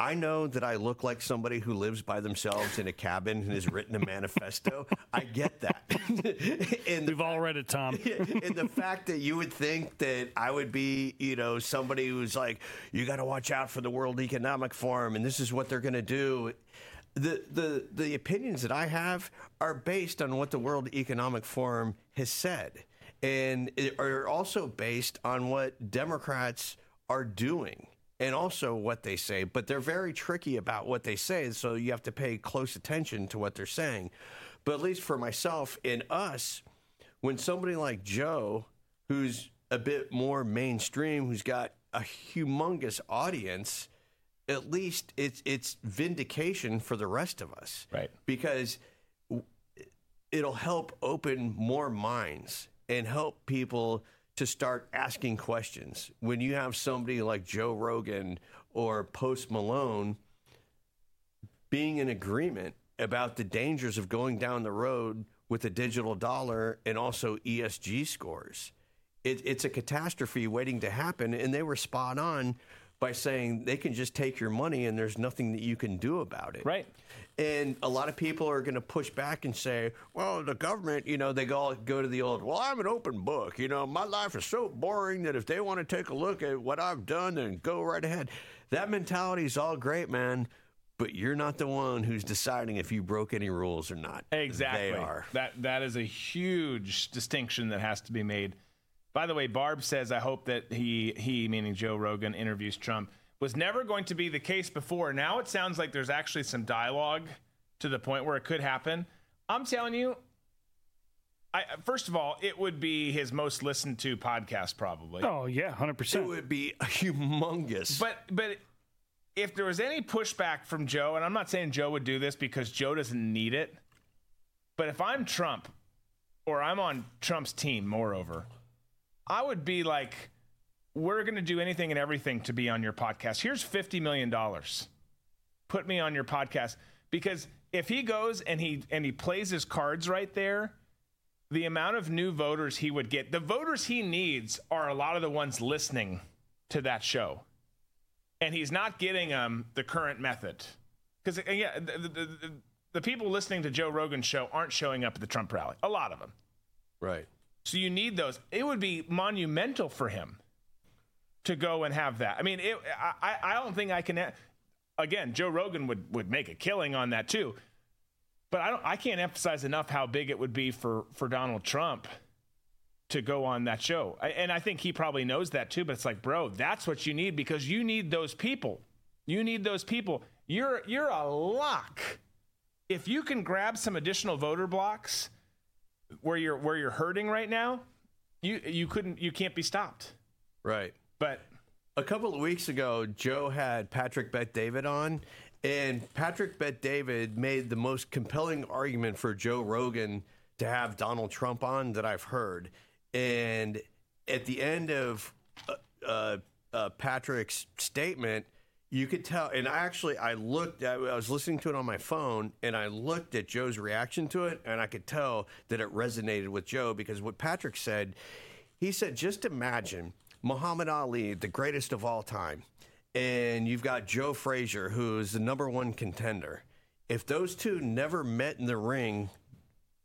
I know that I look like somebody who lives by themselves in a cabin and has written a manifesto. I get that. and We've all read it, Tom. and the fact that you would think that I would be, you know, somebody who's like, you got to watch out for the World Economic Forum and this is what they're going to do. The, the, the opinions that I have are based on what the World Economic Forum has said and are also based on what Democrats are doing and also what they say, but they're very tricky about what they say, so you have to pay close attention to what they're saying. But at least for myself and us, when somebody like Joe, who's a bit more mainstream, who's got a humongous audience, at least it's it's vindication for the rest of us. Right. Because it'll help open more minds and help people to start asking questions. When you have somebody like Joe Rogan or Post Malone being in agreement about the dangers of going down the road with a digital dollar and also ESG scores, it, it's a catastrophe waiting to happen. And they were spot on by saying they can just take your money and there's nothing that you can do about it. Right. And a lot of people are going to push back and say, well, the government, you know, they go, go to the old, well, I'm an open book. You know, my life is so boring that if they want to take a look at what I've done, then go right ahead. That mentality is all great, man. But you're not the one who's deciding if you broke any rules or not. Exactly. They are. That that is a huge distinction that has to be made. By the way, Barb says, I hope that he he meaning Joe Rogan interviews Trump was never going to be the case before. Now it sounds like there's actually some dialogue to the point where it could happen. I'm telling you, I, first of all, it would be his most listened to podcast, probably. Oh yeah, hundred percent. It would be humongous. But but if there was any pushback from Joe, and I'm not saying Joe would do this because Joe doesn't need it, but if I'm Trump or I'm on Trump's team, moreover, I would be like, we're going to do anything and everything to be on your podcast. Here's $50 million. Put me on your podcast. Because if he goes and he and he plays his cards right there, the amount of new voters he would get, the voters he needs are a lot of the ones listening to that show. And he's not getting um the current method. Because yeah, the, the, the, the people listening to Joe Rogan's show aren't showing up at the Trump rally. A lot of them. Right. So you need those. It would be monumental for him to go and have that. I mean, it, I, I don't think I can. Again, Joe Rogan would, would make a killing on that too, but I don't. I can't emphasize enough how big it would be for for Donald Trump to go on that show. And I think he probably knows that too. But it's like, bro, that's what you need because you need those people. You need those people. You're you're a lock. If you can grab some additional voter blocks where you're where you're hurting right now, you you couldn't you can't be stopped. Right. But a couple of weeks ago, Joe had Patrick Bet David on, and Patrick Bet David made the most compelling argument for Joe Rogan to have Donald Trump on that I've heard. And at the end of uh, uh, uh, Patrick's statement, you could tell. And I actually, I looked. I was listening to it on my phone, and I looked at Joe's reaction to it, and I could tell that it resonated with Joe because what Patrick said, he said, just imagine Muhammad Ali, the greatest of all time, and you've got Joe Frazier, who's the number one contender. If those two never met in the ring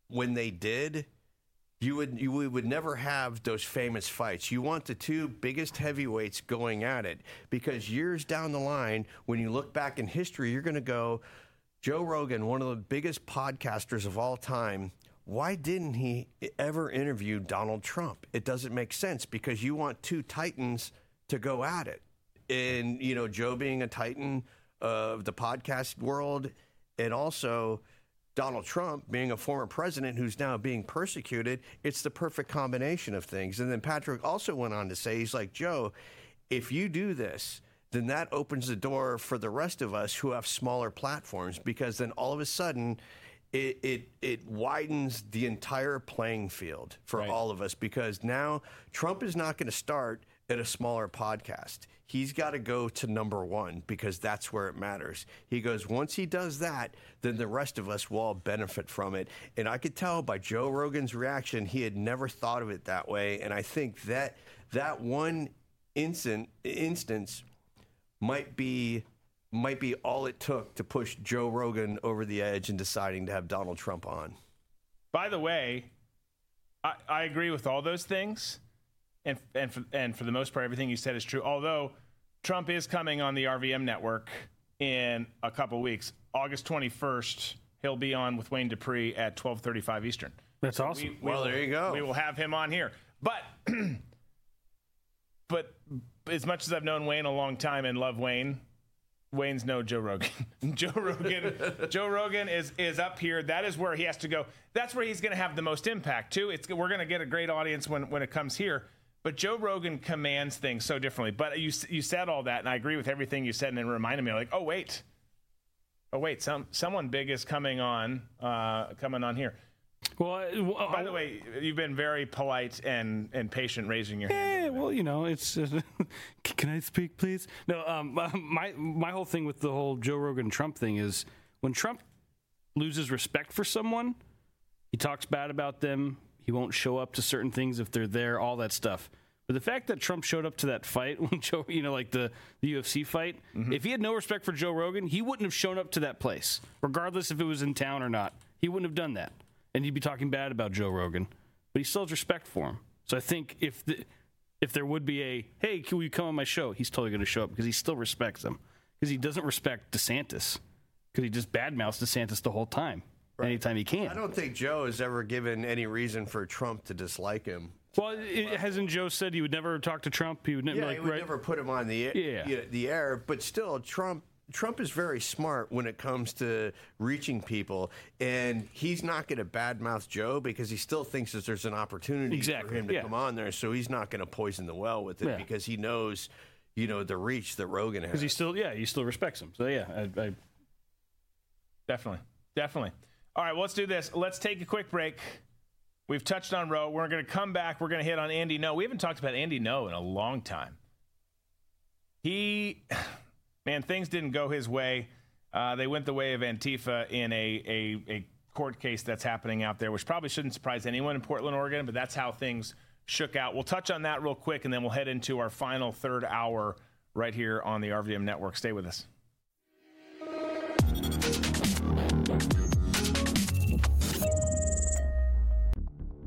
when they did, you would you we would never have those famous fights. You want the two biggest heavyweights going at it because years down the line, when you look back in history, you're going to go, Joe Rogan, one of the biggest podcasters of all time. Why didn't he ever interview Donald Trump? It doesn't make sense because you want two titans to go at it. And, you know, Joe being a titan of the podcast world and also Donald Trump being a former president who's now being persecuted, it's the perfect combination of things. And then Patrick also went on to say, he's like, Joe, if you do this, then that opens the door for the rest of us who have smaller platforms because then all of a sudden it it, it widens the entire playing field for all of us because now Trump is not going to start at a smaller podcast. He's got to go to number one because that's where it matters. He goes, once he does that, then the rest of us will all benefit from it. And I could tell by Joe Rogan's reaction, he had never thought of it that way. And I think that that one instant instance might be might be all it took to push Joe Rogan over the edge in deciding to have Donald Trump on. By the way, I, I agree with all those things, and and for, and for the most part, everything you said is true. Although Trump is coming on the RVM network in a couple weeks, August twenty first, he'll be on with Wayne Dupree at twelve thirty five Eastern. That's awesome. Well, will- there you go. We will have him on here, but but as much as I've known Wayne a long time and love Wayne, Wayne's no Joe Rogan. Joe Rogan, Joe Rogan is is up here. That is where he has to go. That's where he's going to have the most impact too. It's we're going to get a great audience when when it comes here. But Joe Rogan commands things so differently. But you you said all that, and I agree with everything you said, and it reminded me like, oh wait, oh wait, some someone big is coming on, uh, coming on here. Well, by the way, you've been very polite and and patient raising your hand. Yeah, well, you know, it's. Uh, can I speak, please? No, um, my my whole thing with the whole Joe Rogan Trump thing is when Trump loses respect for someone, he talks bad about them. He won't show up to certain things if they're there, all that stuff. But the fact that Trump showed up to that fight when Joe, you know, like the, the UFC fight, mm-hmm. if he had no respect for Joe Rogan, he wouldn't have shown up to that place, regardless if it was in town or not. He wouldn't have done that, and he'd be talking bad about Joe Rogan. But he still has respect for him. So I think if the, if there would be a hey, can you come on my show? He's totally going to show up because he still respects him because he doesn't respect DeSantis because he just badmouths DeSantis the whole time, anytime he can. I don't think Joe has ever given any reason for Trump to dislike him. Well, it, hasn't Joe said he would never talk to Trump? He would never Yeah, like he would right? never put him on the air, Yeah. you know, the air. But still, Trump Trump is very smart when it comes to reaching people, and he's not going to badmouth Joe because he still thinks that there's an opportunity Exactly, for him to yeah. come on there. So he's not going to poison the well with it Yeah. because he knows, you know, the reach that Rogan has. because he still yeah he still respects him. So yeah, I, I, Definitely. Definitely. All right, well, let's do this. Let's take a quick break. We've touched on Roe. We're going to come back. We're going to hit on Andy Ngo. We haven't talked about Andy Ngo in a long time. He, man, things didn't go his way. Uh, they went the way of Antifa in a, a, a court case that's happening out there, which probably shouldn't surprise anyone in Portland, Oregon, but that's how things shook out. We'll touch on that real quick, and then we'll head into our final third hour right here on the RVM network. Stay with us.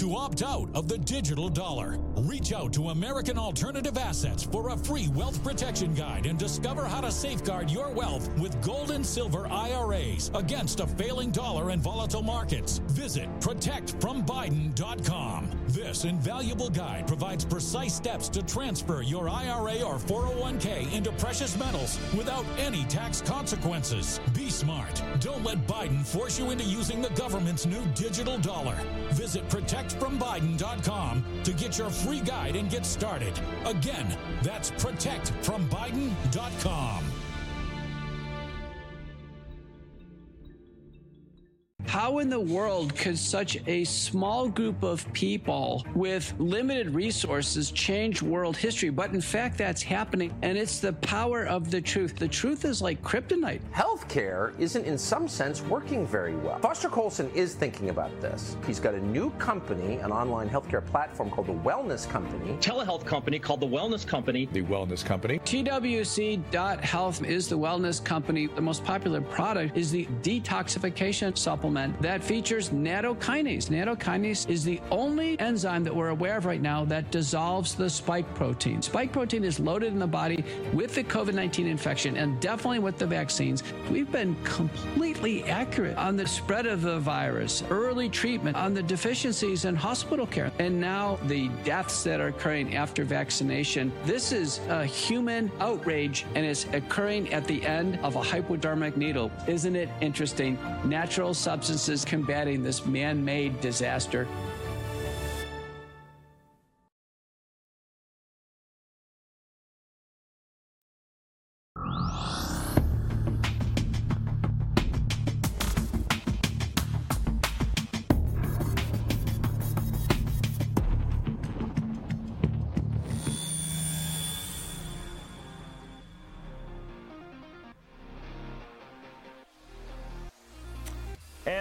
to opt out of the digital dollar. Reach out to American Alternative Assets for a free wealth protection guide and discover how to safeguard your wealth with gold and silver IRAs against a failing dollar and volatile markets. Visit protectfrombiden.com. This invaluable guide provides precise steps to transfer your IRA or 401k into precious metals without any tax consequences. Be smart. Don't let Biden force you into using the government's new digital dollar. Visit protectfrombiden.com to get your free guide and get started. Again, that's protectfrombiden.com. How in the world could such a small group of people with limited resources change world history? But in fact, that's happening, and it's the power of the truth. The truth is like kryptonite. Healthcare isn't, in some sense, working very well. Foster Coulson is thinking about this. He's got a new company, an online healthcare platform called the Wellness Company. Telehealth company called the Wellness Company. The Wellness Company. TWC.health is the wellness company. The most popular product is the detoxification supplement supplement that features nattokinase. Nattokinase is the only enzyme that we're aware of right now that dissolves the spike protein. Spike protein is loaded in the body with the COVID 19 infection and definitely with the vaccines. We've been completely accurate on the spread of the virus, early treatment, on the deficiencies in hospital care, and now the deaths that are occurring after vaccination. This is a human outrage and it's occurring at the end of a hypodermic needle. Isn't it interesting? Natural substances combating this man made disaster.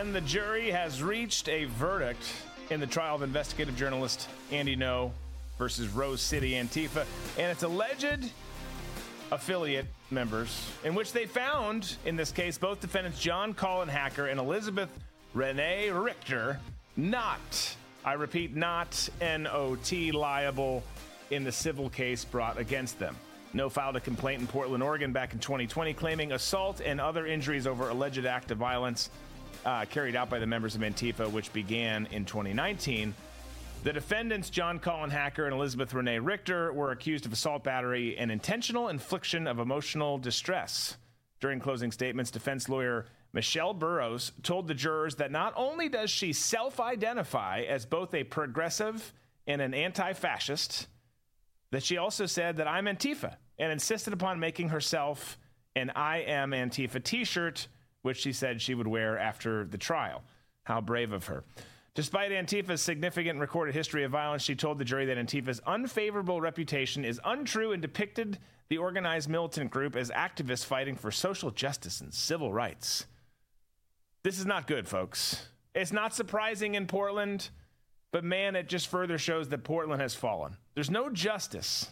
And the jury has reached a verdict in the trial of investigative journalist Andy Ngo versus Rose City Antifa and its alleged affiliate members, in which they found, in this case, both defendants John Colin Hacker and Elizabeth Renee Richter not, I repeat, not NOT liable in the civil case brought against them. Ngo filed a complaint in Portland, Oregon back in 2020 claiming assault and other injuries over alleged act of violence uh, carried out by the members of Antifa, which began in 2019. The defendants, John Colin Hacker and Elizabeth Renee Richter, were accused of assault battery and intentional infliction of emotional distress. During closing statements, defense lawyer Michelle Burrows told the jurors that not only does she self identify as both a progressive and an anti fascist, that she also said that I'm Antifa and insisted upon making herself an I am Antifa t shirt, which she said she would wear after the trial. How brave of her. Despite Antifa's significant recorded history of violence, she told the jury that Antifa's unfavorable reputation is untrue and depicted the organized militant group as activists fighting for social justice and civil rights. This is not good, folks. It's not surprising in Portland, but man, it just further shows that Portland has fallen. There's no justice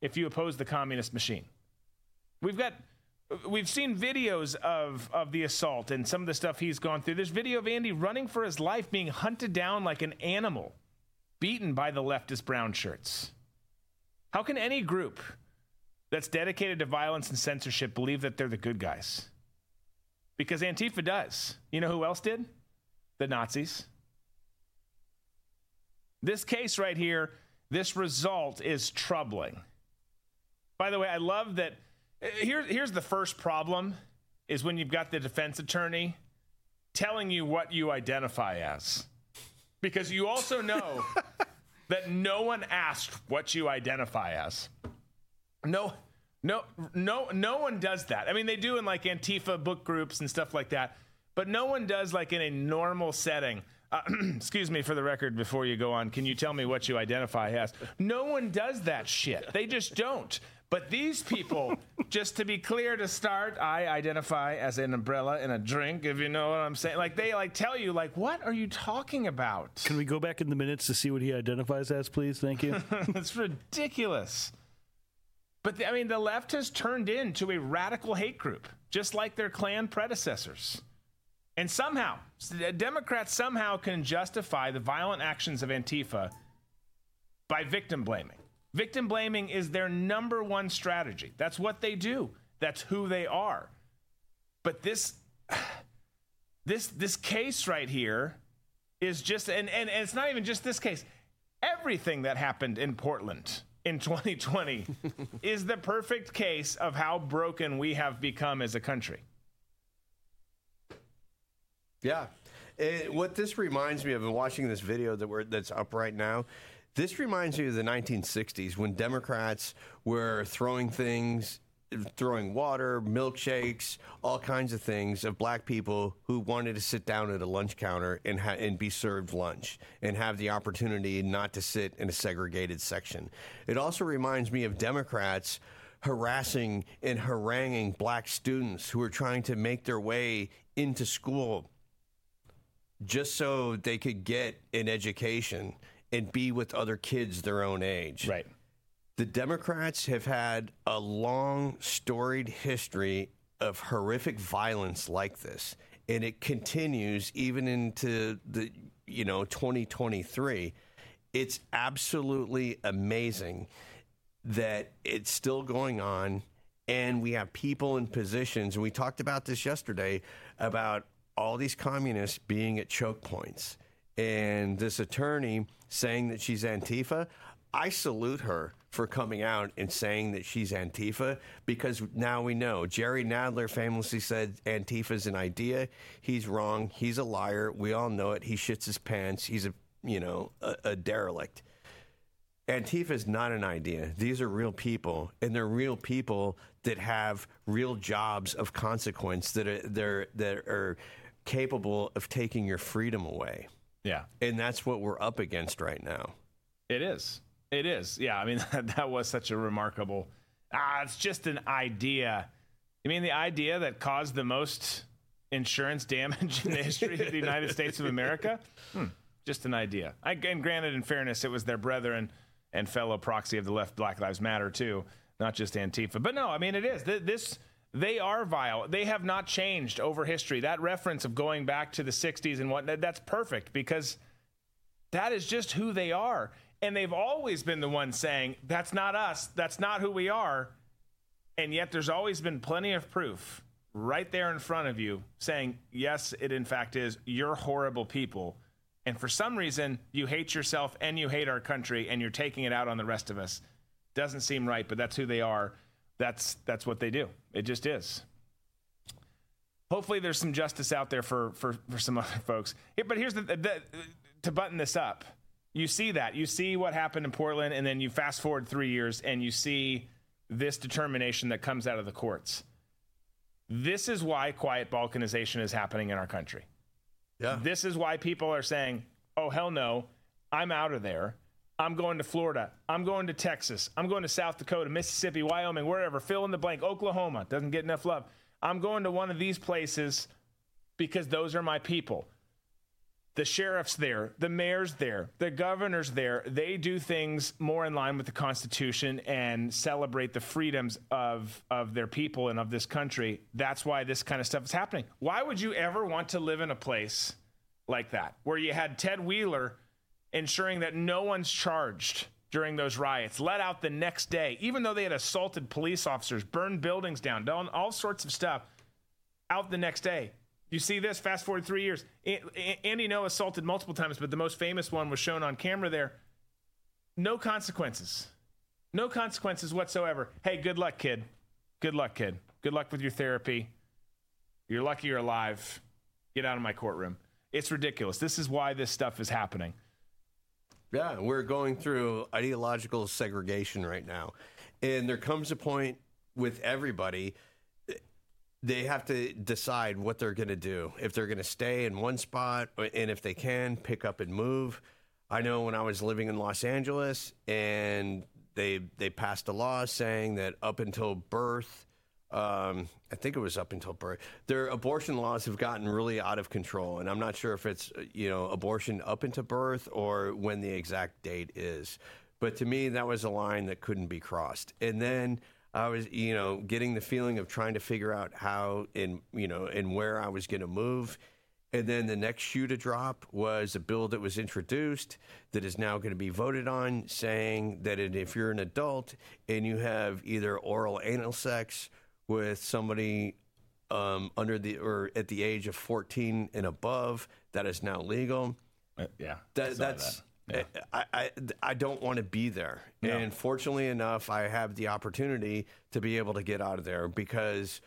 if you oppose the communist machine. We've got we've seen videos of of the assault and some of the stuff he's gone through. There's video of Andy running for his life, being hunted down like an animal, beaten by the leftist brown shirts. How can any group that's dedicated to violence and censorship believe that they're the good guys? Because Antifa does. You know who else did? The Nazis. This case right here, this result is troubling. By the way, I love that here, here's the first problem is when you've got the defense attorney telling you what you identify as. Because you also know that no one asked what you identify as. No, no, no, no one does that. I mean, they do in like Antifa book groups and stuff like that, but no one does like in a normal setting. Uh, excuse me for the record before you go on. Can you tell me what you identify as? No one does that shit. They just don't. But these people, just to be clear to start, I identify as an umbrella in a drink, if you know what I'm saying. Like they like tell you, like, what are you talking about? Can we go back in the minutes to see what he identifies as, please? Thank you. It's ridiculous. But the, I mean, the left has turned into a radical hate group, just like their Klan predecessors. And somehow, Democrats somehow can justify the violent actions of Antifa by victim blaming. Victim blaming is their number one strategy. That's what they do. That's who they are. But this this this case right here is just and, and, and it's not even just this case. Everything that happened in Portland in 2020 is the perfect case of how broken we have become as a country. Yeah. It, what this reminds me of, in watching this video that we're, that's up right now, this reminds me of the 1960s when Democrats were throwing things, throwing water, milkshakes, all kinds of things of black people who wanted to sit down at a lunch counter and, ha- and be served lunch and have the opportunity not to sit in a segregated section. It also reminds me of Democrats harassing and haranguing black students who were trying to make their way into school just so they could get an education and be with other kids their own age. Right. The Democrats have had a long, storied history of horrific violence like this. and it continues even into the you know 2023. It's absolutely amazing that it's still going on and we have people in positions and we talked about this yesterday about all these communists being at choke points and this attorney saying that she's antifa i salute her for coming out and saying that she's antifa because now we know. Jerry nadler famously said antifa's an idea. He's wrong. He's a liar. We all know it. He shits his pants. He's a you know a, a derelict. Antifa is not an idea. These are real people, and they're real people that have real jobs of consequence that are that are capable of taking your freedom away. Yeah, and that's what we're up against right now. It is. It is. Yeah, I mean that, that was such a remarkable. Ah, it's just an idea. You mean the idea that caused the most insurance damage in the history of the United States of America? Hmm, just an idea. I, and granted, in fairness, it was their brethren and fellow proxy of the left, Black Lives Matter too, not just Antifa. But no, I mean it is this. They are vile. They have not changed over history. That reference of going back to the '60s and what that's perfect because that is just who they are. And they've always been the ones saying, that's not us, that's not who we are. And yet there's always been plenty of proof right there in front of you saying, yes, it in fact is. You're horrible people. And for some reason, you hate yourself and you hate our country and you're taking it out on the rest of us. Doesn't seem right, but that's who they are. That's that's what they do. It just is. Hopefully, there's some justice out there for for, for some other folks. But here's the, the to button this up. You see that. You see what happened in Portland, and then you fast forward three years, and you see this determination that comes out of the courts. This is why quiet balkanization is happening in our country. Yeah. This is why people are saying, oh, hell no, I'm out of there. I'm going to Florida. I'm going to Texas. I'm going to South Dakota, Mississippi, Wyoming, wherever. Fill in the blank. Oklahoma doesn't get enough love. I'm going to one of these places because those are my people. The sheriff's there, the mayor's there, the governor's there. They do things more in line with the Constitution and celebrate the freedoms of, of their people and of this country. That's why this kind of stuff is happening. Why would you ever want to live in a place like that where you had Ted Wheeler ensuring that no one's charged during those riots, let out the next day, even though they had assaulted police officers, burned buildings down, done all sorts of stuff, out the next day? You see this? Fast forward three years. Andy Ngo assaulted multiple times, but the most famous one was shown on camera there. No consequences. No consequences whatsoever. Hey, good luck, kid. Good luck, kid. Good luck with your therapy. You're lucky you're alive. Get out of my courtroom. It's ridiculous. This is why this stuff is happening. Yeah, we're going through ideological segregation right now. And there comes a point with everybody they have to decide what they're going to do. If they're going to stay in one spot, and if they can, pick up and move. I know when I was living in Los Angeles, and they they passed a law saying that up until birth, um, I think it was up until birth, their abortion laws have gotten really out of control, and I'm not sure if it's you know abortion up into birth or when the exact date is. But to me, that was a line that couldn't be crossed. And then I was, you know, getting the feeling of trying to figure out how and you know and where I was going to move. And then the next shoe to drop was a bill that was introduced that is now going to be voted on, saying that if you're an adult and you have either oral anal sex with somebody um, under the or at the age of 14 and above, that is now legal. Uh, yeah, that, that's. That. Yeah. I, I, I don't want to be there. No. And fortunately enough, I have the opportunity to be able to get out of there because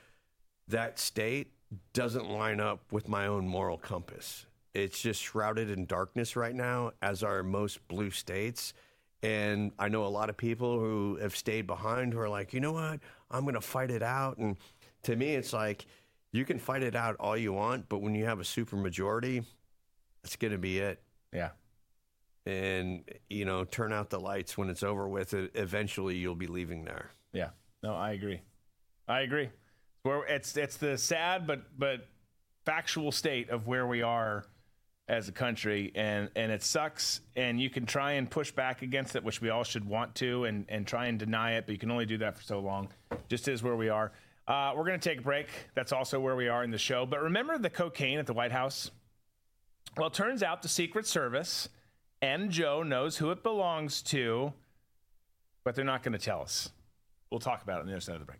that state doesn't line up with my own moral compass. It's just shrouded in darkness right now, as are most blue states. And I know a lot of people who have stayed behind who are like, you know what? I'm going to fight it out. And to me, it's like, you can fight it out all you want, but when you have a super majority, that's going to be it. Yeah and you know turn out the lights when it's over with It, eventually you'll be leaving there yeah no i agree i agree where it's it's the sad but but factual state of where we are as a country and and it sucks and you can try and push back against it which we all should want to and and try and deny it but you can only do that for so long just is where we are Uh, we're going to take a break. That's also where we are in the show. But remember the cocaine at the White House? Well, it turns out the Secret Service and Joe knows who it belongs to, but they're not going to tell us. We'll talk about it on the other side of the break.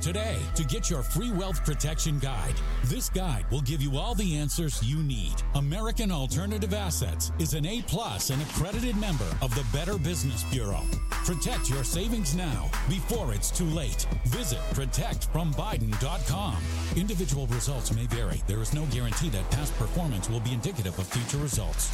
today to get your free wealth protection guide. This guide will give you all the answers you need. American Alternative Assets is an A plus and accredited member of the Better Business Bureau. Protect your savings now before it's too late. Visit protectfrombiden.com. Individual results may vary. There is no guarantee that past performance will be indicative of future results.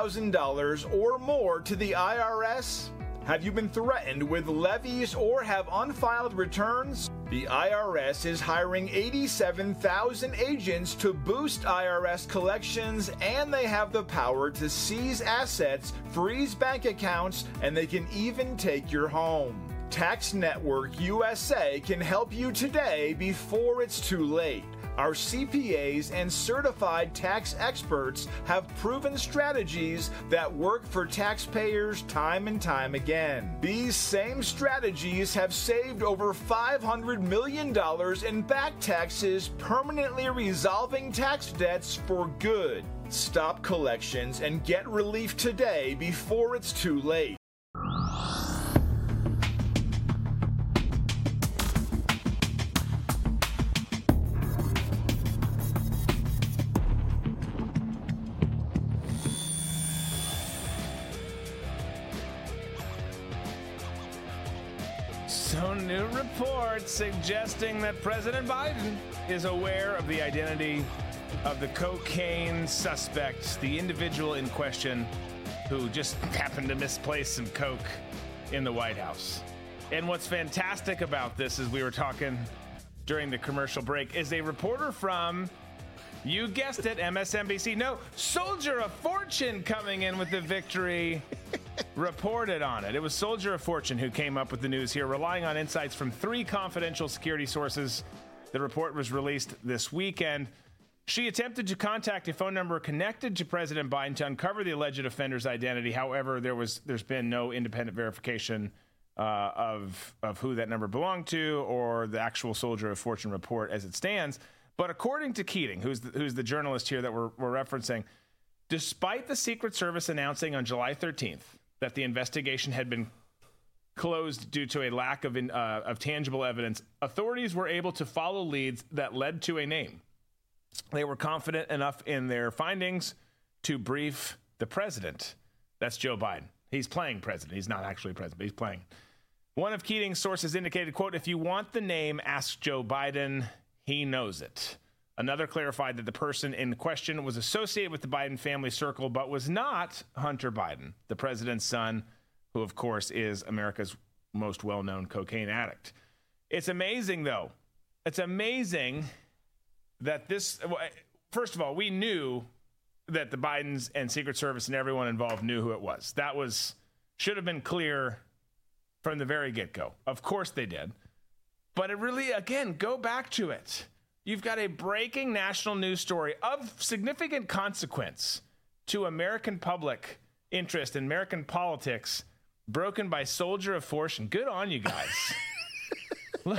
$10,000 or more to the IRS? Have you been threatened with levies or have unfiled returns? The IRS is hiring 87,000 agents to boost IRS collections, and they have the power to seize assets, freeze bank accounts, and they can even take your home. Tax Network USA can help you today before it's too late. Our CPAs and certified tax experts have proven strategies that work for taxpayers time and time again. These same strategies have saved over $500 million in back taxes, permanently resolving tax debts for good. Stop collections and get relief today before it's too late. New report suggesting that President Biden is aware of the identity of the cocaine suspect, the individual in question who just happened to misplace some coke in the White House. And what's fantastic about this, as we were talking during the commercial break, is a reporter from, you guessed it, MSNBC. No, Soldier of Fortune coming in with the victory reported on it. It was Soldier of Fortune who came up with the news here, relying on insights from three confidential security sources. The report was released this weekend. She attempted to contact a phone number connected to President Biden to uncover the alleged offender's identity. However, there was there's been no independent verification uh, of of who that number belonged to or the actual Soldier of Fortune report as it stands. But according to Keating, who's the, who's the journalist here that we're, we're referencing, despite the Secret Service announcing on July 13th that the investigation had been closed due to a lack of, uh, of tangible evidence, authorities were able to follow leads that led to a name. They were confident enough in their findings to brief the president. That's Joe Biden. He's playing president. He's not actually president, but he's playing. One of Keating's sources indicated, quote, if you want the name, ask Joe Biden. He knows it. Another clarified that the person in question was associated with the Biden family circle, but was not Hunter Biden, the president's son, who, of course, is America's most well known cocaine addict. It's amazing, though. It's amazing that this, first of all, we knew that the Bidens and Secret Service and everyone involved knew who it was. That was, should have been clear from the very get go. Of course they did. But it really, again, go back to it. You've got a breaking national news story of significant consequence to American public interest in American politics broken by Soldier of Fortune. Good on you guys.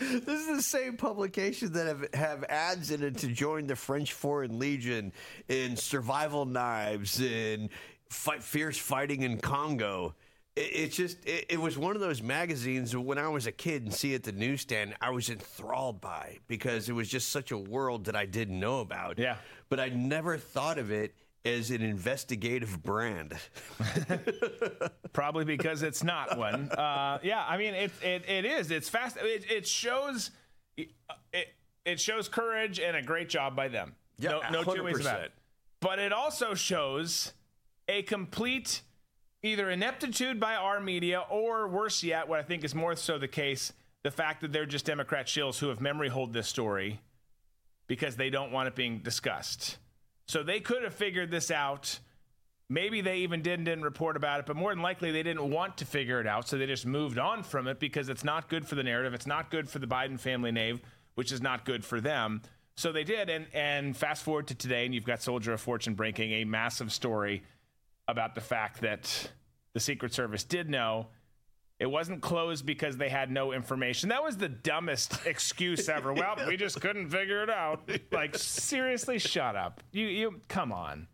This is the same publication that have, have ads in it to join the French Foreign Legion in survival knives and fight, fierce fighting in Congo. It, it's just, it, it was one of those magazines when I was a kid and see it at the newsstand, I was enthralled by because it was just such a world that I didn't know about. Yeah. But I never thought of it as an investigative brand. Probably because it's not one. Uh, yeah, I mean it, it it is. It's fast. It, it shows it it shows courage and a great job by them. Yeah, no, no two ways about it. But it also shows a complete either ineptitude by our media or worse yet, what I think is more so the case, the fact that they're just Democrat shills who have memory hold this story because they don't want it being discussed. So they could have figured this out. Maybe they even did and didn't report about it, but more than likely they didn't want to figure it out. So they just moved on from it because it's not good for the narrative. It's not good for the Biden family name, which is not good for them. So they did. And, and fast forward to today, and you've got Soldier of Fortune breaking a massive story about the fact that the Secret Service did know. It wasn't closed because they had no information. That was the dumbest excuse ever. Well, we just couldn't figure it out. Like seriously, shut up. You you come on.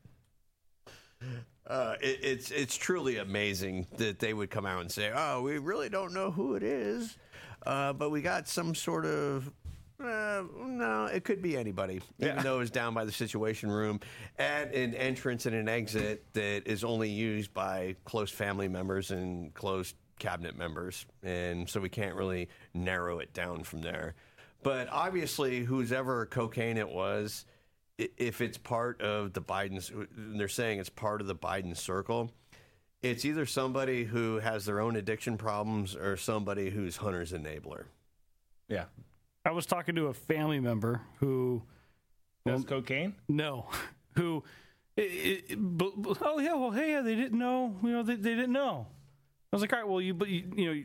Uh, it, it's it's truly amazing that they would come out and say, "Oh, we really don't know who it is, uh, but we got some sort of." Uh, no, it could be anybody, even though it's down by the Situation Room at an entrance and an exit that is only used by close family members and close cabinet members, and so we can't really narrow it down from there. But obviously, whoever cocaine it was, if it's part of the Biden's, they're saying it's part of the Biden circle. It's either somebody who has their own addiction problems or somebody who's Hunter's enabler. Yeah. I was talking to a family member who Does cocaine? No, who? It, it, but, but- oh yeah, well hey, yeah, they didn't know. You know, they, they didn't know. I was like, all right, well, you but you, you know,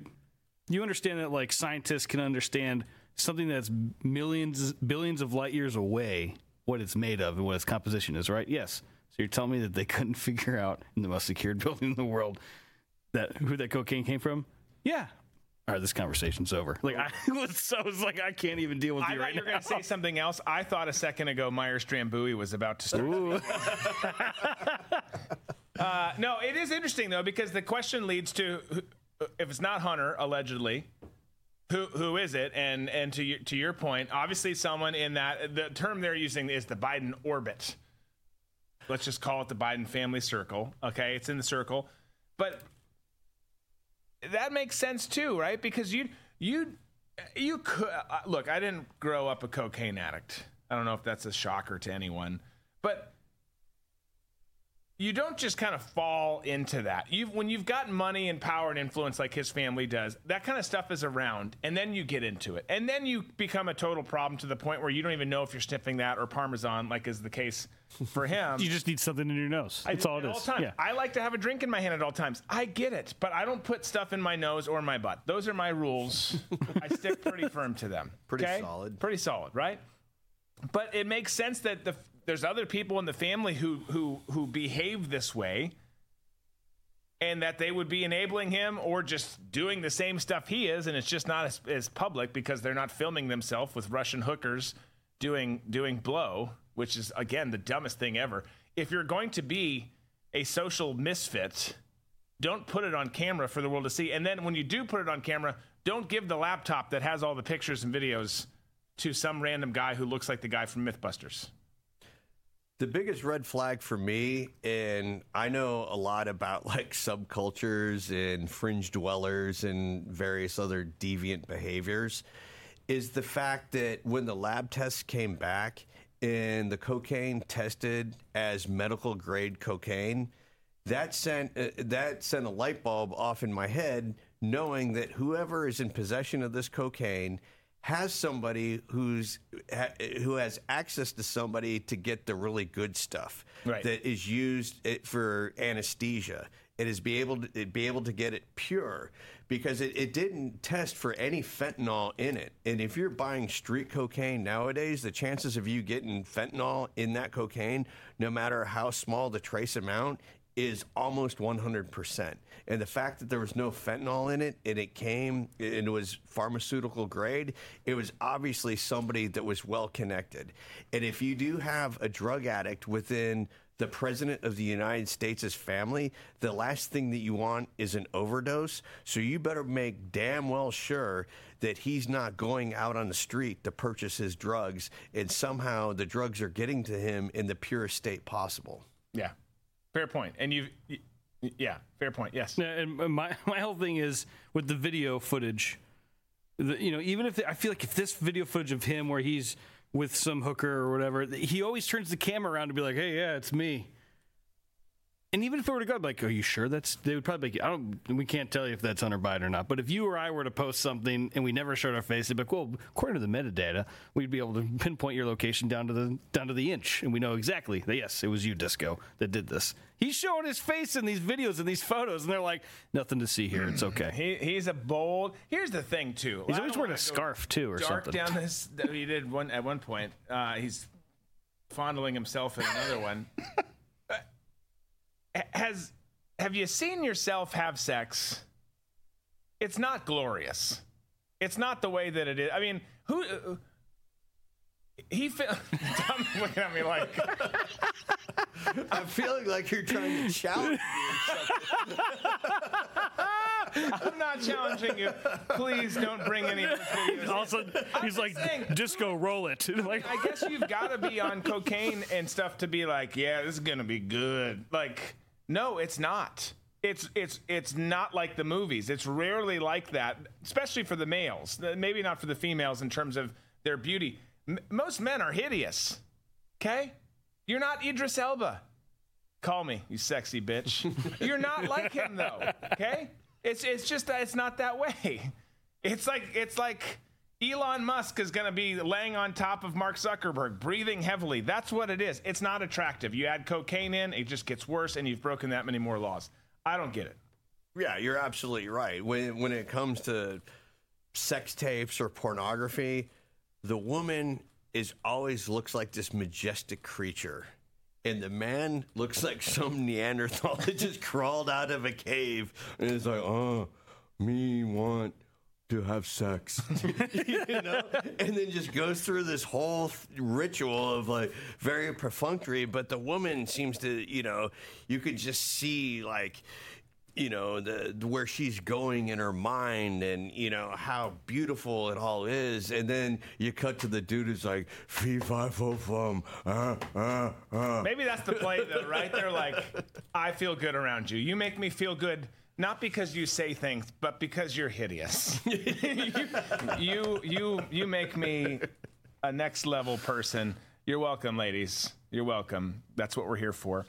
you understand that like scientists can understand something that's millions, billions of light years away, what it's made of and what its composition is, right? Yes. So you're telling me that they couldn't figure out in the most secured building in the world that who that cocaine came from? Yeah. All right, this conversation's over. Like I was, so I was like, I can't even deal with I you thought right you were now. going to say something else. I thought a second ago Myers Drambuie was about to start. uh, no, it is interesting though because the question leads to if it's not Hunter allegedly, who who is it? And and to your, to your point, obviously someone in that the term they're using is the Biden orbit. Let's just call it the Biden family circle. Okay, it's in the circle, but that makes sense too, right? Because you you you could uh, look. I didn't grow up a cocaine addict. I don't know if that's a shocker to anyone, but you don't just kind of fall into that. You when you've got money and power and influence like his family does, that kind of stuff is around, and then you get into it, and then you become a total problem to the point where you don't even know if you're sniffing that or parmesan, like is the case for him. You just need something in your nose. That's do all it at is. all times. Yeah. I like to have a drink in my hand at all times. I get it, but I don't put stuff in my nose or my butt. Those are my rules. I stick pretty firm to them. Pretty okay? solid. Pretty solid, right? But it makes sense that the there's other people in the family who who who behave this way and that they would be enabling him or just doing the same stuff he is and it's just not as, as public because they're not filming themselves with russian hookers doing doing blow which is again the dumbest thing ever. If you're going to be a social misfit don't put it on camera for the world to see. And then when you do put it on camera don't give the laptop that has all the pictures and videos to some random guy who looks like the guy from mythbusters The biggest red flag for me, and I know a lot about like subcultures and fringe dwellers and various other deviant behaviors, is the fact that when the lab tests came back and the cocaine tested as medical grade cocaine, that sent uh, that sent a light bulb off in my head, knowing that whoever is in possession of this cocaine has somebody who's ha, who has access to somebody to get the really good stuff Right. that is used it for anesthesia. It is be able to be able to get it pure because it, it didn't test for any fentanyl in it. And if you're buying street cocaine nowadays, the chances of you getting fentanyl in that cocaine, no matter how small the trace amount, is almost 100%. And the fact that there was no fentanyl in it and it came and it was pharmaceutical grade, it was obviously somebody that was well connected. And if you do have a drug addict within the president of the United States' family, the last thing that you want is an overdose. So you better make damn well sure that he's not going out on the street to purchase his drugs and somehow the drugs are getting to him in the purest state possible. Yeah. Fair point. And you've, y- yeah, fair point. Yes. And my my whole thing is with the video footage. The, you know, even if I feel like if this video footage of him where he's with some hooker or whatever, he always turns the camera around to be like, "Hey, yeah, it's me." And even if it were to go, I'd be like, "Are you sure that's?" They would probably. Be, I don't. We can't tell you if that's Hunter Biden or not. But if you or I were to post something and we never showed our face, it'd be like, "Well, according to the metadata, we'd be able to pinpoint your location down to the down to the inch, and we know exactly that yes, it was you, Disco, that did this." He's showing his face in these videos and these photos, and they're like, "Nothing to see here. It's okay." He, he's a bold. Here's the thing, too. He's I always wearing a scarf too, or dark something. down this. that He did one at one point. Uh, he's fondling himself in another one. Has have you seen yourself have sex? It's not glorious. It's not the way that it is. I mean, who? Uh, he feel, Tom's looking at me like I'm feeling like you're trying to challenge me. I'm not challenging you. Please don't bring any. of those videos. All of I'm he's just like, saying, "Disco, roll it." like, I guess you've got to be on cocaine and stuff to be like, yeah, this is gonna be good. Like, no, it's not. It's it's it's not like the movies. It's rarely like that, especially for the males. Uh, Maybe not for the females in terms of their beauty. M- most men are hideous. Okay, you're not Idris Elba. Call me, you sexy bitch. You're not like him though. Okay, it's it's just that it's not that way. It's like it's like Elon Musk is going to be laying on top of Mark Zuckerberg, breathing heavily. That's what it is. It's not attractive. You add cocaine in, it just gets worse, and you've broken that many more laws. I don't get it. Yeah, you're absolutely right. When when it comes to sex tapes or pornography, the woman is always looks like this majestic creature. And the man looks like some Neanderthal that just crawled out of a cave and is like, oh, me want to have sex. you know? And then just goes through this whole th- ritual of like very perfunctory, but the woman seems to, you know, you could just see like, you know the where she's going in her mind and you know how beautiful it all is and then you cut to the dude who's like fee fi fo fum uh, uh, uh. Maybe that's the play, though, right? They're like, I feel good around you. You make me feel good. Not because you say things, but because you're hideous. you, you, you, make me a next level person. You're welcome, ladies. You're welcome. That's what we're here for.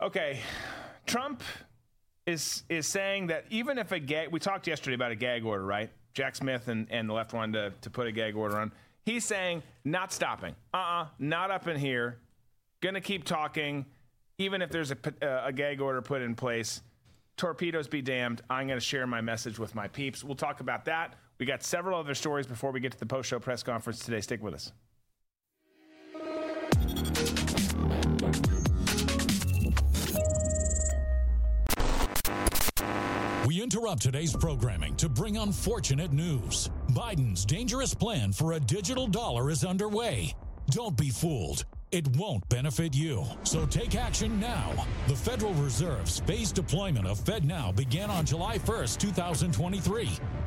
Okay, Trump is is saying that even if a gag, we talked yesterday about a gag order, right? Jack Smith and, and the left wanted to, to put a gag order on. He's saying not stopping. Uh uh not up in here. Gonna keep talking, even if there's a, a gag order put in place. Torpedoes be damned. I'm going to share my message with my peeps. We'll talk about that. We got several other stories before we get to the post show press conference today. Stick with us. We interrupt today's programming to bring unfortunate news. Biden's dangerous plan for a digital dollar is underway. Don't be fooled. It won't benefit you. So take action now. The Federal Reserve's phased deployment of FedNow began on July 1st, 2023.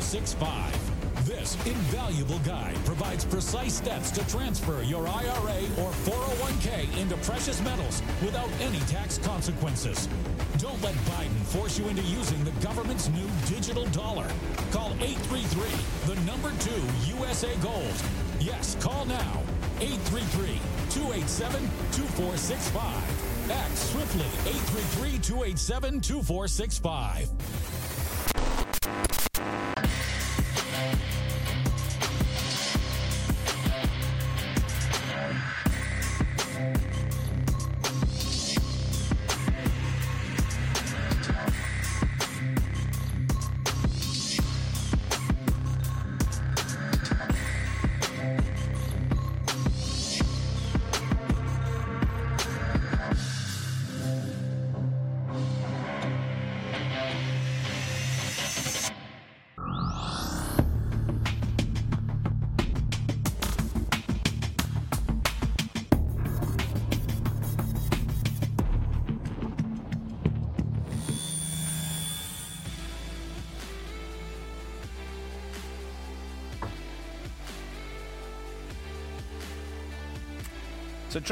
2465. This invaluable guide provides precise steps to transfer your IRA or 401k into precious metals without any tax consequences. Don't let Biden force you into using the government's new digital dollar. Call 833, the number 2 USA Gold. Yes, call now 833 287 2465 Act swiftly. 833 287 2465.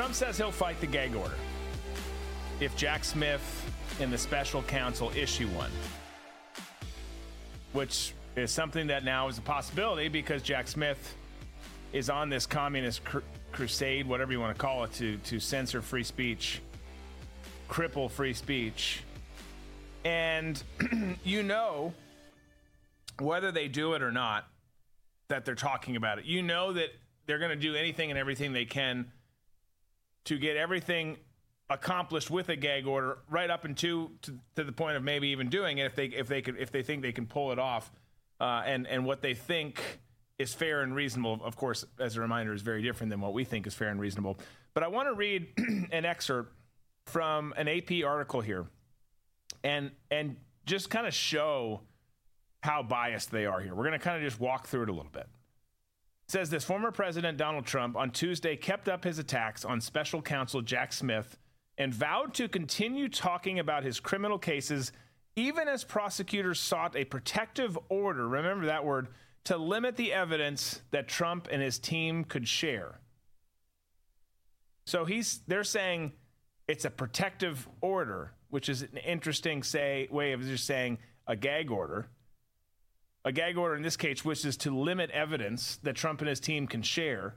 Trump says he'll fight the gag order if Jack Smith and the special counsel issue one, which is something that now is a possibility because Jack Smith is on this communist cr- crusade, whatever you want to call it, to to censor free speech, cripple free speech, and you know whether they do it or not that they're talking about it. You know that they're going to do anything and everything they can to get everything accomplished with a gag order right up into to, to the point of maybe even doing it if they if they could if they think they can pull it off. Uh, and and what they think is fair and reasonable of course as a reminder is very different than what we think is fair and reasonable. But i want to read an excerpt from an ap article here and and just kind of show how biased they are here. We're going to kind of just walk through it a little bit says this former President Donald Trump on Tuesday kept up his attacks on special counsel Jack Smith and vowed to continue talking about his criminal cases even as prosecutors sought a protective order, remember that word, to limit the evidence that Trump and his team could share. So he's they're saying it's a protective order, which is an interesting say way of just saying a gag order a gag order in this case, which is to limit evidence that Trump and his team can share,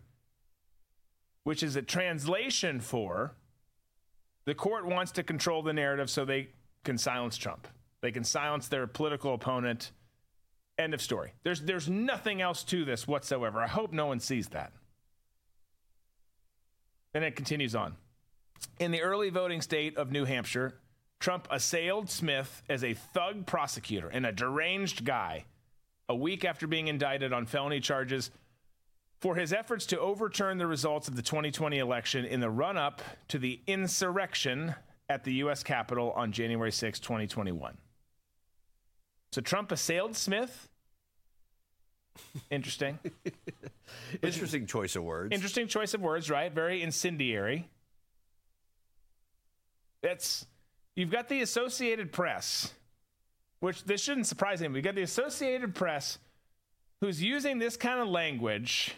which is a translation for the court wants to control the narrative so they can silence Trump. They can silence their political opponent. End of story. There's there's nothing else to this whatsoever. I hope no one sees that. And it continues on. In the early voting state of New Hampshire, Trump assailed Smith as a thug prosecutor and a deranged guy a week after being indicted on felony charges for his efforts to overturn the results of the 2020 election in the run up to the insurrection at the U.S. Capitol on January 6, 2021. So Trump assailed Smith. Interesting. Interesting choice of words. Interesting choice of words, right? Very incendiary. That's you've got the Associated Press which this shouldn't surprise him. We got the Associated Press who's using this kind of language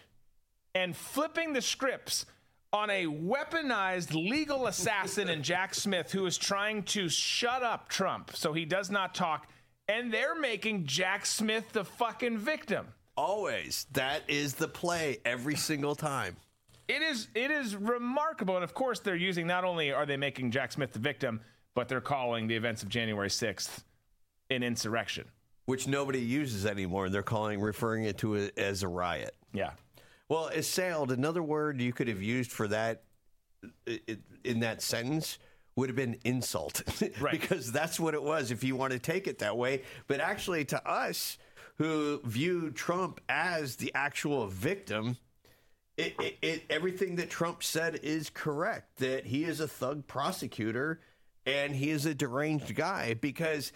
and flipping the scripts on a weaponized legal assassin in Jack Smith who is trying to shut up Trump so he does not talk. And they're making Jack Smith the fucking victim. Always. That is the play every single time. It is it is remarkable. And of course they're using not only are they making Jack Smith the victim, but they're calling the events of January 6th an insurrection, which nobody uses anymore. And they're calling referring it to it as a riot. Yeah. Well, assailed. Another word you could have used for that in that sentence would have been insult, right? because that's what it was. If you want to take it that way, but actually, to us who view Trump as the actual victim. It, it, it, everything that Trump said is correct. That he is a thug prosecutor and he is a deranged guy because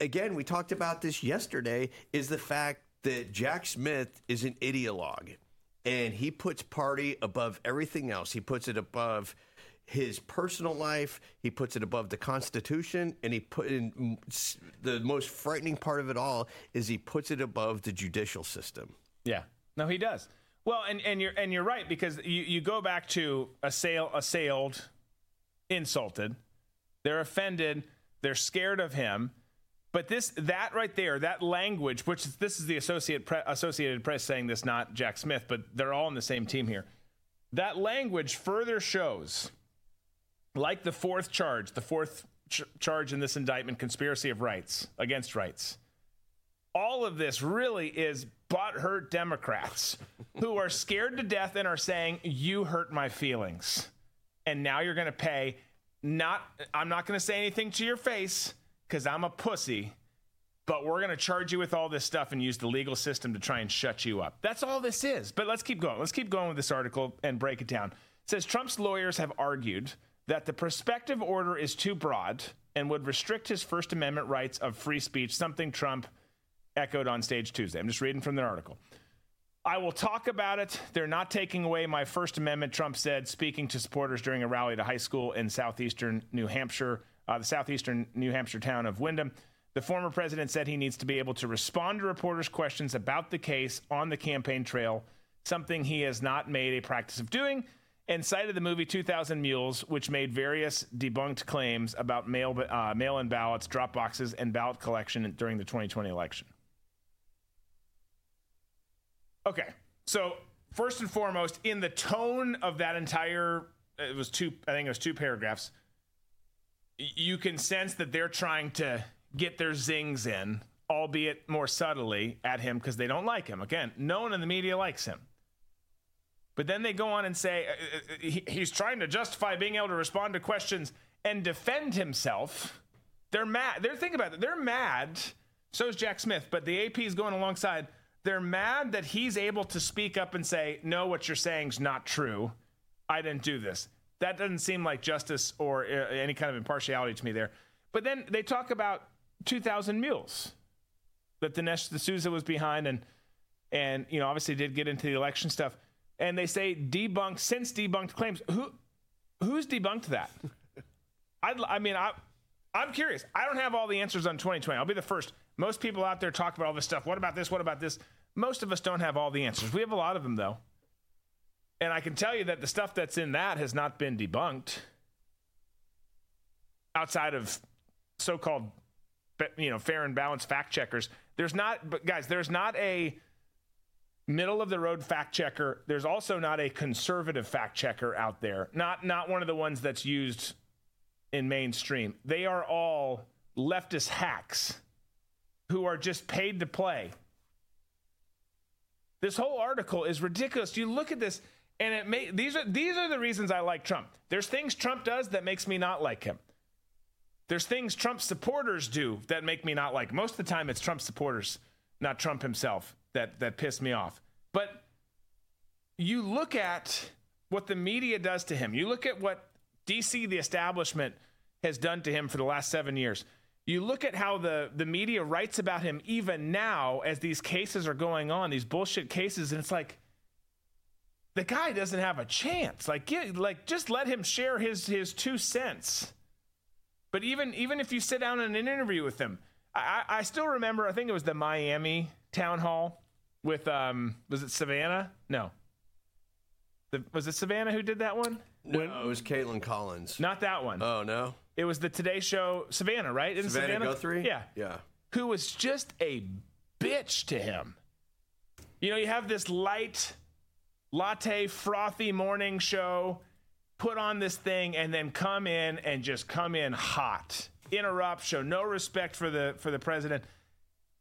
again, we talked about this yesterday, is the fact that Jack Smith is an ideologue and he puts party above everything else. He puts it above his personal life, he puts it above the Constitution, and he put in the most frightening part of it all is he puts it above the judicial system. Yeah. No, he does. Well, and, and you're and you're right because you, you go back to assail, assailed, insulted, they're offended, they're scared of him but this, that right there, that language, which is, this is the Associated, Pre- Associated Press saying this, not Jack Smith, but they're all on the same team here. That language further shows like the fourth charge, the fourth ch- charge in this indictment, conspiracy of rights against rights. All of this really is butthurt Democrats who are scared to death and are saying, "You hurt my feelings," and now you're going to pay. Not, I'm not going to say anything to your face because I'm a pussy but we're going to charge you with all this stuff and use the legal system to try and shut you up. That's all this is. But let's keep going. Let's keep going with this article and break it down. It says Trump's lawyers have argued that the prospective order is too broad and would restrict his First Amendment rights of free speech, something Trump echoed on stage Tuesday. I'm just reading from their article. I will talk about it. They're not taking away my First Amendment, Trump said, speaking to supporters during a rally at a high school in southeastern New Hampshire, uh, the southeastern New Hampshire town of Windham. The former president said he needs to be able to respond to reporters' questions about the case on the campaign trail, something he has not made a practice of doing, and cited the movie 2000 Mules, which made various debunked claims about mail, uh, mail in ballots, drop boxes, and ballot collection during the 2020 election. Okay, so first and foremost, in the tone of that entire, it was two, I think it was two paragraphs, you can sense that they're trying to get their zings in, albeit more subtly, at him because they don't like him. Again, no one in the media likes him. But then they go on and say uh, uh, he, he's trying to justify being able to respond to questions and defend himself. They're mad. They're thinking about it. They're mad. So is Jack Smith, but the AP is going alongside. They're mad that he's able to speak up and say, "No, what you're saying is not true. I didn't do this." That doesn't seem like justice or uh, any kind of impartiality to me there. But then they talk about 2,000 mules that Dinesh D'Souza was behind, and and you know obviously did get into the election stuff. And they say debunked since debunked claims. Who who's debunked that? I'd, I mean, I I'm curious. I don't have all the answers on 2020. I'll be the first. Most people out there talk about all this stuff. What about this? What about this? Most of us don't have all the answers. We have a lot of them though. And I can tell you that the stuff that's in that has not been debunked outside of so-called you know fair and balanced fact checkers. There's not, but guys, there's not a middle of the road fact checker. There's also not a conservative fact checker out there. Not not one of the ones that's used in mainstream. They are all leftist hacks who are just paid to play. This whole article is ridiculous. You look at this and it may these are these are the reasons I like Trump. There's things Trump does that makes me not like him. There's things Trump supporters do that make me not like. Most of the time, it's Trump supporters, not Trump himself, that that piss me off. But you look at what the media does to him. You look at what DC, the establishment, has done to him for the last seven years. You look at how the, the media writes about him even now as these cases are going on, these bullshit cases, and it's like the guy doesn't have a chance. Like, get, like just let him share his his two cents. But even even if you sit down in an interview with him, I, I still remember. I think it was the Miami town hall with um was it Savannah? No. The, was it Savannah who did that one? No, when, it was Kaitlan Collins. Not that one. Oh no. It was the Today Show Savannah, right? Isn't Savannah, Savannah Guthrie? Yeah. Yeah. Who was just a bitch to him. You know, you have this light latte frothy morning show put on this thing and then come in and just come in hot, interrupt, show no respect for the for the president.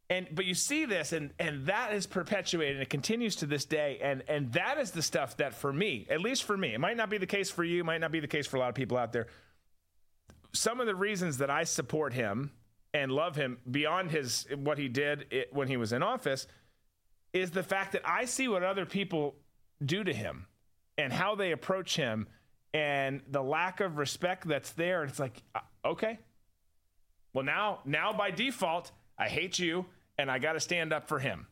And but you see this and and that is perpetuated and it continues to this day and and that is the stuff that for me, at least for me, it might not be the case for you, might not be the case for a lot of people out there. Some of the reasons that I support him and love him beyond his what he did when he was in office is the fact that I see what other people do to him and how they approach him and the lack of respect that's there. It's like, uh, okay, well now, now by default, I hate you, and I got to stand up for him.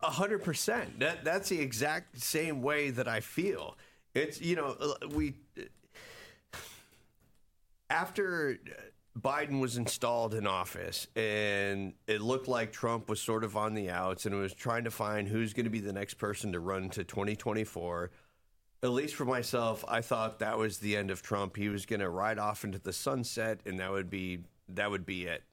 A hundred percent. That that's the exact same way that I feel. It's you know we after Biden was installed in office and it looked like Trump was sort of on the outs and was trying to find who's going to be the next person to run to 2024 at least for myself, I thought that was the end of Trump. He was going to ride off into the sunset, and that would be that would be it.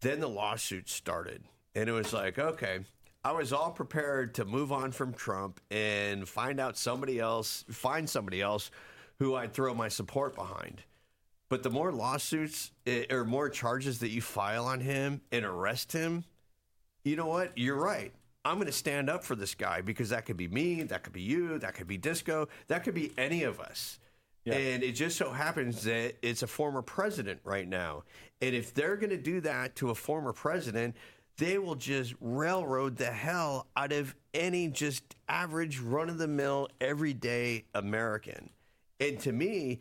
Then the lawsuit started, and it was like, okay, I was all prepared to move on from Trump and find out somebody else, find somebody else who I'd throw my support behind. But the more lawsuits eh, or more charges that you file on him and arrest him, you know what? You're right. I'm going to stand up for this guy because that could be me, that could be you, that could be Disco, that could be any of us. And it just so happens that it's a former president right now. And if they're going to do that to a former president, they will just railroad the hell out of any just average run of the mill, everyday American. And to me,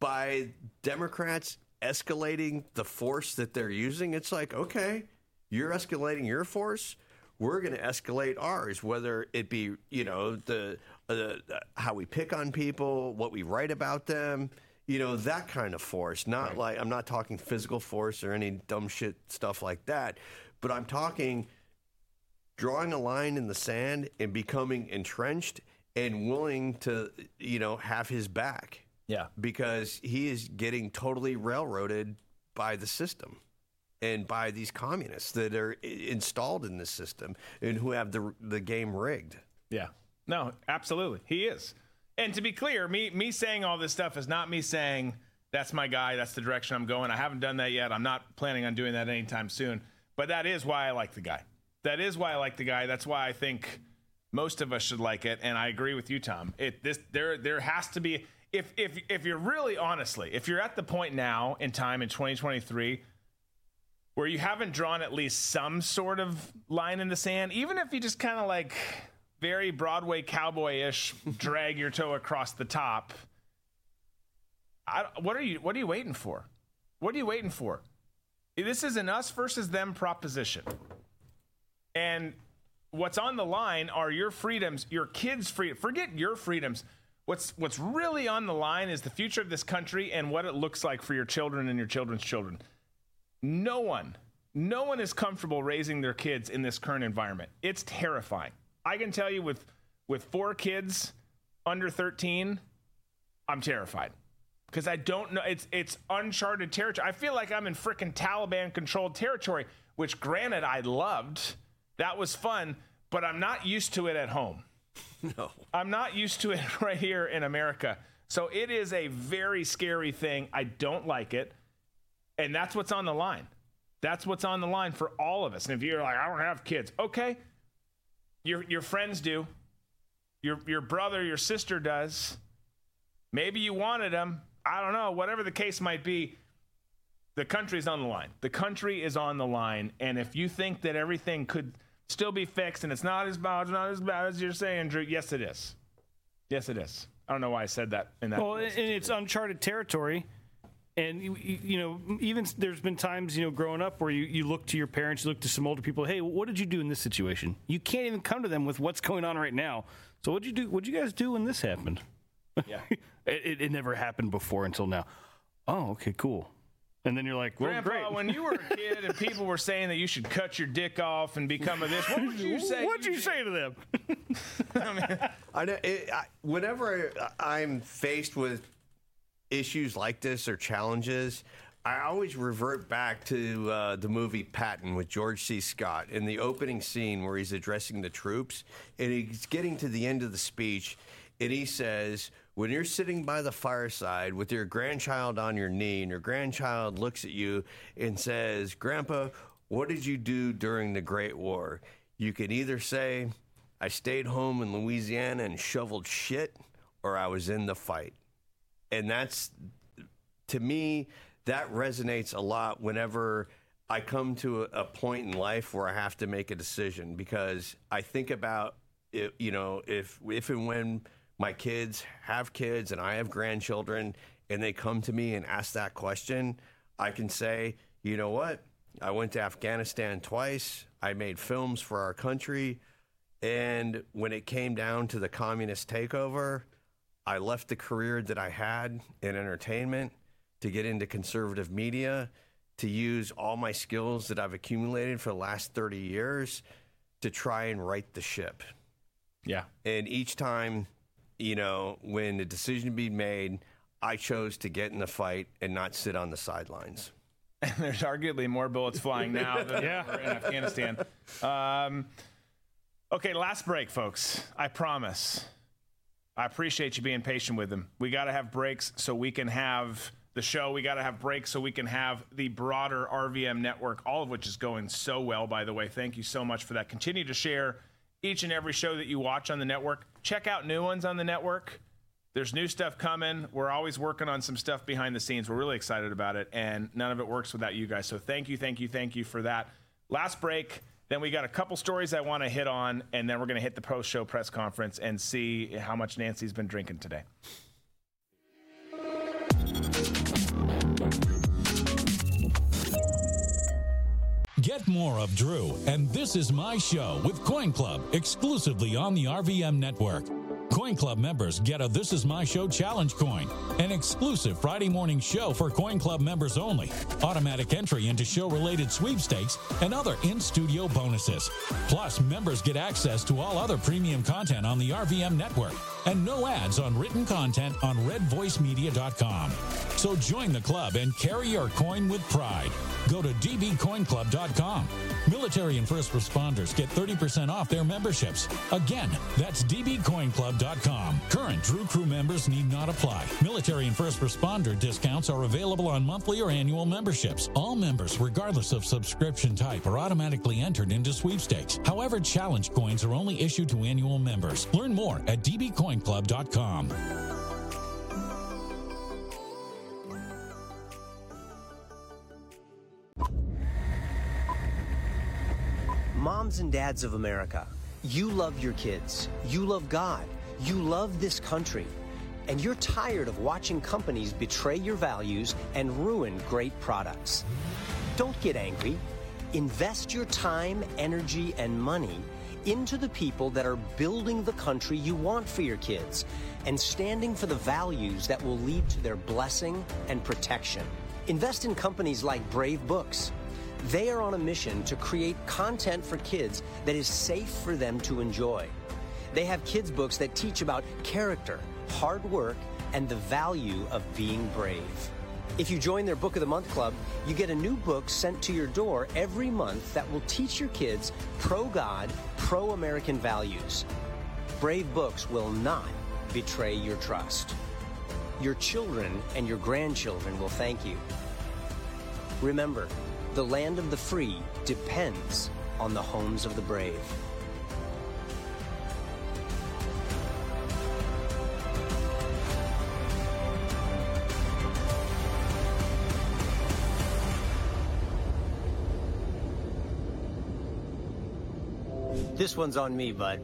by Democrats escalating the force that they're using, it's like, okay, you're escalating your force. We're going to escalate ours, whether it be, you know, the, uh, how we pick on people, what we write about them, you know, that kind of force. Not like, I'm not talking physical force or any dumb shit stuff like that, but I'm talking drawing a line in the sand and becoming entrenched and willing to, you know, have his back. Yeah. Because he is getting totally railroaded by the system and by these communists that are installed in this system and who have the the game rigged. Yeah. No, absolutely. He is. And to be clear, me me saying all this stuff is not me saying that's my guy, that's the direction I'm going. I haven't done that yet. I'm not planning on doing that anytime soon. But that is why I like the guy. That is why I like the guy. That's why I think most of us should like it. And I agree with you, Tom. It this there there has to be if if if you're really honestly, if you're at the point now in time in 2023 where you haven't drawn at least some sort of line in the sand, even if you just kind of like very Broadway cowboy ish drag your toe across the top. I, what are you What are you waiting for? What are you waiting for? This is an us versus them proposition, and what's on the line are your freedoms, your kids' freedom. Forget your freedoms. What's What's really on the line is the future of this country and what it looks like for your children and your children's children. No one, no one is comfortable raising their kids in this current environment. It's terrifying. I can tell you with with four kids under 13, I'm terrified. Because I don't know it's it's uncharted territory. I feel like I'm in frickin' Taliban controlled territory, which granted I loved. That was fun, but I'm not used to it at home. No. I'm not used to it right here in America. So it is a very scary thing. I don't like it. And that's what's on the line. That's what's on the line for all of us. And if you're like, I don't have kids, okay. Your your friends do. Your your brother, your sister does. Maybe you wanted them. I don't know. Whatever the case might be, the country's on the line. The country is on the line. And if you think that everything could still be fixed and it's not as bad, it's not as bad as you're saying, Drew, yes, it is. Yes, it is. I don't know why I said that in that. Well, and it's uncharted territory. And you, you you know, even there's been times you know growing up where you, you look to your parents, you look to some older people. Hey, what did you do in this situation? You can't even come to them with what's going on right now. So what'd you do? What'd you guys do when this happened? Yeah, it, it, it never happened before until now. Oh, okay, cool. And then you're like, well, Grandpa, great. when you were a kid and people were saying that you should cut your dick off and become a this, what would you say? What'd you say to them? I know. It, I, whenever I, I'm faced with issues like this or challenges, I always revert back to uh, the movie Patton with George C. Scott in the opening scene where he's addressing the troops and he's getting to the end of the speech and he says, when you're sitting by the fireside with your grandchild on your knee and your grandchild looks at you and says, Grandpa, what did you do during the Great War? You can either say, I stayed home in Louisiana and shoveled shit, or I was in the fight. And that's, to me, that resonates a lot whenever I come to a, point in life where I have to make a decision because I think about, it, you know, if, if and when my kids have kids and I have grandchildren and they come to me and ask that question, I can say, you know what? I went to Afghanistan twice. I made films for our country. And when it came down to the communist takeover, I left the career that I had in entertainment to get into conservative media, to use all my skills that I've accumulated for the last 30 years to try and right the ship. Yeah. And each time, you know, when the decision be made, I chose to get in the fight and not sit on the sidelines. And there's arguably more bullets flying now than Yeah. in Afghanistan. Um, okay, last break, folks. I promise. I appreciate you being patient with him. We got to have breaks so we can have the show. We got to have breaks so we can have the broader RVM network, all of which is going so well, by the way. Thank you so much for that. Continue to share each and every show that you watch on the network. Check out new ones on the network. There's new stuff coming. We're always working on some stuff behind the scenes. We're really excited about it, and none of it works without you guys. So thank you, thank you, thank you for that. Last break. Then we got a couple stories I want to hit on, and then we're going to hit the post show press conference and see how much Nancy's been drinking today. Get more of Drew, and this is my show with Coin Club exclusively on the RVM network. Coin Club members get a This Is My Show challenge coin, an exclusive Friday morning show for Coin Club members only, automatic entry into show related sweepstakes, and other in studio bonuses. Plus, members get access to all other premium content on the RVM network and no ads on written content on redvoicemedia.com. So join the club and carry your coin with pride. Go to dbcoinclub.com. Military and first responders get 30% off their memberships. Again, that's dbcoinclub.com. Current Drew Crew members need not apply. Military and first responder discounts are available on monthly or annual memberships. All members, regardless of subscription type, are automatically entered into sweepstakes. However, challenge coins are only issued to annual members. Learn more at dbcoinclub.com. Moms and dads of America, you love your kids. You love God. You love this country. And you're tired of watching companies betray your values and ruin great products. Don't get angry. Invest your time, energy, and money into the people that are building the country you want for your kids and standing for the values that will lead to their blessing and protection. Invest in companies like Brave Books. They are on a mission to create content for kids that is safe for them to enjoy. They have kids' books that teach about character, hard work, and the value of being brave. If you join their Book of the Month Club, you get a new book sent to your door every month that will teach your kids pro God, pro American values. Brave Books will not betray your trust. Your children and your grandchildren will thank you. Remember, the land of the free depends on the homes of the brave. This one's on me, bud.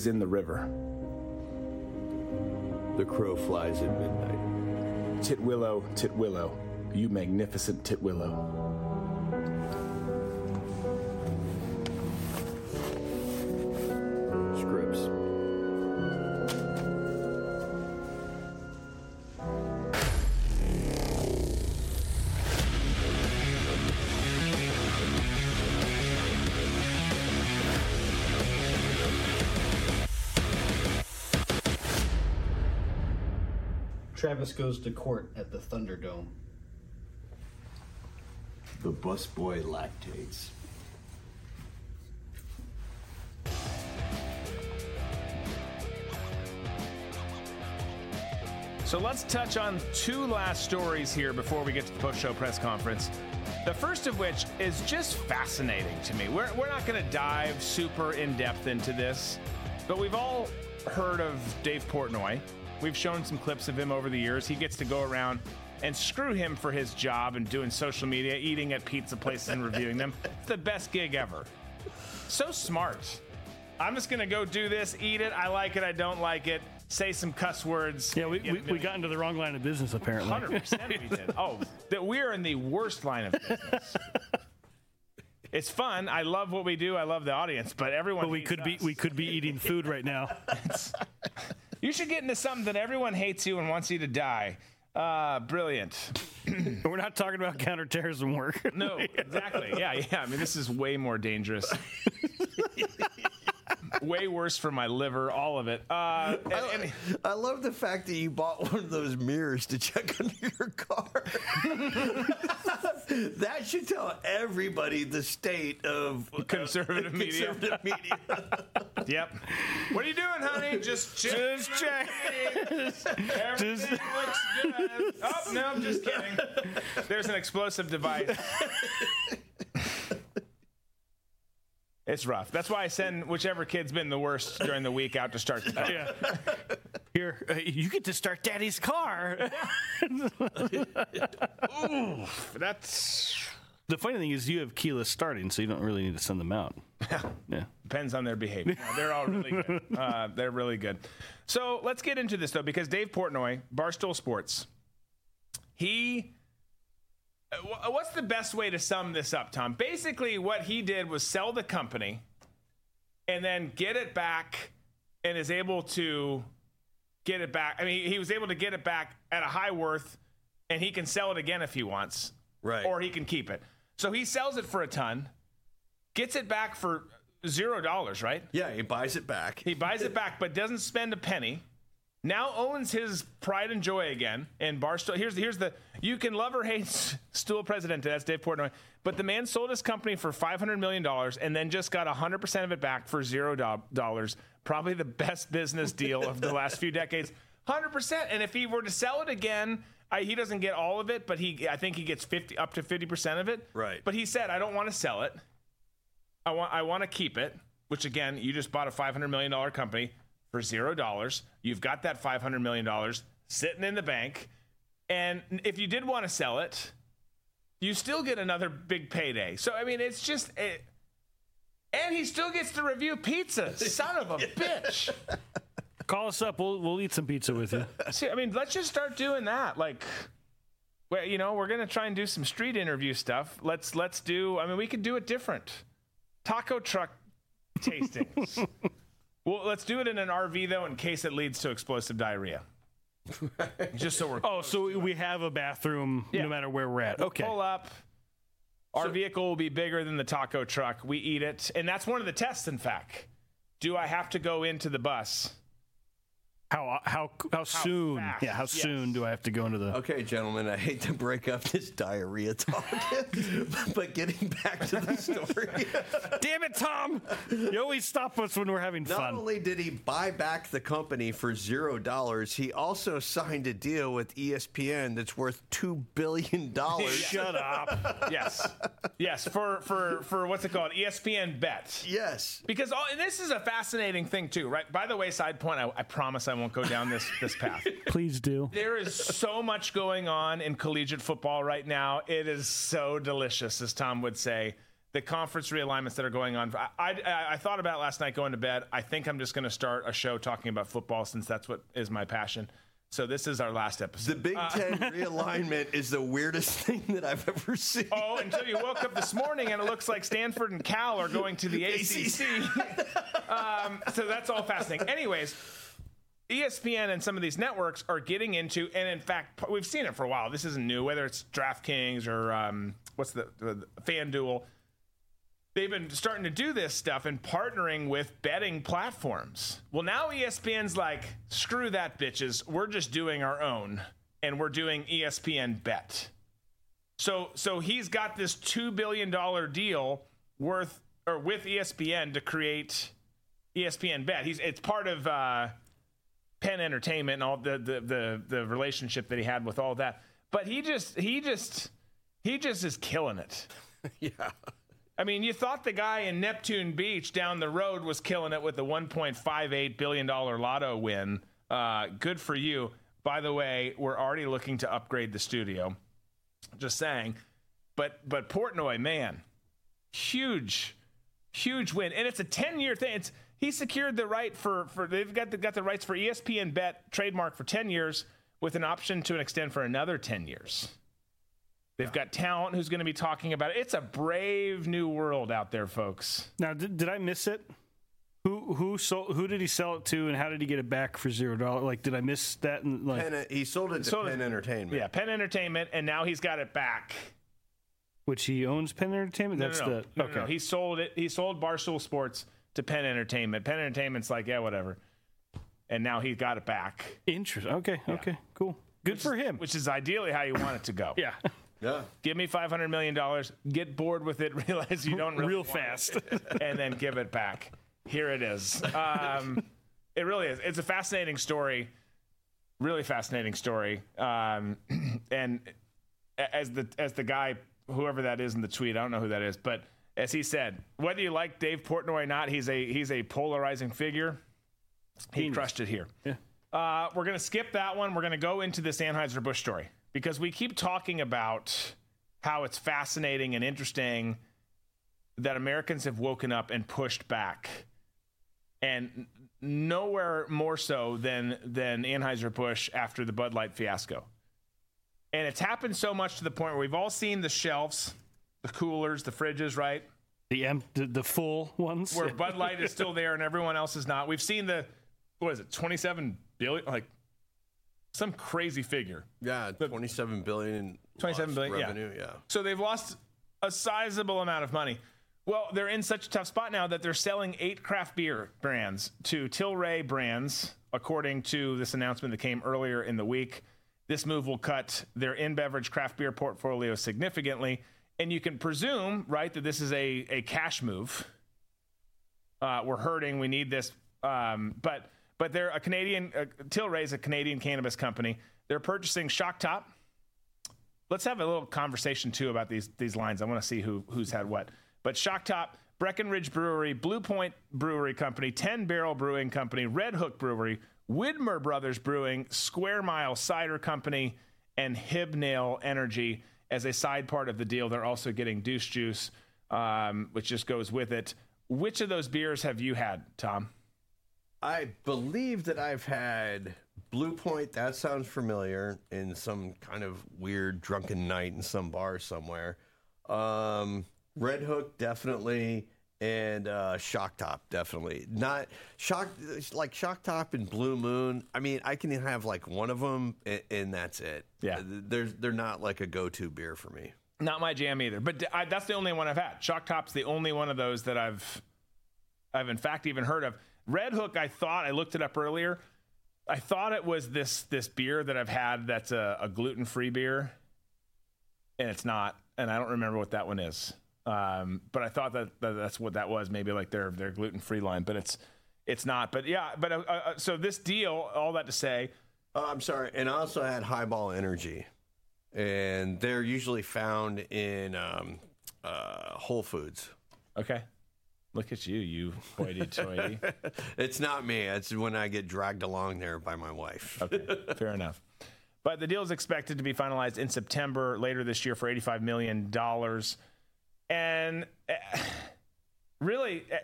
Is in the river. The crow flies at midnight. Titwillow, Titwillow, you magnificent Titwillow. Travis goes to court at the Thunderdome. The busboy lactates. So let's touch on two last stories here before we get to the post show press conference. The first of which is just fascinating to me. We're, we're not going to dive super in depth into this, but we've all heard of Dave Portnoy. We've shown some clips of him over the years. He gets to go around and screw him for his job and doing social media, eating at pizza places and reviewing them. It's the best gig ever. So smart. I'm just going to go do this, eat it. I like it. I don't like it. Say some cuss words. Yeah, we, we, we got into the wrong line of business apparently. 100% we did. Oh, that we're in the worst line of business. It's fun. I love what we do. I love the audience, but everyone. But we could be we could be eating food right now. You should get into something that everyone hates you and wants you to die. Uh, brilliant. We're not talking about counterterrorism work. No, exactly. Yeah, yeah. I mean, this is way more dangerous. way worse for my liver, all of it. Uh, and- and- I love the fact that you bought one of those mirrors to check under your car. that should tell everybody the state of Conservative media. conservative media. Yep. What are you doing, honey? Just check. Just check. Everything looks good. Oh no, I'm just kidding. There's an explosive device. It's rough. That's why I send whichever kid's been the worst during the week out to start the car. Yeah. Here, uh, you get to start Daddy's car. Ooh, that's the funny thing is, you have keyless starting, so you don't really need to send them out. Yeah. Depends on their behavior. No, they're all really good. Uh, they're really good. So let's get into this though, because Dave Portnoy, Barstool Sports, he. Uh, wh- What's the best way to sum this up, Tom? Basically, what he did was sell the company and then get it back and is able to get it back. I mean, he was able to get it back at a high worth and he can sell it again if he wants. Right. Or he can keep it. So he sells it for a ton, gets it back for zero dollars, right? Yeah, he buys it back. He buys it back, but doesn't spend a penny. Now owns his pride and joy again. And Barstool, here's the, here's the you can love or hate Stool President. That's Dave Portnoy. But the man sold his company for five hundred million dollars and then just got hundred percent of it back for zero dollars. Probably the best business deal of the last few decades. Hundred percent. And if he were to sell it again. I, he doesn't get all of it, but he I think he gets fifty up to fifty percent of it. Right. But he said, I don't want to sell it. I want I want to keep it. Which again, you just bought a five hundred million dollar company for zero dollars. You've got that five hundred million dollars sitting in the bank, and if you did want to sell it, you still get another big payday. So I mean, it's just. It, and he still gets to review pizzas. Son of a bitch. Call us up. We'll we'll eat some pizza with you. See, I mean, let's just start doing that. Like, well, you know, we're gonna try and do some street interview stuff. Let's let's do. I mean, we could do it different. Taco truck tastings. well, let's do it in an RV though, in case it leads to explosive diarrhea. Just so we're. Oh, so we have a bathroom Yeah. no matter where we're at. We'll Okay. Pull up. Our vehicle will be bigger than the taco truck. We eat it, and that's one of the tests. In fact, do I have to go into the bus? How uh, how how soon? fast? Yeah, how Yes. soon do I have to go into the? Okay, gentlemen, I hate to break up this diarrhea talk, but getting back to the story. Damn it, Tom! You always stop us when we're having Not fun. Not only did he buy back the company for zero dollars, he also signed a deal with ESPN that's worth two billion dollars. Shut up. yes, yes. For for for what's it called? ESPN Bet. Yes, Because all, and this is a fascinating thing too, right? By the way, side point. I, I promise I won't go down this this path. Please do. There is so much going on in collegiate football right now. It is so delicious, as Tom would say. The conference realignments that are going on. I, I, I thought about last night going to bed. I think I'm just going to start a show talking about football since that's what is my passion. So this is our last episode. The Big Uh, Ten realignment is the weirdest thing that I've ever seen. Oh, until you woke up this morning and it looks like Stanford and Cal are going to the ACC. um, so that's all fascinating. Anyways, ESPN and some of these networks are getting into, and in fact, we've seen it for a while. This isn't new, whether it's DraftKings or um, what's the, the FanDuel. They've been starting to do this stuff and partnering with betting platforms. Well, now ESPN's like, screw that, bitches. We're just doing our own, and we're doing ESPN Bet. So so he's got this two billion dollar deal worth or with ESPN to create ESPN Bet. He's it's part of uh, Penn Entertainment and all the, the the the relationship that he had with all that. But he just he just he just is killing it. yeah. I mean, you thought the guy in Neptune Beach down the road was killing it with the 1.58 billion dollar lotto win. Uh, good for you. By the way, we're already looking to upgrade the studio. Just saying. But but Portnoy, man, huge, huge win, and it's a 10 year thing. It's he secured the right for for they've got the, got the rights for ESPN Bet trademark for 10 years with an option to an extend for another 10 years. They've got talent who's going to be talking about it. It's a brave new world out there, folks. Now, did, did I miss it? Who who sold? Who did he sell it to, and how did he get it back for zero dollars? Like, did I miss that? And like, Penn, he sold it to Sold it- Penn Entertainment. Yeah, Penn Entertainment, and now he's got it back. which he owns Penn Entertainment. That's no, no. the No, okay. no, no. He sold it. He sold Barstool Sports to Penn Entertainment. Penn Entertainment's like, yeah, whatever. And now he got it back. Interesting. Okay. Okay. Cool. Good Which for is- him. Which is ideally how you want it to go. yeah. Yeah. Give me five hundred million dollars. Get bored with it. Realize you don't really Real want fast. it, and then give it back. Here it is. Um, it really is. It's a fascinating story. Really fascinating story. Um, and as the as the guy, whoever that is in the tweet, I don't know who that is, but as he said, whether you like Dave Portnoy or not, he's a he's a polarizing figure. He crushed it here. Yeah. Uh, we're going to skip that one. We're going to go into this Anheuser-Busch story because we keep talking about how it's fascinating and interesting that Americans have woken up and pushed back. And nowhere more so than than Anheuser-Busch after the Bud Light fiasco. And it's happened so much to the point where we've all seen the shelves, the coolers, the fridges, right? The em- the, the full ones. Where Bud Light is still there and everyone else is not. We've seen the what is it, 27 billion like some crazy figure. Yeah, 27 billion. 27 lost billion, yeah. revenue. Yeah. So they've lost a sizable amount of money. Well, they're in such a tough spot now that they're selling eight craft beer brands to Tilray brands, according to this announcement that came earlier in the week. This move will cut their in beverage craft beer portfolio significantly. And you can presume, right, that this is a, a cash move. Uh, we're hurting. We need this. Um, but but they're a Canadian, uh, Tilray is a Canadian cannabis company. They're purchasing Shock Top, let's have a little conversation too about these these lines. I want to see who who's had what. But Shock Top, Breckenridge Brewery, Blue Point Brewery Company, Ten Barrel Brewing Company, Red Hook Brewery, Widmer Brothers Brewing, Square Mile Cider Company, and Hibnail Energy as a side part of the deal. They're also getting Deuce Juice, um, which just goes with it. Which of those beers have you had, Tom? I believe that I've had Blue Point. That sounds familiar. In some kind of weird drunken night in some bar somewhere. Um, Red Hook definitely, and uh, Shock Top definitely. Not Shock like Shock Top and Blue Moon. I mean, I can have like one of them, and, and that's it. Yeah. there's they're not like a go-to beer for me. Not my jam either. But I, that's the only one I've had. Shock Top's the only one of those that I've, I've in fact even heard of. Red Hook, I thought I looked it up earlier. I thought it was this this beer that I've had that's a, a gluten free beer, and it's not. And I don't remember what that one is. Um, but I thought that, that that's what that was. Maybe like their their gluten free line, but it's it's not. But yeah. But uh, uh, so this deal, all that to say, Uh, I'm sorry, and I also had HiBall Energy, and they're usually found in um, uh, Whole Foods. okay. Look at you, you hoity-toity. it's not me. It's when I get dragged along there by my wife. Okay, fair enough. But the deal is expected to be finalized in September later this year for $85 million. And uh, really, uh,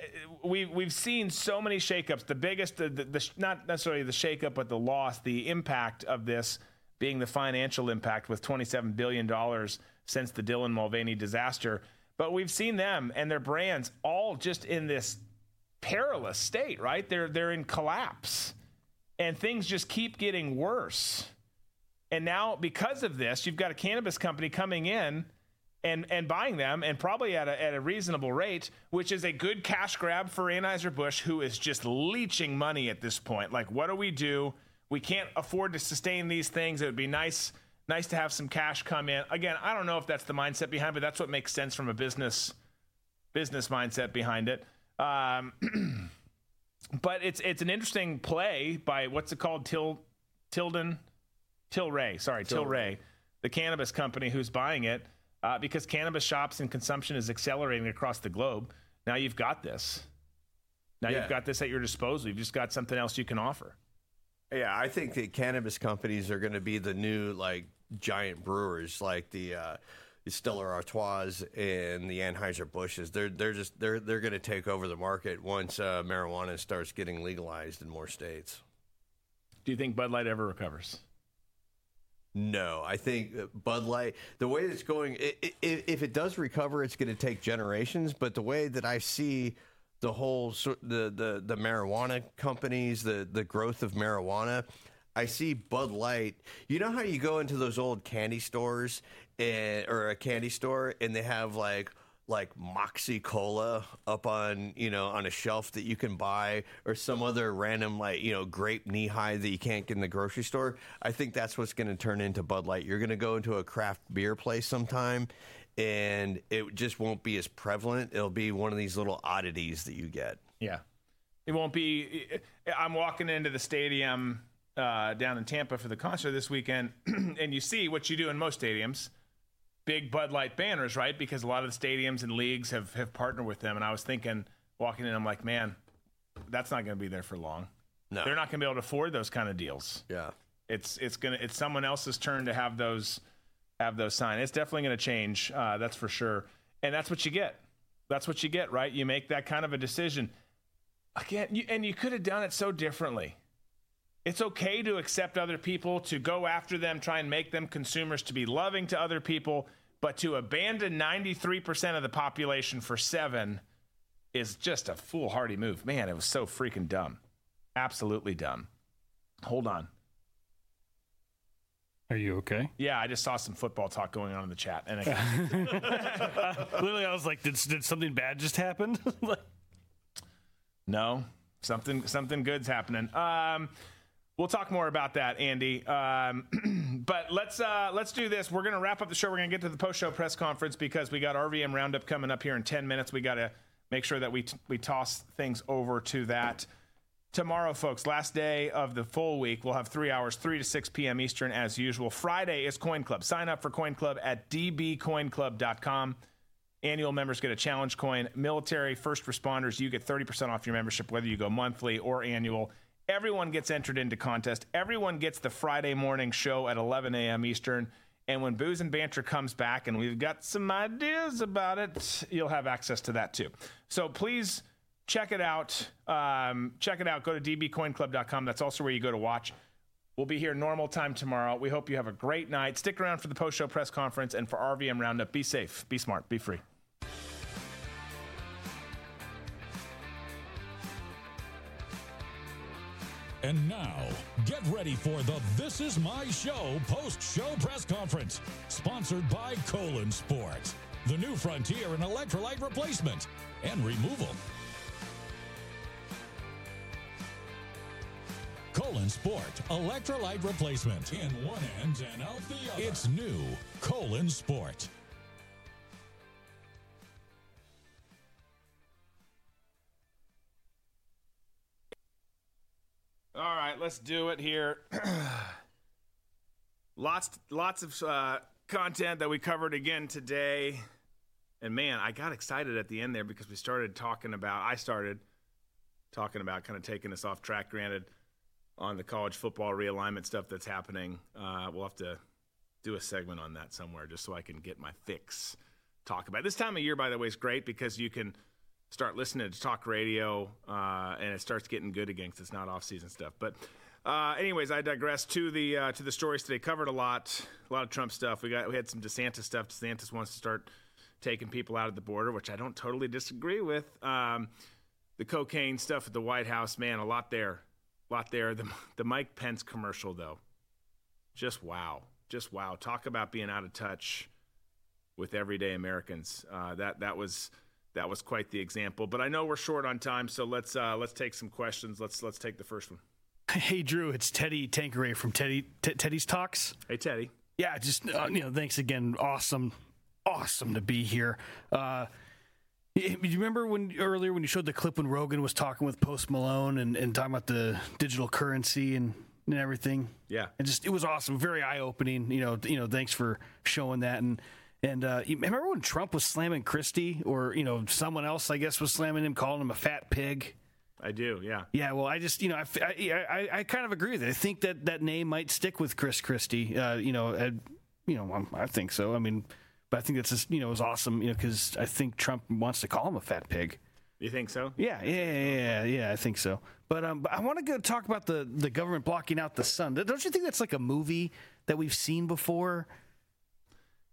we, we've seen so many shakeups. The biggest, the, the, the, not necessarily the shakeup, but the loss, the impact of this being the financial impact with $27 billion since the Dylan Mulvaney disaster. But we've seen them and their brands all just in this perilous state, right? They're, they're in collapse and things just keep getting worse. And now, because of this, you've got a cannabis company coming in and, and buying them, and probably at a, at a reasonable rate, which is a good cash grab for Anheuser-Busch, who is just leeching money at this point. Like, what do we do? We can't afford to sustain these things. It would be nice nice to have some cash come in. Again, I don't know if that's the mindset behind, but that's what makes sense from a business business mindset behind it. Um, but it's it's an interesting play by what's it called? Til Tilden Tilray. Sorry, Tilray, the cannabis company who's buying it, uh, because cannabis shops and consumption is accelerating across the globe. Now you've got this. Now Yeah. you've got this at your disposal. You've just got something else you can offer. Yeah, I think that cannabis companies are going to be the new like giant brewers, like the uh, Stella Artois and the Anheuser Busches. They're they're just they're they're going to take over the market once uh, marijuana starts getting legalized in more states. Do you think Bud Light ever recovers? No, I think uh, Bud Light, the way it's going, i i if it does recover, it's going to take generations. But the way that I see the whole the the the marijuana companies, the the growth of marijuana, I see Bud Light. You know how you go into those old candy stores and, or a candy store and they have like like Moxie Cola up on you know on a shelf that you can buy, or some other random like you know grape Nehi that you can't get in the grocery store. I think that's what's going to turn into Bud Light. You're going to go into a craft beer place sometime, and it just won't be as prevalent. It'll be one of these little oddities that you get. Yeah, it won't be. I'm walking into the stadium uh, down in Tampa for the concert this weekend, and you see what you do in most stadiums big Bud Light banners, right? Because a lot of the stadiums and leagues have, have partnered with them. And I was thinking, walking in, I'm like, man, that's not going to be there for long. No. They're not going to be able to afford those kind of deals. Yeah. It's it's gonna it's someone else's turn to have those have those sign. It's definitely going to change. Uh, that's for sure. And that's what you get. That's what you get, right? You make that kind of a decision. Again, you, and you could have done it so differently. It's okay to accept other people, to go after them, try and make them consumers, to be loving to other people, but to abandon 93% of the population for seven is just a foolhardy move. Man, it was so freaking dumb. Absolutely dumb. Hold on. Are you okay? Yeah, I just saw some football talk going on in the chat, and I, literally, I was like, "Did, did something bad just happen?" no, something something good's happening. Um, We'll talk more about that, Andy. Um, but let's uh, let's do this. We're going to wrap up the show. We're going to get to the post show press conference because we got RVM Roundup coming up here in ten minutes. We got to make sure that we t- we toss things over to that tomorrow, folks. Last day of the full week. We'll have three hours, three to six p.m. Eastern as usual. Friday is Coin Club. Sign up for Coin Club at dbcoinclub.com. Annual members get a challenge coin. Military, first responders, you get 30% off your membership, whether you go monthly or annual. Everyone gets entered into contest. Everyone gets the Friday morning show at 11 a.m. Eastern. And when Booze and Banter comes back and we've got some ideas about it, you'll have access to that too. So please check it out. Um, check it out. Go to dbcoinclub.com. That's also where you go to watch. We'll be here normal time tomorrow. We hope you have a great night. Stick around for the post show press conference and for RVM Roundup. Be safe, be smart, be free. And now, get ready for the This Is My Show post show press conference, sponsored by Colon Sport, the new frontier in electrolyte replacement and removal. Colon Sport electrolyte replacement in one end and out the other. It's new Colon Sport. All right, let's do it here. lots, lots of uh, content that we covered again today, and man, I got excited at the end there because we started talking about. I started talking about kind of taking us off track. Granted, on the college football realignment stuff that's happening, uh, we'll have to do a segment on that somewhere just so I can get my fix. Talk about it. this time of year. By the way, is great because you can start listening to talk radio, uh, and it starts getting good again because it's not off season stuff. But uh, anyways, I digress to the uh, to the stories today. Covered a lot, a lot of Trump stuff. We got we had some DeSantis stuff. DeSantis wants to start taking people out of the border, which I don't totally disagree with. Um, the cocaine stuff at the White House, man, a lot there, a lot there. The the Mike Pence commercial though, just wow, just wow. Talk about being out of touch with everyday Americans. Uh, that that was that was quite the example. But I know we're short on time, so let's uh, let's take some questions. Let's let's take the first one. Hey Drew, it's Teddy Tankeray from Teddy T- Teddy's Talks. Hey Teddy. Yeah, just uh, you know, thanks again. Awesome, awesome to be here. Uh, you remember when earlier when you showed the clip when Rogan was talking with Post Malone and, and talking about the digital currency and, and everything? Yeah, and just it was awesome, very eye opening. You know, you know, thanks for showing that and and uh, remember when Trump was slamming Christie, or you know, someone else, I guess, was slamming him, calling him a fat pig. I do, yeah. Yeah, well, I just, you know, I, I, I, kind of agree with it. I think that that name might stick with Chris Christie. Uh, you know, uh, you know, I think so. I mean, but I think that's just, you know, it was awesome. You know, because I think Trump wants to call him a fat pig. You think so? Yeah, yeah, yeah, yeah. I think so. But um, but I want to go talk about the the government blocking out the sun. Don't you think that's like a movie that we've seen before?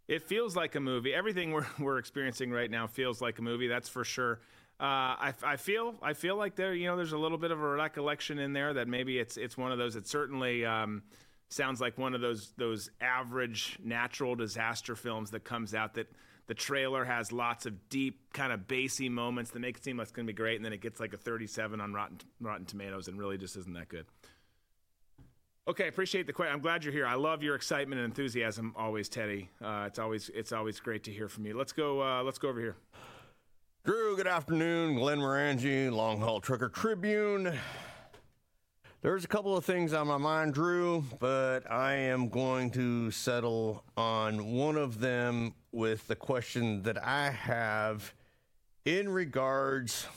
It feels like a movie. Everything we're we're experiencing right now feels like a movie. That's for sure. Uh, I, I feel I feel like there you know there's a little bit of a recollection in there that maybe it's it's one of those. It certainly um, sounds like one of those those average natural disaster films that comes out that the trailer has lots of deep kind of bassy moments that make it seem like it's going to be great, and then it gets like a 37 on Rotten Rotten Tomatoes and really just isn't that good. Okay, appreciate the question. I'm glad you're here. I love your excitement and enthusiasm always, Teddy. Uh, it's always it's always great to hear from you. Let's go. Uh, let's go over here. Drew, good afternoon. Glenn Morangi, Long Haul Trucker Tribune. There's a couple of things on my mind, Drew, but I am going to settle on one of them with the question that I have in regards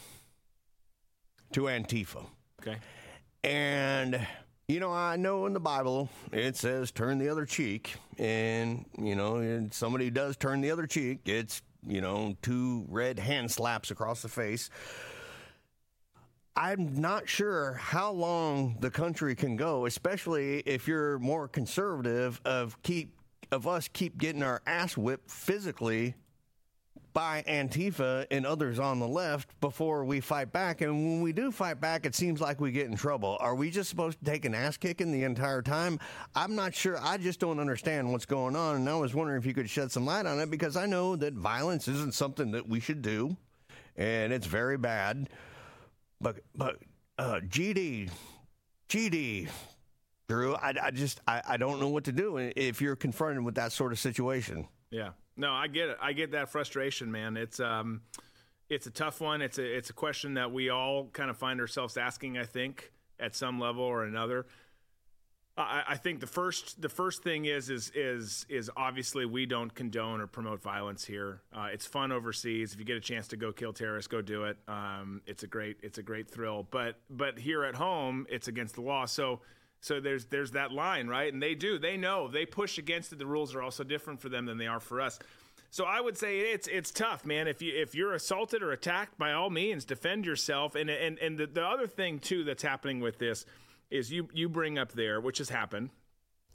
to Antifa. Okay. And, you know, I know in the Bible it says turn the other cheek. And, you know, somebody does turn the other cheek, it's, you know, two red hand slaps across the face. I'm not sure how long the country can go, especially if you're more conservative of keep of us keep getting our ass whipped physically by Antifa and others on the left before we fight back. And when we do fight back, it seems like we get in trouble. Are we just supposed to take an ass kicking the entire time? I'm not sure. I just don't understand what's going on. And I was wondering if you could shed some light on it because I know that violence isn't something that we should do, and it's very bad. But but uh, GD, GD, Drew, I, I just I, I don't know what to do if you're confronted with that sort of situation. Yeah. No, I get it. I get that frustration, man. It's um it's a tough one. It's a it's a question that we all kind of find ourselves asking, I think, at some level or another. I, think the first the first thing is is is is obviously we don't condone or promote violence here. Uh, it's fun overseas. If you get a chance to go kill terrorists, go do it. Um, it's a great it's a great thrill. But but here at home, it's against the law. So so there's there's that line, right? And they do they know they push against it. The rules are also different for them than they are for us. So I would say it's it's tough, man. If you if you're assaulted or attacked, by all means, defend yourself. And and and the, the other thing too that's happening with this is you you bring up there, which has happened.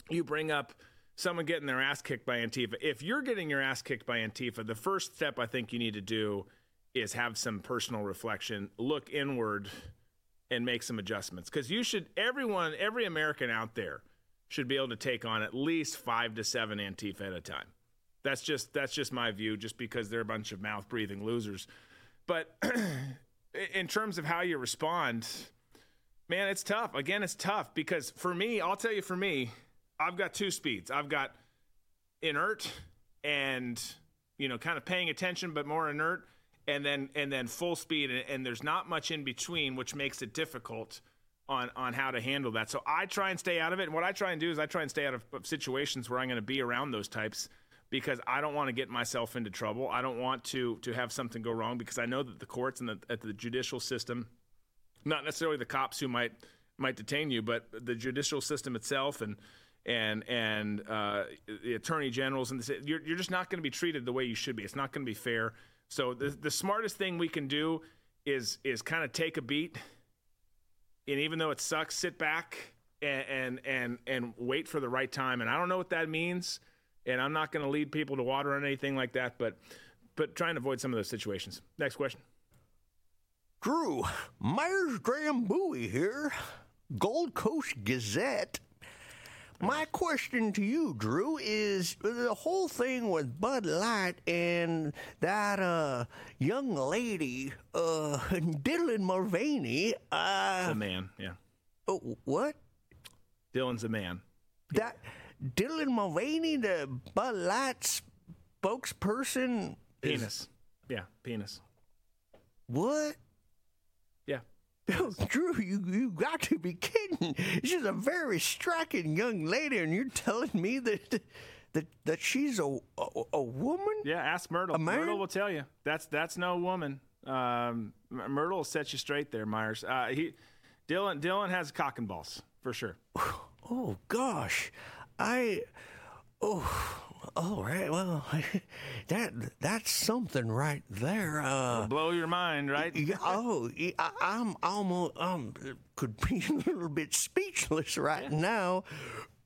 You bring up someone getting their ass kicked by Antifa. If you're getting your ass kicked by Antifa, the first step I think you need to do is have some personal reflection, look inward, and make some adjustments. Because you should, everyone, every American out there should be able to take on at least five to seven Antifa at a time. That's just that's just my view. Just because they're a bunch of mouth breathing losers, but in terms of how you respond man, it's tough. Again, it's tough because for me, I'll tell you, for me, I've got two speeds. I've got inert and you know, kind of paying attention, but more inert, and then and then full speed, and, and there's not much in between, which makes it difficult on on how to handle that. So I try and stay out of it. And what I try and do is I try and stay out of, situations where I'm going to be around those types because I don't want to get myself into trouble. I don't want to to have something go wrong because I know that the courts and the, at the judicial system not necessarily the cops who might might detain you, but the judicial system itself and and and uh, the attorney generals and this, you're you're just not going to be treated the way you should be. It's not going to be fair. So the the smartest thing we can do is is kind of take a beat, and even though it sucks, sit back and and and, and wait for the right time. And I don't know what that means, and I'm not going to lead people to water or anything like that, but but try and avoid some of those situations. Next question. Drew, Myers Graham Bowie here, Gold Coast Gazette. My question to you, Drew, is the whole thing with Bud Light and that uh, young lady, uh, Dylan Mulvaney. Uh, a man, yeah. Oh, what? Dylan's a man. That Dylan Mulvaney, the Bud Light spokesperson. Penis. Is, yeah, penis. What? Oh, Drew, you you got to be kidding! She's a very striking young lady, and you're telling me that that that she's a a, a woman? Yeah, ask Myrtle. Myrtle will tell you that's that's no woman. Um, Myrtle will set you straight there, Myers. Uh, he Dylan Dylan has cock and balls for sure. Oh gosh, I oh all right. Well, that that's something right there. Uh, blow your mind, right? oh, I, am almost um could be a little bit speechless right yeah. now.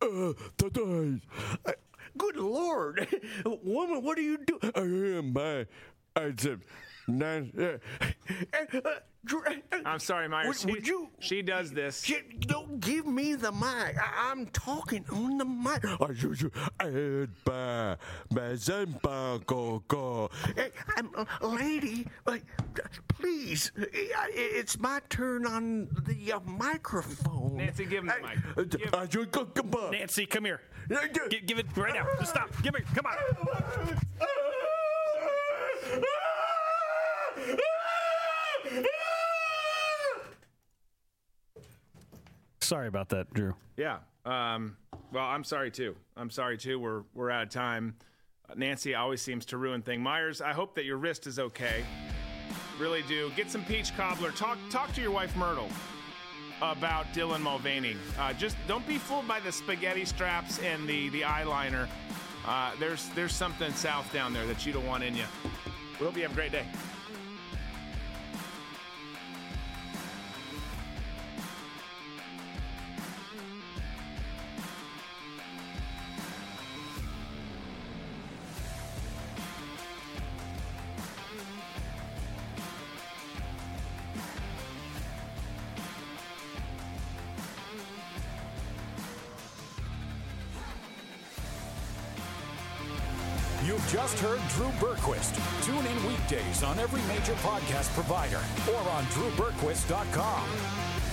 uh, today. Uh, good Lord, woman, what are you doing? I am my. I said, Uh, I'm sorry, Myers. Would, She, would you? she does this. Shit, don't give me the mic. I, am talking on the mic. I should you add by my go go. Hey, I'm, lady, please. It's my turn on the uh, microphone. Nancy, give him the mic. Give- I should go. Come on. Nancy, come here. Gi- give it right now. Just stop. Give me. Come on. Sorry about that, Drew. Yeah. Um, well, I'm sorry too. I'm sorry too. We're we're out of time. Nancy always seems to ruin things. Myers, I hope that your wrist is okay. Really do. Get some peach cobbler. Talk talk to your wife Myrtle about Dylan Mulvaney. Uh, just don't be fooled by the spaghetti straps and the the eyeliner. Uh, there's there's something south down there that you don't want in you. We hope you have a great day. Weekdays on every major podcast provider or on drewberquist.com.